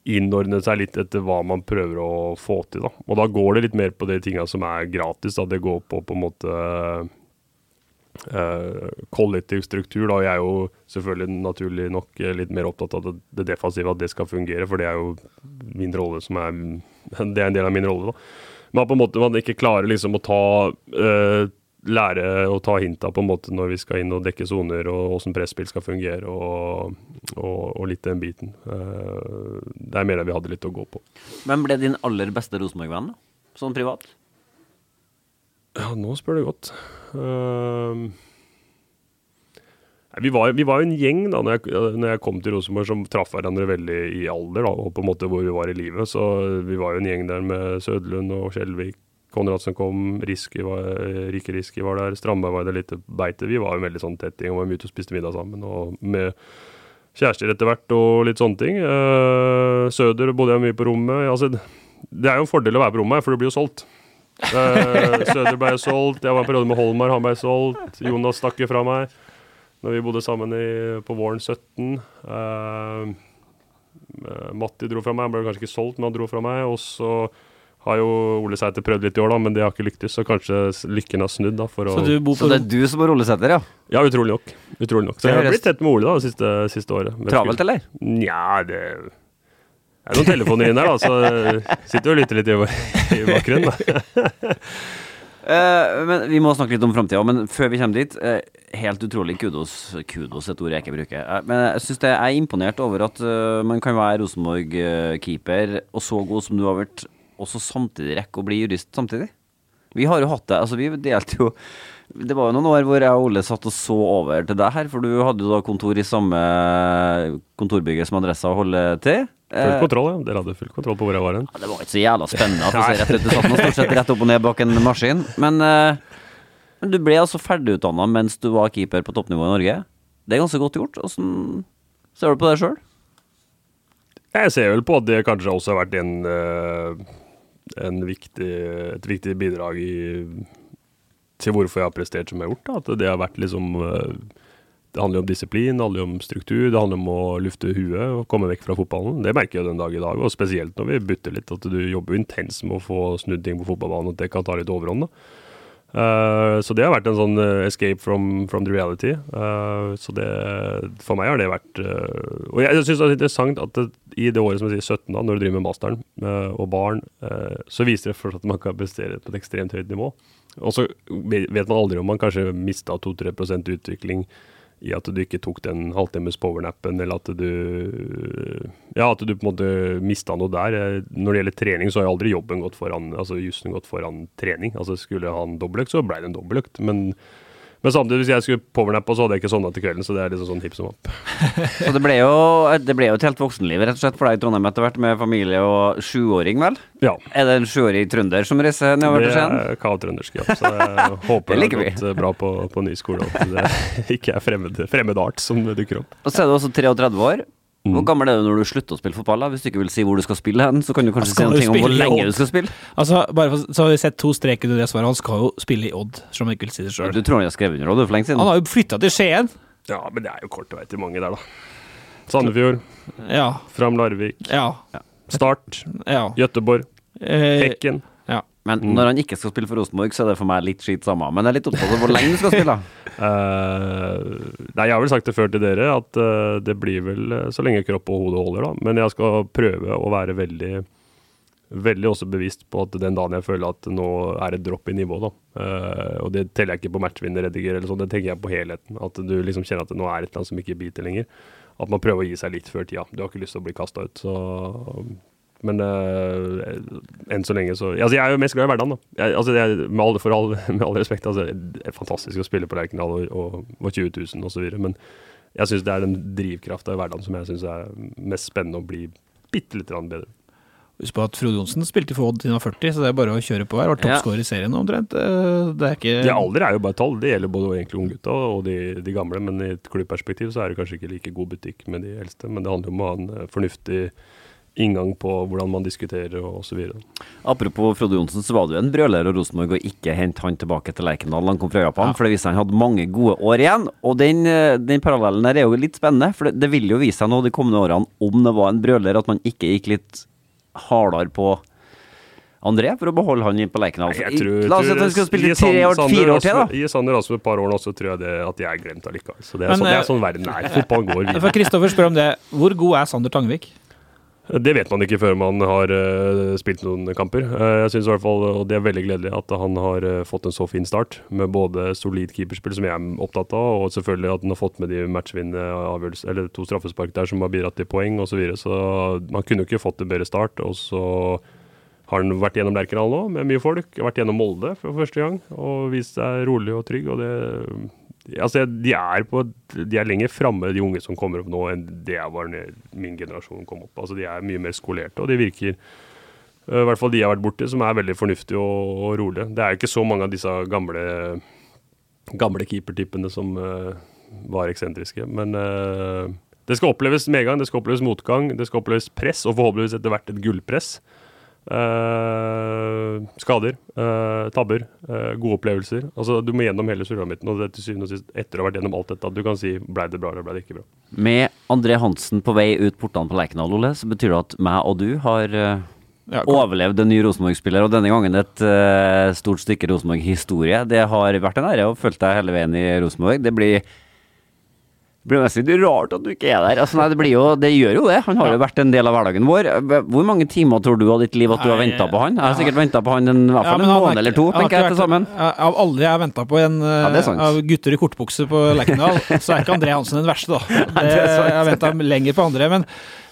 innordne seg litt etter hva man prøver å få til. Da. Og da går det litt mer på de tinga som er gratis. Da. Det går på på en måte eh, kollektiv struktur. Da. Jeg er jo selvfølgelig naturlig nok eh, litt mer opptatt av det, det defensive, at det skal fungere. For det er jo min rolle som er [laughs] Det er en del av min rolle, da. Men på en måte man ikke klarer liksom å ta uh, lære å ta hinta på en måte når vi skal inn og dekke soner, og åssen presspill skal fungere, og, og, og litt den biten. Det der mener jeg vi hadde litt å gå på. Hvem ble din aller beste Rosenborg-venn. Sånn privat? Ja, nå spør du godt. Ehm, vi, var, vi var en gjeng da når jeg, når jeg kom til Rosenborg som traff hverandre veldig i alder, da, og på en måte hvor vi var i livet. Så vi var jo en gjeng der med Sødlund og Skjelvik. Konradsen kom, Riske var, Rike Riski var der, Strandberg var det lite beite. Vi var jo en veldig sånn tett gjeng og var mye ute og spiste middag sammen. Og med kjærester etter hvert og litt sånne ting. Eh, Søder bodde jeg mye på rommet. Altså, det er jo en fordel å være på rommet, for du blir jo solgt. Eh, Søder ble solgt, jeg var en periode med Holmar, han ble solgt. Jonas stakk jo fra meg når vi bodde sammen i, på våren 17. Eh, eh, Matti dro fra meg, han ble kanskje ikke solgt, men han dro fra meg. Og så har jo Ole Sæter prøvd litt i år, da, men det har ikke lyktes. Så kanskje lykken har snudd. da for Så å... du bor Så det er du som er rollesæter, ja? Ja, utrolig nok. Utrolig nok. Så jeg har blitt tett med Ole da, det siste, siste året. Travelt, eller? Nja, det det er noen telefoner inne her, da, så sitter sitter og lytter litt i, bakgrunnen. Da. Eh, men Vi må snakke litt om framtida, men før vi kommer dit uh, Helt utrolig kudos. Kudos et ord jeg ikke bruker. Uh, men jeg synes jeg er imponert over at man kan være Rosenborg-keeper og så god som du har vært, og så samtidig rekke å bli jurist samtidig. Vi har jo hatt det. Altså, vi delte jo Det var jo noen år hvor jeg og Ole satt og så over til deg her, for du hadde jo da kontor i samme kontorbygget som Adressa holder til. Full Eh, kontroll, ja. Dere hadde full kontroll på hvor jeg var hen. Ja, Det var ikke så jævla spennende. At du, ser rett ut. du satt nå stort sett rett opp og ned bak en maskin. Men, eh, men du ble altså ferdigutdanna mens du var keeper på toppnivå i Norge. Det er ganske godt gjort. Åssen ser du på det sjøl? Jeg ser vel på at det kanskje også har vært en, eh, en viktig, et viktig bidrag i, til hvorfor jeg har prestert som jeg har gjort. Da. At det har vært liksom Det handler jo om disiplin, det handler om struktur, det handler om å lufte huet og komme vekk fra fotballen. Det merker jeg den dag i dag, og spesielt når vi bytter litt. At du jobber jo intenst med å få snudd ting på fotballbanen, at det kan ta litt overhånd. da. Uh, så det har vært en sånn eh, escape from, from the reality. Uh, så det, for meg har det vært uh, Og jeg, jeg syns det er interessant at det, i det året som jeg sier 17, da, når du driver med masteren og barn, så viser det fortsatt at man kan prestere på et ekstremt høyt nivå. Og så vet man aldri om man kanskje mista 2-3% utvikling i at du ikke tok den halvtimes powernappen, eller at du Ja, at du på en måte mista noe der. Når det gjelder trening, så har jo aldri jobben gått foran Altså jussen gått foran trening. Altså Skulle han dobbeltøkt, så ble det en dobbeltøkt. Men, men samtidig, hvis jeg skulle powernappe, så hadde jeg ikke sovna til kvelden. Så det er liksom sånn hipp som opp. Så det ble, jo, det ble jo et helt voksenliv rett og slett for deg i Trondheim etter hvert, med familie og sjuåring, vel? Ja. Er det en sjuårig trønder som reiser nedover Det til Skien? er kav-trøndersk, ja. Så jeg [laughs] håper Det det har gått eh, bra på, på ny skole, og at det [laughs] ikke er fremmed, fremmed art som dukker opp. Og så er du også 33 år. Hvor Mm. gammel er du når du slutter å spille fotball? da? Hvis du ikke vil si hvor du skal spille hen, så kan du kanskje si noe om hvor lenge du skal spille? Altså, bare for, så har vi sett to streker i det svaret. Han skal jo spille i Odd, som han ikke vil si det sjøl. Du tror han har skrevet under Odd for lenge siden? Han har jo flytta til Skien. Ja, men det er jo kort vei til mange der, da. Sandefjord, Ja. Fram Larvik, Ja. Start, ja. Gøteborg, Eh, Hekken. ja. Men Mm. når han ikke skal spille for Rosenborg, så er det for meg litt skitt samme. Men jeg er litt opptatt av hvor lenge du skal spille. [laughs] Eh, nei, jeg har vel sagt det før til dere, at eh, det blir vel eh, så lenge kropp og hode holder, da. Men jeg skal prøve å være veldig Veldig også bevisst på at den dagen jeg føler at nå er det dropp i nivå, da. Uh, og det teller jeg ikke på matchvinnerrediger eller sånn, det tenker jeg på helheten. At du liksom kjenner at nå er et eller annet som ikke biter lenger. At man prøver å gi seg litt før tida. Du har ikke lyst til å bli kasta ut, så men uh, enn så lenge så Altså, jeg er jo mest glad i hverdagen, da. Jeg, altså, det er, med, all, for all, [laughs] med all respekt, altså, det er fantastisk å spille på Lerkendal og, og, og 20 000 osv., men jeg syns det er den drivkrafta i hverdagen som jeg syns er mest spennende å bli bitte litt grann bedre. Husk på at Frode Johnsen spilte for Odd til han var 40, så det er bare å kjøre på her. Var toppskårer i serien omtrent. Eh, Det er ikke Det alder er jo bare tall. Det gjelder både egentlig unggutta og de, de gamle, men i et klubbperspektiv så er det kanskje ikke like god butikk med de eldste. Men det handler om å ha en eh, fornuftig inngang på hvordan man diskuterer og osv. Apropos Frode Johnsen, så var det jo en brøler og Rosenborg å ikke hente han tilbake til Lerkendal. Han kom fra Japan, for det viste han hadde mange gode år igjen. Og den, eh, den parallellen der er jo litt spennende, for det, det vil jo vise seg nå de kommende årene, om det var en brøler, at man ikke gikk litt hardere på André for å beholde han inn på Lerkendal. La oss si at han skal spille tre år, fire år til, da. Gi Sander Rasmus et par år nå, så tror jeg det, at jeg er glemt allikevel. Så det er, Men, sånn, det eh, er sånn verden er. Fotball går [laughs] videre. Kristoffer spør om det. Hvor god er Sander Tangvik? Det vet man ikke før man har eh, spilt noen kamper. Eh, jeg synes i hvert fall, og Det er veldig gledelig at han har eh, fått en så fin start, med både solid keeperspill, som jeg er opptatt av, og selvfølgelig at han har fått med de matchvinnende eller to straffespark der som har bidratt til poeng osv. Så, videre. så man kunne jo ikke fått en bedre start. Og så har han vært gjennom Lerkendal nå, med mye folk. Vært gjennom Molde for første gang og vist seg rolig og trygg. og det Altså, de er, på, de er lenger framme, de unge som kommer opp nå, enn det jeg var da min generasjon kom opp. Altså, De er mye mer skolerte, og de virker øh, I hvert fall de jeg har vært borti, som er veldig fornuftige og, og rolige. Det er jo ikke så mange av disse gamle, gamle keepertypene som uh, var eksentriske. Men uh, det skal oppleves medgang, det skal oppleves motgang, det skal oppleves press, og forhåpentligvis etter hvert et gullpress. Eh, skader, eh, tabber, eh, gode opplevelser. Altså, du må gjennom hele sulamitten, og det er til syvende og sist, etter å ha vært gjennom alt dette, at du kan si blei det bra eller blei det ikke bra. Med André Hansen på vei ut portene på Lerkendal, Ole, så betyr det at meg og du har eh, Ja, overlevd en ny Rosenborg-spiller, og denne gangen et eh, stort stykke Rosenborg-historie. Det har vært en ære å følge deg hele veien i Rosenborg. Det blir Det blir nesten litt rart at du ikke er der. Altså, nei, det, blir jo, det gjør jo det. Han har jo vært en del av hverdagen vår. Hvor mange timer tror du av ditt liv at du har venta på han? Jeg har sikkert venta på han en, i hvert fall ja, en måned eller to, tenker jeg til sammen. Av alle jeg har venta på en Ja, av gutter i kortbukse på Lerkendal, så er ikke André Hansen den verste, da. [laughs] Det, jeg har venta lenger på andre. Men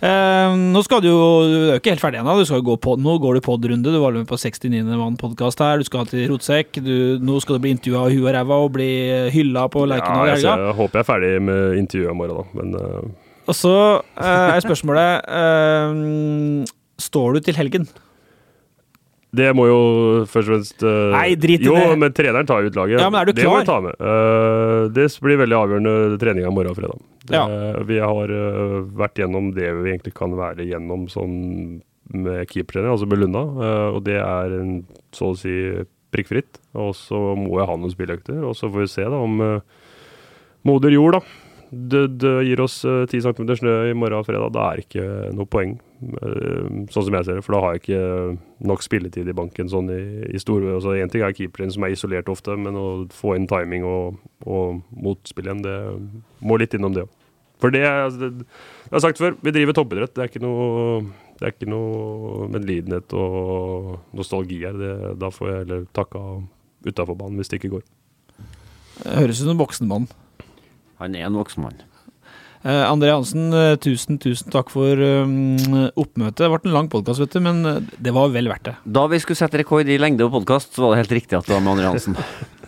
eh, nå skal du jo Du er jo ikke helt ferdig ennå. Du skal jo gå pod, nå går du podrunde. Du var med på 69. mann-podkast her. Du skal til Rotsekk. Nå skal du bli intervjua av huet og ræva og bli hylla på Lerkendal i Ja, jeg, helga. jeg håper jeg er ferdig med intervjuet i morgen, da. Men uh. Og så eh, er spørsmålet eh, Står du til helgen? Det må jo først og fremst uh, Nei, drit i jo, det. men treneren tar jo ut laget. Ja, men er du Det må vi ta med. Uh, det blir veldig avgjørende treninga i morgen og fredag. Det, Ja. Vi har uh, vært gjennom det vi egentlig kan være gjennom sånn med keepertrening, altså med Lunda. og det er en, så å si prikkfritt. Og så må jeg ha noen spilløkter, og så får vi se da om moder jord, da. Det, det gir oss ti 10 cm snø i morgen og fredag. Da er det ikke noe poeng, uh, sånn som jeg ser det. For da har jeg ikke nok spilletid i banken sånn i, i store altså ting er keeperen som er isolert ofte, men å få inn timing og, og motspill igjen, det må litt innom det òg. For det, altså, det Jeg har sagt før, vi driver toppidrett. Det er ikke noe det er ikke noe medlidenhet og nostalgi her. Da får jeg heller takka utafor banen hvis det ikke går. Det Høres ut som en. Han er en voksen mann. Eh, André Hansen, eh, tusen, tusen takk for um, oppmøtet. Det ble en lang podkast, vet du, men eh, det var vel verdt det. Da vi skulle sette rekord i lengde på podkast, så var det helt riktig at det var med André Hansen.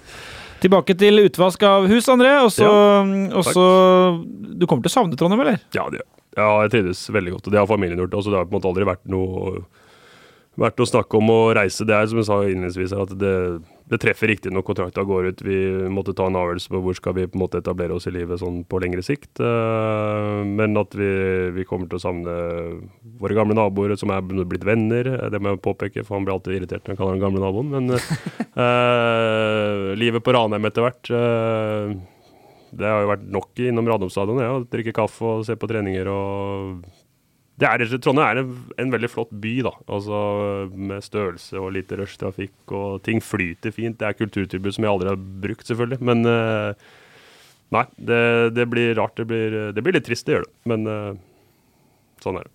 [laughs] Tilbake til utvask av hus, André. Og så Ja, og Du kommer til å savne Trondheim, eller? Ja, det, ja, jeg trives veldig godt, og det har familien gjort også. Det har på en måte aldri vært noe vært å snakke om å reise. Det er som jeg sa innledningsvis, at det, det treffer riktig når kontrakta går ut. Vi måtte ta en avgjørelse på hvor skal vi på en måte etablere oss i livet sånn på lengre sikt. Eh, men at vi, vi kommer til å savne våre gamle naboer som er blitt venner. Det må jeg påpeke, for han blir alltid irritert når han kaller han gamle naboen. Men uh, [laughs] livet på Ranheim etter hvert uh, det har jo vært nok innom Radom stadion, ja, drikke kaffe og se på treninger og det er, Trondheim er en, en veldig flott by, da. Altså Med størrelse og lite rushtrafikk, og ting flyter fint. Det er kulturtilbud som jeg aldri har brukt, selvfølgelig. Men eh, nei, det, det blir rart. Det blir, det blir litt trist, det gjør det. Men eh, sånn er det.